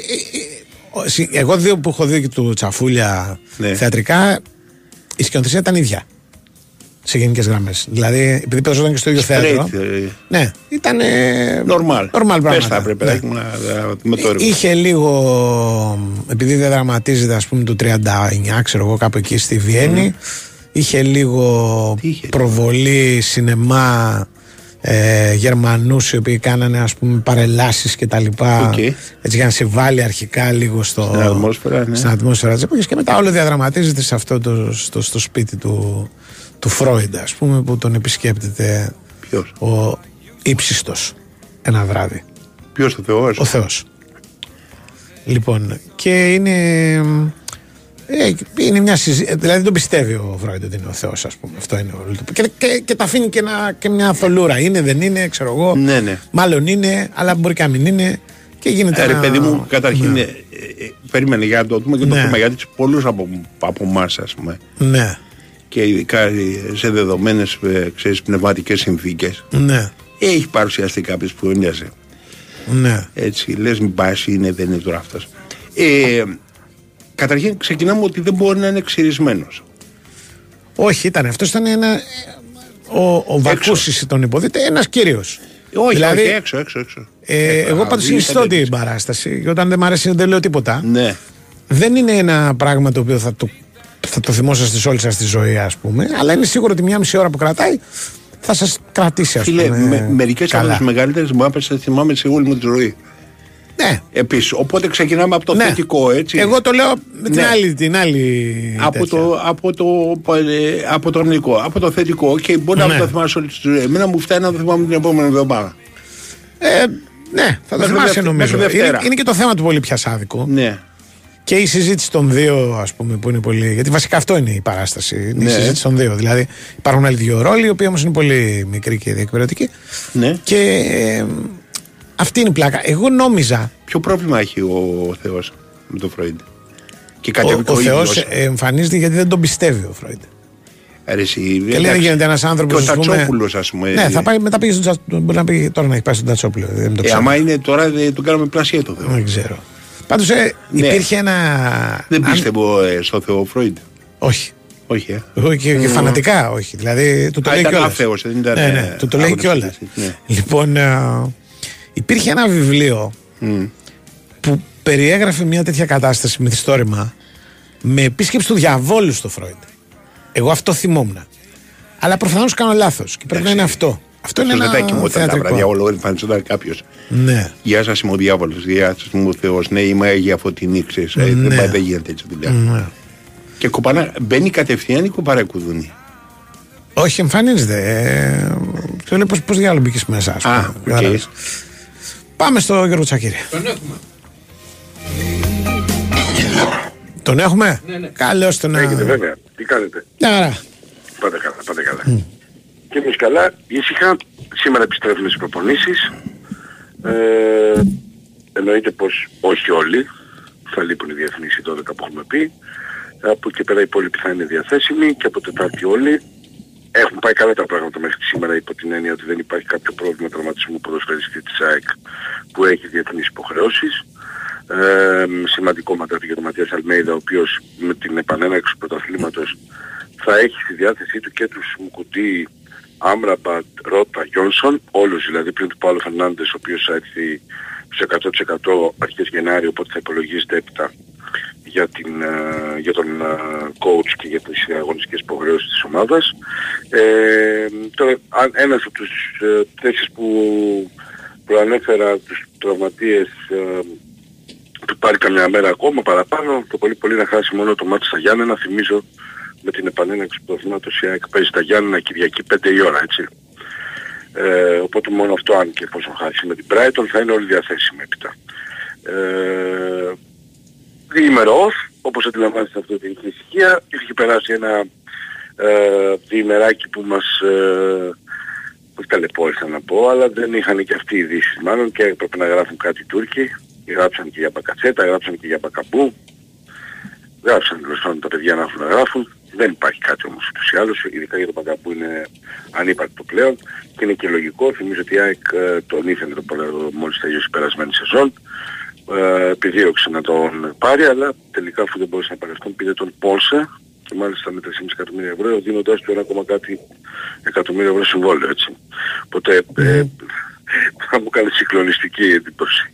ο- συ- Εγώ δύο που έχω δει και του Τσαφούλια Ναι. θεατρικά, η σκηνοθεσία ήταν ίδια. Σε γενικές γραμμές. Δηλαδή, επειδή παίζονταν και στο ίδιο θέατρο. Straight, ε, Ναι, ήταν. Normal. Normal Πες πράγματα. τα έπρεπε Ναι. να- να- με το έργο. Είχε λίγο. Επειδή διαδραματίζεται, ας πούμε, το 39, ξέρω εγώ, κάπου εκεί στη Βιέννη. Είχε λίγο προβολή σινεμά ε, Γερμανούς οι οποίοι κάνανε ας πούμε παρελάσεις και τα λοιπά Οκ. έτσι για να σε βάλει αρχικά λίγο στο, Στην ατμόσφαιρα, ναι. στην ατμόσφαιρα της εποχής και μετά όλο διαδραματίζεται σε αυτό το, στο, στο σπίτι του, του Φρόιντ ας πούμε που τον επισκέπτεται Ποιος; ο ύψιστος ένα βράδυ Ποιος ο Θεός; ο Θεός λοιπόν και είναι Ε, είναι μια συζήτηση. Δηλαδή δεν τον πιστεύει ο Φρόιντ ότι είναι ο Θεός, ας πούμε. Αυτό είναι όλο το. Και, και, και τα αφήνει και, ένα, και μια θολούρα. Είναι, δεν είναι, ξέρω εγώ. Ναι, ναι. Μάλλον είναι, αλλά μπορεί και να μην είναι. Και γίνεται. Ε, ρε ένα- παιδί μου, καταρχήν, Ναι. ε, ε, περίμενε για να το δούμε και το Ναι. θέμα γιατί πολλούς από, από εμάς, ας πούμε, Ναι, και ειδικά ε, σε δεδομένες πνευματικές συνθήκες, ναι, έχει παρουσιαστεί κάποιος που έμοιαζε. ναι. Έτσι, λες, μην πάει, είναι, δεν είναι τώρα αυτός. Ε, καταρχήν, ξεκινάμε ότι δεν μπορεί να είναι ξυρισμένος. Όχι, ήταν αυτός. Ήταν ένα. Ο, ο Βακούσης τον υποδείται, ένας κύριος. Όχι, Δηλαδή, όχι, έξω, έξω, έξω. Ε, εγώ πάντως δείτε, συνιστώ δείτε. την παράσταση. Και όταν δεν μ' αρέσει δεν λέω τίποτα. Ναι. Δεν είναι ένα πράγμα το οποίο θα το, θα το θυμόσαστε σε όλη σας τη ζωή, ας πούμε. Αλλά είναι σίγουρο ότι μια μισή ώρα που κρατάει θα σας κρατήσει, ας Φίλε, πούμε. με, μερικές από καλά. τις μεγαλύτερες μάπε θα θυμάμαι σε όλη μου τη ζωή. Ναι. Επίσης, οπότε ξεκινάμε από το Ναι. θετικό, έτσι. Εγώ το λέω με την Ναι. άλλη. Την άλλη από τέτοια. το, από, το, ε, από το αρνητικό, από το θετικό. Και μπορεί να Ναι. μην το θυμάσαι όλη τη ζωή. Εμένα μου φτάνει να το θυμάμαι την επόμενη εβδομάδα. Ε, ναι, θα το Μέχρι θυμάσαι Δευτε- νομίζω. μέχρι Είναι, Δευτέρα. είναι και το θέμα του πολύ πιασάδικο. Ναι. Και η συζήτηση των δύο, ας πούμε, που είναι πολύ. Γιατί βασικά αυτό είναι η παράσταση. Είναι Ναι. η συζήτηση των δύο. Δηλαδή υπάρχουν άλλοι δύο ρόλοι, οι οποίοι όμως είναι πολύ μικροί και διεκπαιρεωτικοί. Ναι. Και ε, αυτή είναι η πλάκα. Εγώ νόμιζα. Ποιο πρόβλημα έχει ο Θεός με τον Φρόιντ; Και Ο, κατέβηκε ο ο, Θεός ίδιος. εμφανίζεται γιατί δεν τον πιστεύει ο Φρόιντ. Ρε, εσύ, Και λέει δεν εντάξει. γίνεται ένας άνθρωπος. Και ο Τατσόπουλος, ας πούμε. Ναι, θα πάει, μετά πήγε στον Τσα- Μπορεί να πήγε τώρα να έχει πάει στον Τατσόπουλο. Δεν το Ε, ξέρω. άμα είναι τώρα, δεν τον κάνουμε πλασία το Θεό. Δεν ξέρω. Πάντως ε, Ναι. υπήρχε ένα. Δεν αν- πίστευω ε, στο Θεό Φρόιντ. Όχι. Όχι, ε. Εγώ και, και Mm. φανατικά όχι. Δηλαδή του το Α, λέει ήταν κιόλας. άθεος, δεν ήταν, Ναι, ναι, ε, του το λέει άγνωστος, κιόλας. ναι. Λοιπόν, ε, υπήρχε ένα βιβλίο που περιέγραφε μια τέτοια κατάσταση μυθιστόρημα με επίσκεψη του διαβόλου στο Φρόιντ. Εγώ αυτό θυμόμουν. Αλλά προφανώς κάνω λάθος και πρέπει να είναι αυτό. Αυτό είναι Αυτό δεν τα ένα κοιμόταν τα θεατρικό. βραδιά, όλο εμφανιζόταν κάποιος. Ναι. Γεια σας, είμαι ο διάβολος. Γεια σας, είμαι ο Θεός. Ναι, είμαι Αγία Φωτεινή, ξέρεις. Ε, Ναι. Δεν, πάει, δεν γίνεται έτσι δουλειά. Ναι. Και κοπανά, μπαίνει κατευθείαν ή κοπαρά κουδούνι. Όχι, εμφανίζεται. Ε, του λέει πώς διάολο μπήκες μέσα. ας Α, πούμε. οκ. Κατάλαβες. Πάμε στο Γιώργο Τσακίρη. Τον έχουμε. Τον έχουμε; Ναι, ναι. Καλώς τον Έχετε βέβαια. Τι κάνετε; Μια χαρά. Πάτε καλά, πάτε καλά. Και εμείς καλά, ήσυχα. Σήμερα επιστρέφουμε στις προπονήσεις. Ε, εννοείται πως όχι όλοι. Θα λείπουν οι διεθνείς οι 12 που έχουμε πει. Από εκεί πέρα οι υπόλοιποι θα είναι διαθέσιμοι και από Τετάρτη όλοι. Έχουν πάει καλά τα πράγματα μέχρι σήμερα υπό την έννοια ότι δεν υπάρχει κάποιο πρόβλημα τραυματισμού ποδοσφαιριστή της ΑΕΚ που έχει διεθνείς υποχρεώσεις. Ε, σημαντικό ματάτι για τον Ματίας Αλμέιδα ο οποίος με την επανέναρξη του πρωταθλήματος θα έχει στη διάθεσή του και τους Μουκουτί, Άμραμπατ, Ρότα, Γιόνσον, όλους δηλαδή πριν του Παύλο Φερνάντες ο οποίος θα έρθει σε 100% αρχές Γενάρη οπότε θα υπολογίζεται έπειτα για, την, ε, για τον ε, coach και για τις αγωνιστικές υποχρεώσεις της ομάδας. Ε, τώρα, αν ένας από τους ε, θέσεις που προανέφερα, τους τραυματίες, ε, του πάρει καμιά μέρα ακόμα παραπάνω, το πολύ πολύ να χάσει μόνο το μάτι στα Γιάννενα, θυμίζω με την επανέναξη του πρωταθλήματος η ΑΕΚ παίζει στα Γιάννενα Κυριακή 5 η ώρα, έτσι. Ε, οπότε μόνο αυτό αν και πόσο χάσει με την Brighton θα είναι όλοι διαθέσιμοι έπειτα. Ε, διήμερο off, όπως αντιλαμβάνεστε αυτό την ησυχία, είχε περάσει ένα ε, διημεράκι που μας ε, όχι ταλαιπώρησαν να πω, αλλά δεν είχαν και αυτοί οι ειδήσεις μάλλον και έπρεπε να γράφουν κάτι οι Τούρκοι. Γράψαν και για Μπακατσέτα, γράψαν και για Μπακαμπού. Γράψαν τέλος πάντων τα παιδιά να έχουν να γράφουν. Δεν υπάρχει κάτι όμως ούτως ή άλλως, ειδικά για τον Μπακαμπού είναι ανύπαρκτο πλέον και είναι και λογικό. Θυμίζω ότι η ΑΕΚ ε, τον ήθελε το πολύ- μόλις τελειώσει η περασμένη σεζόν. Ε, επιδίωξε να τον πάρει, αλλά τελικά αφού δεν μπορούσε να πάρει αυτόν πήρε τον Πόλσε και μάλιστα με 3,5 εκατομμύρια ευρώ δίνοντάς του ένα ακόμα κάτι εκατομμύριο ευρώ συμβόλαιο έτσι. Οπότε ε, θα μου κάνει συγκλονιστική εντύπωση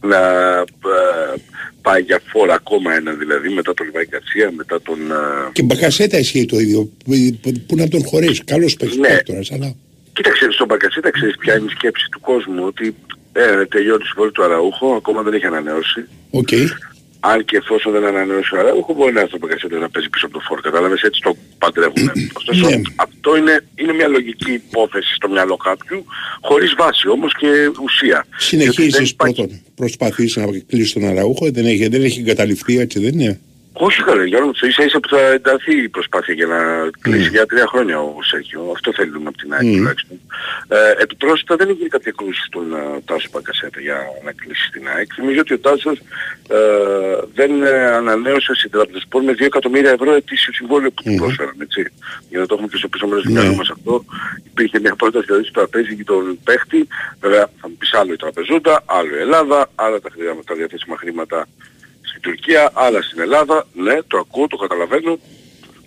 να ε, πάει για φόρα ακόμα ένα δηλαδή μετά τον Λιβάη Καρσία, μετά τον... ε, Και Μπακασέτα ισχύει το ίδιο. Πού να τον χωρίσει. Καλός παίξει Ναι. παίκτορας, αλλά. Κοίταξε στον Μπακασέτα ξέρεις ποια είναι η σκέψη του κόσμου ότι ε, τελειώνει το συμβόλαιο του Αραούχο, ακόμα δεν έχει ανανεώσει. Οκ. Αν και εφόσον δεν ανανεώσει ο Αραούχο μπορεί να έρθει ο Μπακασέτας να παίζει πίσω από το φορ. Κατάλαβες έτσι το παντρεύουμε. Ωστόσο Ναι. αυτό είναι, είναι μια λογική υπόθεση στο μυαλό κάποιου χωρίς βάση όμως και ουσία. Διότι δεν Συνεχίζεις υπάρχει- πρώτον. Προσπαθείς να κλείσεις τον Αραούχο. Δεν έχει, δεν έχει εγκαταλειφθεί έτσι, δεν είναι; Όχι καλά, Γιώργο, το ίσα ίσα που θα ενταθεί η προσπάθεια για να κλείσει για τρία χρόνια ο Σέρχιο. Αυτό θέλουμε από την ΑΕΚ τουλάχιστον. Ε, επιπρόσθετα δεν έγινε κάποια κρούση στον ε, Τάσο Μπακασέτα για να κλείσει την ΑΕΚ. Θυμίζω ότι ο Τάσος ε, δεν ε, ανανέωσε στην Τραπεζοσπορ με 2 εκατομμύρια ευρώ ετήσιο συμβόλαιο που του πρόσφεραν, έτσι. Για να το έχουμε και στο πίσω μέρος του μυαλού μας αυτό. Υπήρχε μια πρόταση δηλαδή στο τραπέζι για τον παίχτη. Βέβαια θα μου πεις άλλο η τραπεζούντα, άλλο η Ελλάδα, άλλα τα, χρήματα- τα διαθέσιμα χρήματα στην Τουρκία, άλλα στην Ελλάδα. Ναι, το ακούω, το καταλαβαίνω.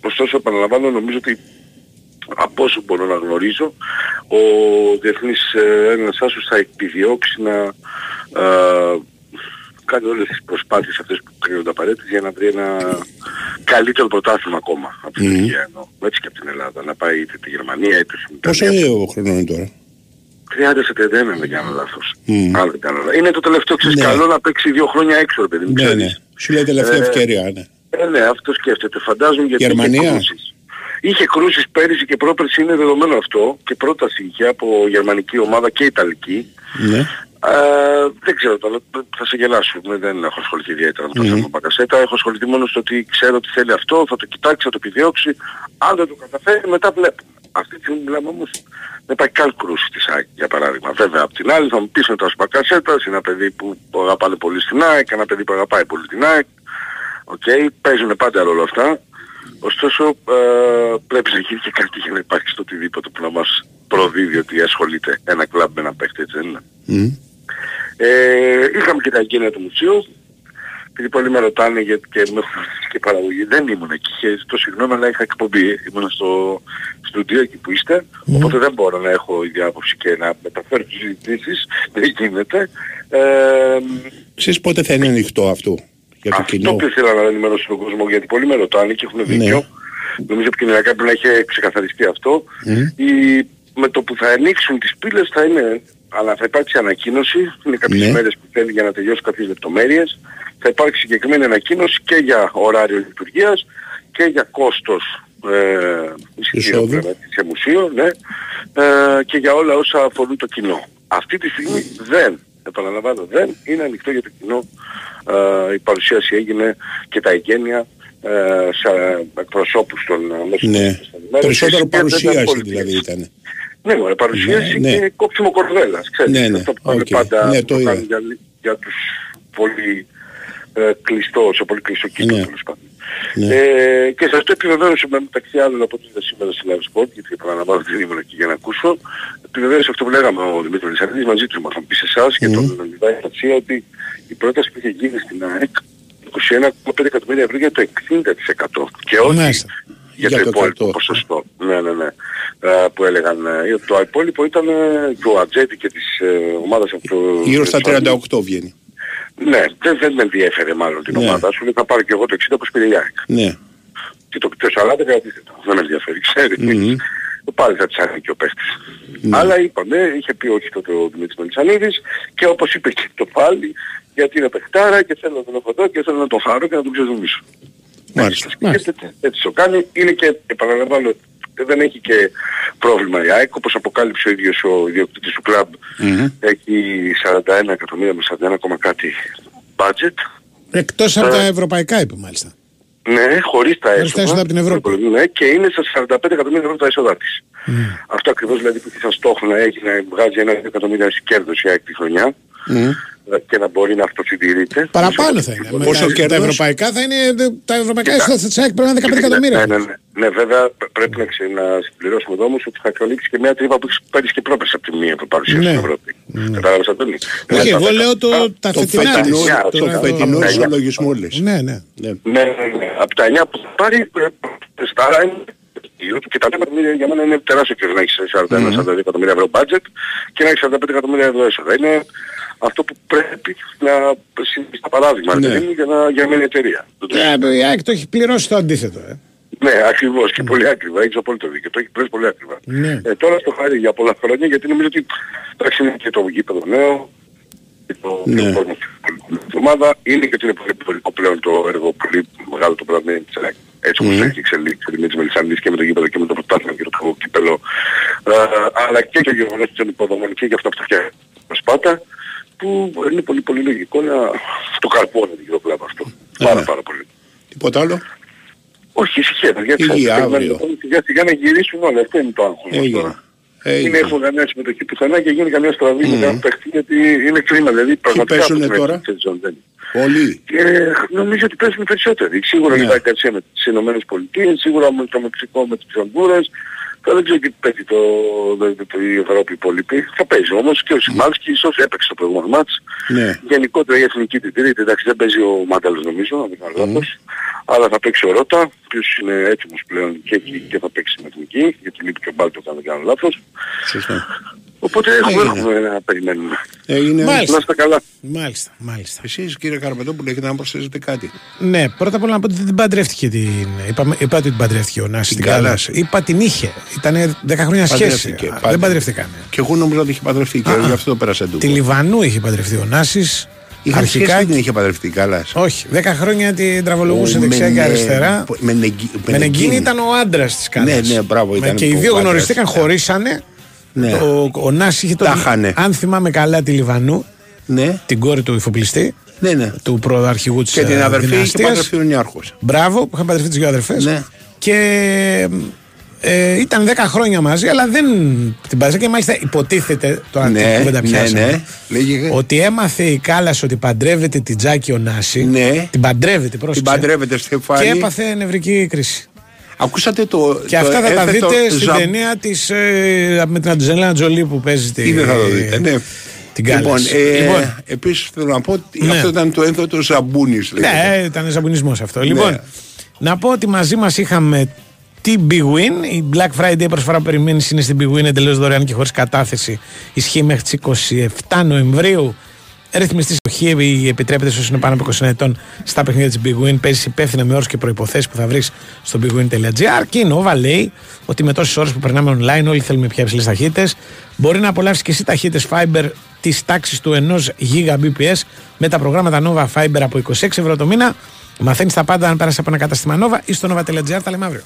Ωστόσο, επαναλαμβάνω, νομίζω ότι από όσο μπορώ να γνωρίζω, ο Διεθνής ε, Έλληνας Άσος θα επιδιώξει να ε, κάνει όλες τις προσπάθειες αυτές που κρίνονται απαραίτητες για να βρει ένα καλύτερο πρωτάθλημα ακόμα από την Τουρκία εννοώ. Έτσι και από την Ελλάδα. Να πάει είτε τη Γερμανία είτε στην Πόσο Ιταλία. είναι ο χρόνος είναι τώρα; 30 σε 31 αν δεν κάνω λάθος. Αν δεν κάνω λάθος. Είναι το τελευταίο ξέρεις καλό να παίξει δύο χρόνια έξω ρε παιδί μου. Ναι, ξέρεις. ναι. Σου λέει τελευταία Ε, ευκαιρία, ναι. Ε, ναι, αυτό σκέφτεται. Φαντάζομαι γιατί Γερμανία; είχε κρούσεις. Είχε κρούσεις πέρυσι και πρόπερσι είναι δεδομένο αυτό και πρόταση είχε από γερμανική ομάδα και ιταλική. Ναι. Ε, δεν ξέρω τώρα, θα σε γελάσω. Δεν- Δεν έχω ασχοληθεί ιδιαίτερα με το Μμμ. θέμα Μπακασέτα. Έχω ασχοληθεί μόνο στο ότι ξέρω ότι θέλει αυτό, θα το κοιτάξει, θα το επιδιώξει. Αν δεν το καταφέρει, μετά βλέπουμε. Αυτή τη στιγμή μιλάμε όμως δεν υπάρχει καν κρούση της ΑΕΚ, για παράδειγμα. Βέβαια, απ' την άλλη θα μου πεις με το Μπακασέτας, είναι ένα παιδί που αγαπάνε πολύ στην ΑΕΚ, ένα παιδί που αγαπάει πολύ την ΑΕΚ. Οκ, παίζουν πάντα ρόλο αυτά. Ωστόσο, ε, πρέπει να γίνει και κάτι για να υπάρχει στο οτιδήποτε που να μας προδίδει ότι ασχολείται ένα κλαμπ με ένα παίχτη, έτσι δεν είναι. Ε, είχαμε και τα εγκαίνια του μουσείου. Επειδή πολλοί με ρωτάνε γιατί και με έχουν ρωτήσει και παραγωγή, δεν ήμουν εκεί. Και ζητώ συγγνώμη, αλλά είχα εκπομπή. Ήμουν στο στούντιο εκεί που είστε. Οπότε δεν μπορώ να έχω ίδια άποψη και να μεταφέρω τις συζητήσεις. Δεν γίνεται. Ε, Ξέρεις πότε θα είναι ανοιχτό αυτό για το αυτό κοινό; που ήθελα να ενημερώσω τον κόσμο, γιατί πολλοί με ρωτάνε και έχουν δίκιο. Νομίζω επικοινωνιακά πρέπει να έχει ξεκαθαριστεί αυτό. Η, με το που θα ανοίξουν τις πύλες θα είναι, αλλά θα υπάρξει ανακοίνωση, είναι κάποιες Ναι. μέρες που θέλει για να τελειώσει κάποιες λεπτομέρειες. Θα υπάρξει συγκεκριμένη ανακοίνωση και για ωράριο λειτουργίας και για κόστος ε, εισιτήριου Εισόδου. βέβαια, σε μουσείο, ναι, ε, και για όλα όσα αφορούν το κοινό. Αυτή τη στιγμή δεν, επαναλαμβάνω, δεν είναι ανοιχτό για το κοινό. Ε, η παρουσίαση έγινε και τα εγκαίνια ε, σε εκπροσώπους των ε, μέσων Ναι. ενημέρωσης Περισσότερο και δεν παρουσίαση πολιτικές. δηλαδή ήταν. Ναι, μωρέ, παρουσίαση Ναι, ναι. και κόψιμο κορδέλας, ξέρεις. Ναι, ναι. Αυτό που κάνουν Οκ. πάντα Ναι, που το είδα. κάνουν για, για τους πολύ ε, κλειστό, σε πολύ κλειστό κύκλο τέλος πάντων. Ναι. Ε, και σας το επιβεβαίωσε με μεταξύ άλλων από ό,τι είδα σήμερα στη Live Sport, γιατί επαναλαμβάνω ότι δεν ήμουν εκεί για να ακούσω, επιβεβαίωσε αυτό που λέγαμε ο Δημήτρης Λισαρίδης μαζί του, μας πει σε εσάς και τον Λιβάη Φατσία ότι η πρόταση που είχε γίνει στην ΑΕΚ 21,5 εκατομμύρια ευρώ για το 60% και όχι Μάλιστα. για, Για το το υπόλοιπο 100. ποσοστό. Ναι, ναι, ναι. Ε, που έλεγαν. ε, Το υπόλοιπο ήταν ε, και ο Ατζέτη και της ε, ομάδας από το... Γύρω στα το- 38 βγαίνει. Ναι, δεν, δεν με ενδιέφερε μάλλον την Ναι. ομάδα σου. Λέει θα πάρω και εγώ το 60 όπως πήρε η ΑΕΚ. Ναι. Και το, το 40 κρατήσετε. Δεν με ενδιαφέρει, ξέρεις. Μμμ. Πάλι θα της και ο παίχτης. Αλλά είπαμε, είχε πει όχι τότε ο Δημήτρης Μελισανίδης και όπως είπε και το πάλι, γιατί είναι παιχτάρα και θέλω να τον έχω εδώ και θέλω να τον χαρώ και να τον ξεζουμίσω. Μάλιστα. Έτσι, έτσι το κάνει. Είναι και, επαναλαμβάνω, δεν έχει και πρόβλημα η ΑΕΚ, όπως αποκάλυψε ο ίδιος ο ιδιοκτήτης του κλαμπ. Έχει 41 εκατομμύρια με 41 ακόμα κάτι budget. Εκτός από Ε, τα ευρωπαϊκά είπε μάλιστα. Ναι, χωρίς τα Χωρίς έσοδα. τα έσοδα από την Ευρώπη. Ναι, και είναι στα 45 εκατομμύρια ευρώ τα έσοδά της. Αυτό ακριβώς δηλαδή που είχε σαν στόχο να έχει να βγάζει ένα εκατομμύριο κέρδος η ΑΕΚ τη χρονιά και να μπορεί να αυτοσυντηρείται. Παραπάνω θα είναι. Με Πόσο τα, τα κέρδος; ευρωπαϊκά θα είναι. Τα ευρωπαϊκά έσοδα της ΑΕΚ πρέπει να είναι 15 εκατομμύρια. Ναι, ναι, ναι. Ναι, βέβαια π- πρέπει να, ξε, να συμπληρώσουμε εδώ όμως ότι θα καλύψει και μια τρύπα που έχεις πέρυσι και πρόπερση από τη μία που παρουσίασε Ναι. στην Ευρώπη. Κατάλαβες Αντώνη; Όχι, Ναι, εγώ τα- λέω το, τα Το φετινά φετινό, της. το Τώρα, φετινό Ναι, ισολογισμό λες. Ναι, ναι. Ναι. Ναι, ναι, ναι. Από τα 9 που θα πάρει, ε, στάρα είναι και τα 10 εκατομμύρια για μένα είναι τεράστιο και να έχεις 41-42 εκατομμύρια ευρώ budget και να έχεις 45 εκατομμύρια ευρώ έσοδα. Είναι αυτό που πρέπει να συμβεί στα παράδειγμα Ναι. ναι. για, να, για μια εταιρεία. Ε, Η ΑΕΚ το έχει πληρώσει το αντίθετο. Ε. Ναι, ακριβώς και πολύ άκριβα. Έχεις απόλυτο δίκιο. Το έχει πληρώσει πολύ άκριβα. Ναι. Ε, τώρα στο χάρη για πολλά χρόνια γιατί νομίζω ότι εντάξει είναι και το γήπεδο νέο και το Ναι. και ο κόσμος στην ομάδα είναι και ότι είναι πολύ πολιτικό πλέον το έργο πολύ μεγάλο το πράγμα της ΑΕΚ. Έτσι όπως Ναι. το έχει εξελίξει με τις Μελισσανδείς και με το γήπεδο και με το πρωτάθλημα και το κύπελο. Ε, αλλά και το γεγονός των υποδομών και για αυτά που θα φτιάξει Σπάτα που είναι πολύ πολύ λογικό να το καρπώνει το κλαμπ αυτό. Πάρα πάρα πολύ. Τίποτα άλλο; Όχι, ησυχία, παιδιά. Υγεία, ξέρετε, αύριο. περιμένουμε Σιγά σιγά να γυρίσουν όλα. Αυτό είναι το άγχος μας Έγινε. τώρα. Έγινε. Είναι έχουμε καμιά συμμετοχή πουθενά και γίνει καμιά στραβή με κανένα παίχτη γιατί είναι κρίμα. Δηλαδή πραγματικά παίζουνε αυτό είναι τώρα; η σεζόν, δεν είναι. Πολύ. Και νομίζω ότι παίζουν οι περισσότεροι. Σίγουρα Ναι. η Βαϊκαρσία με τις Ηνωμένες Πολιτείες, σίγουρα με το Μεξικό με τις Χονδούρες. Τώρα δεν ξέρω τι παίζει το, το, το, το, η Ευρώπη υπόλοιπη. Θα παίζει όμως και ο Σιμάνσκι ίσως έπαιξε το προηγούμενο μάτς. Ναι. Γενικότερα η εθνική την τρίτη, εντάξει δεν παίζει ο Μάνταλος νομίζω, αν δεν κάνω λάθος. Αλλά θα παίξει ο Ρώτα, ο οποίος είναι έτοιμος πλέον και εκεί και θα παίξει με εθνική, γιατί λείπει και ο Μπάλτο αν δεν κάνω λάθος. Σωστά. Οπότε έχουμε, Έγινε. έχουμε να περιμένουμε. Έγινε. Μάλιστα. Να είστε καλά. Μάλιστα, μάλιστα. Εσείς κύριε Καρπετόπουλο έχετε να προσθέσετε κάτι; Ναι, πρώτα απ' όλα να πω ότι δεν την παντρεύτηκε την. Είπα, είπα ότι την παντρεύτηκε ο Νάσης Την στην Κάλλας. Κάλλας. Είπα την είχε. Ήταν 10 χρόνια σχέση. Παντρεύτηκε, Α, πάντα. Δεν παντρευτήκανε. Και εγώ νομίζω ότι είχε παντρευτεί και Α, γι' αυτό το πέρασε του. Τη Λιβανού είχε παντρευτεί ο Νάσης. Είχα σχέση δεν την είχε παντρευτεί καλά. Όχι, 10 χρόνια την τραβολογούσε Ο δεξιά και Μενε- αριστερά. Μενεγκι- Μενεγκίνη ήταν ο άντρας της Κάλλας. Ναι, ναι, μπράβο, ήταν Και οι ο δύο άντρας. γνωριστήκαν, χωρίσανε. Ναι. Ο, ο Νάσης είχε Τα τον. χάνε. Αν θυμάμαι καλά, τη Λιβανού. Ναι. Την κόρη του υφοπλιστή. Ναι, ναι. Του προαρχηγού της Και την αδερφή είχε παντρευτεί ο Νιάρχος. Μπράβο, που είχαν παντρευτεί τις δύο αδερφές. Ναι. Και ε, ήταν 10 χρόνια μαζί, αλλά δεν την παντρεύτηκε και μάλιστα υποτίθεται. Τώρα Ναι, την κουβέντα ναι, πιάσαμε, ναι. Λέγε. Ότι έμαθε η Κάλλα ότι παντρεύεται την Τζάκη ο Νάση. Ναι. Την παντρεύεται, πρόσεξε. Την παντρεύεται Στεφάνη. Και έπαθε νευρική κρίση. Ακούσατε το. Και το αυτά θα τα έθετο δείτε στην ζαμ- ταινία της, ε, με την Αντζελένα Τζολί που παίζει τη, Ήδη θα το δείτε, ναι. την Κάλλα. Λοιπόν, ε, Λοιπόν, επίσης θέλω να πω ότι Ναι. αυτό ήταν το ένθετο ζαμπούνις. λέγεται. Ναι, ήταν ζαμπονισμό αυτό. Ναι. Λοιπόν, να πω ότι μαζί μας είχαμε την Big Win. Η Black Friday προσφορά που περιμένεις είναι στην Big Win εντελώς δωρεάν και χωρίς κατάθεση. Ισχύει μέχρι τις 27 Νοεμβρίου. Ρυθμιστής στοχή επιτρέπεται σε όσους είναι πάνω από 20 ετών στα παιχνίδια της Big Win. Παίζει υπεύθυνα με όρους και προποθέσει που θα βρεις στο bigwin.gr. Και η Nova λέει ότι με τόσες ώρες που περνάμε online, όλοι θέλουμε πια υψηλές ταχύτητες. Μπορεί να απολαύσεις και εσύ ταχύτητες Fiber της τάξης του 1 Gbps με τα προγράμματα Nova Fiber από 26 ευρώ το μήνα. Μαθαίνεις τα πάντα αν πέρασες από ένα κατάστημα Nova ή στο nova.gr. Τα λέμε αύριο.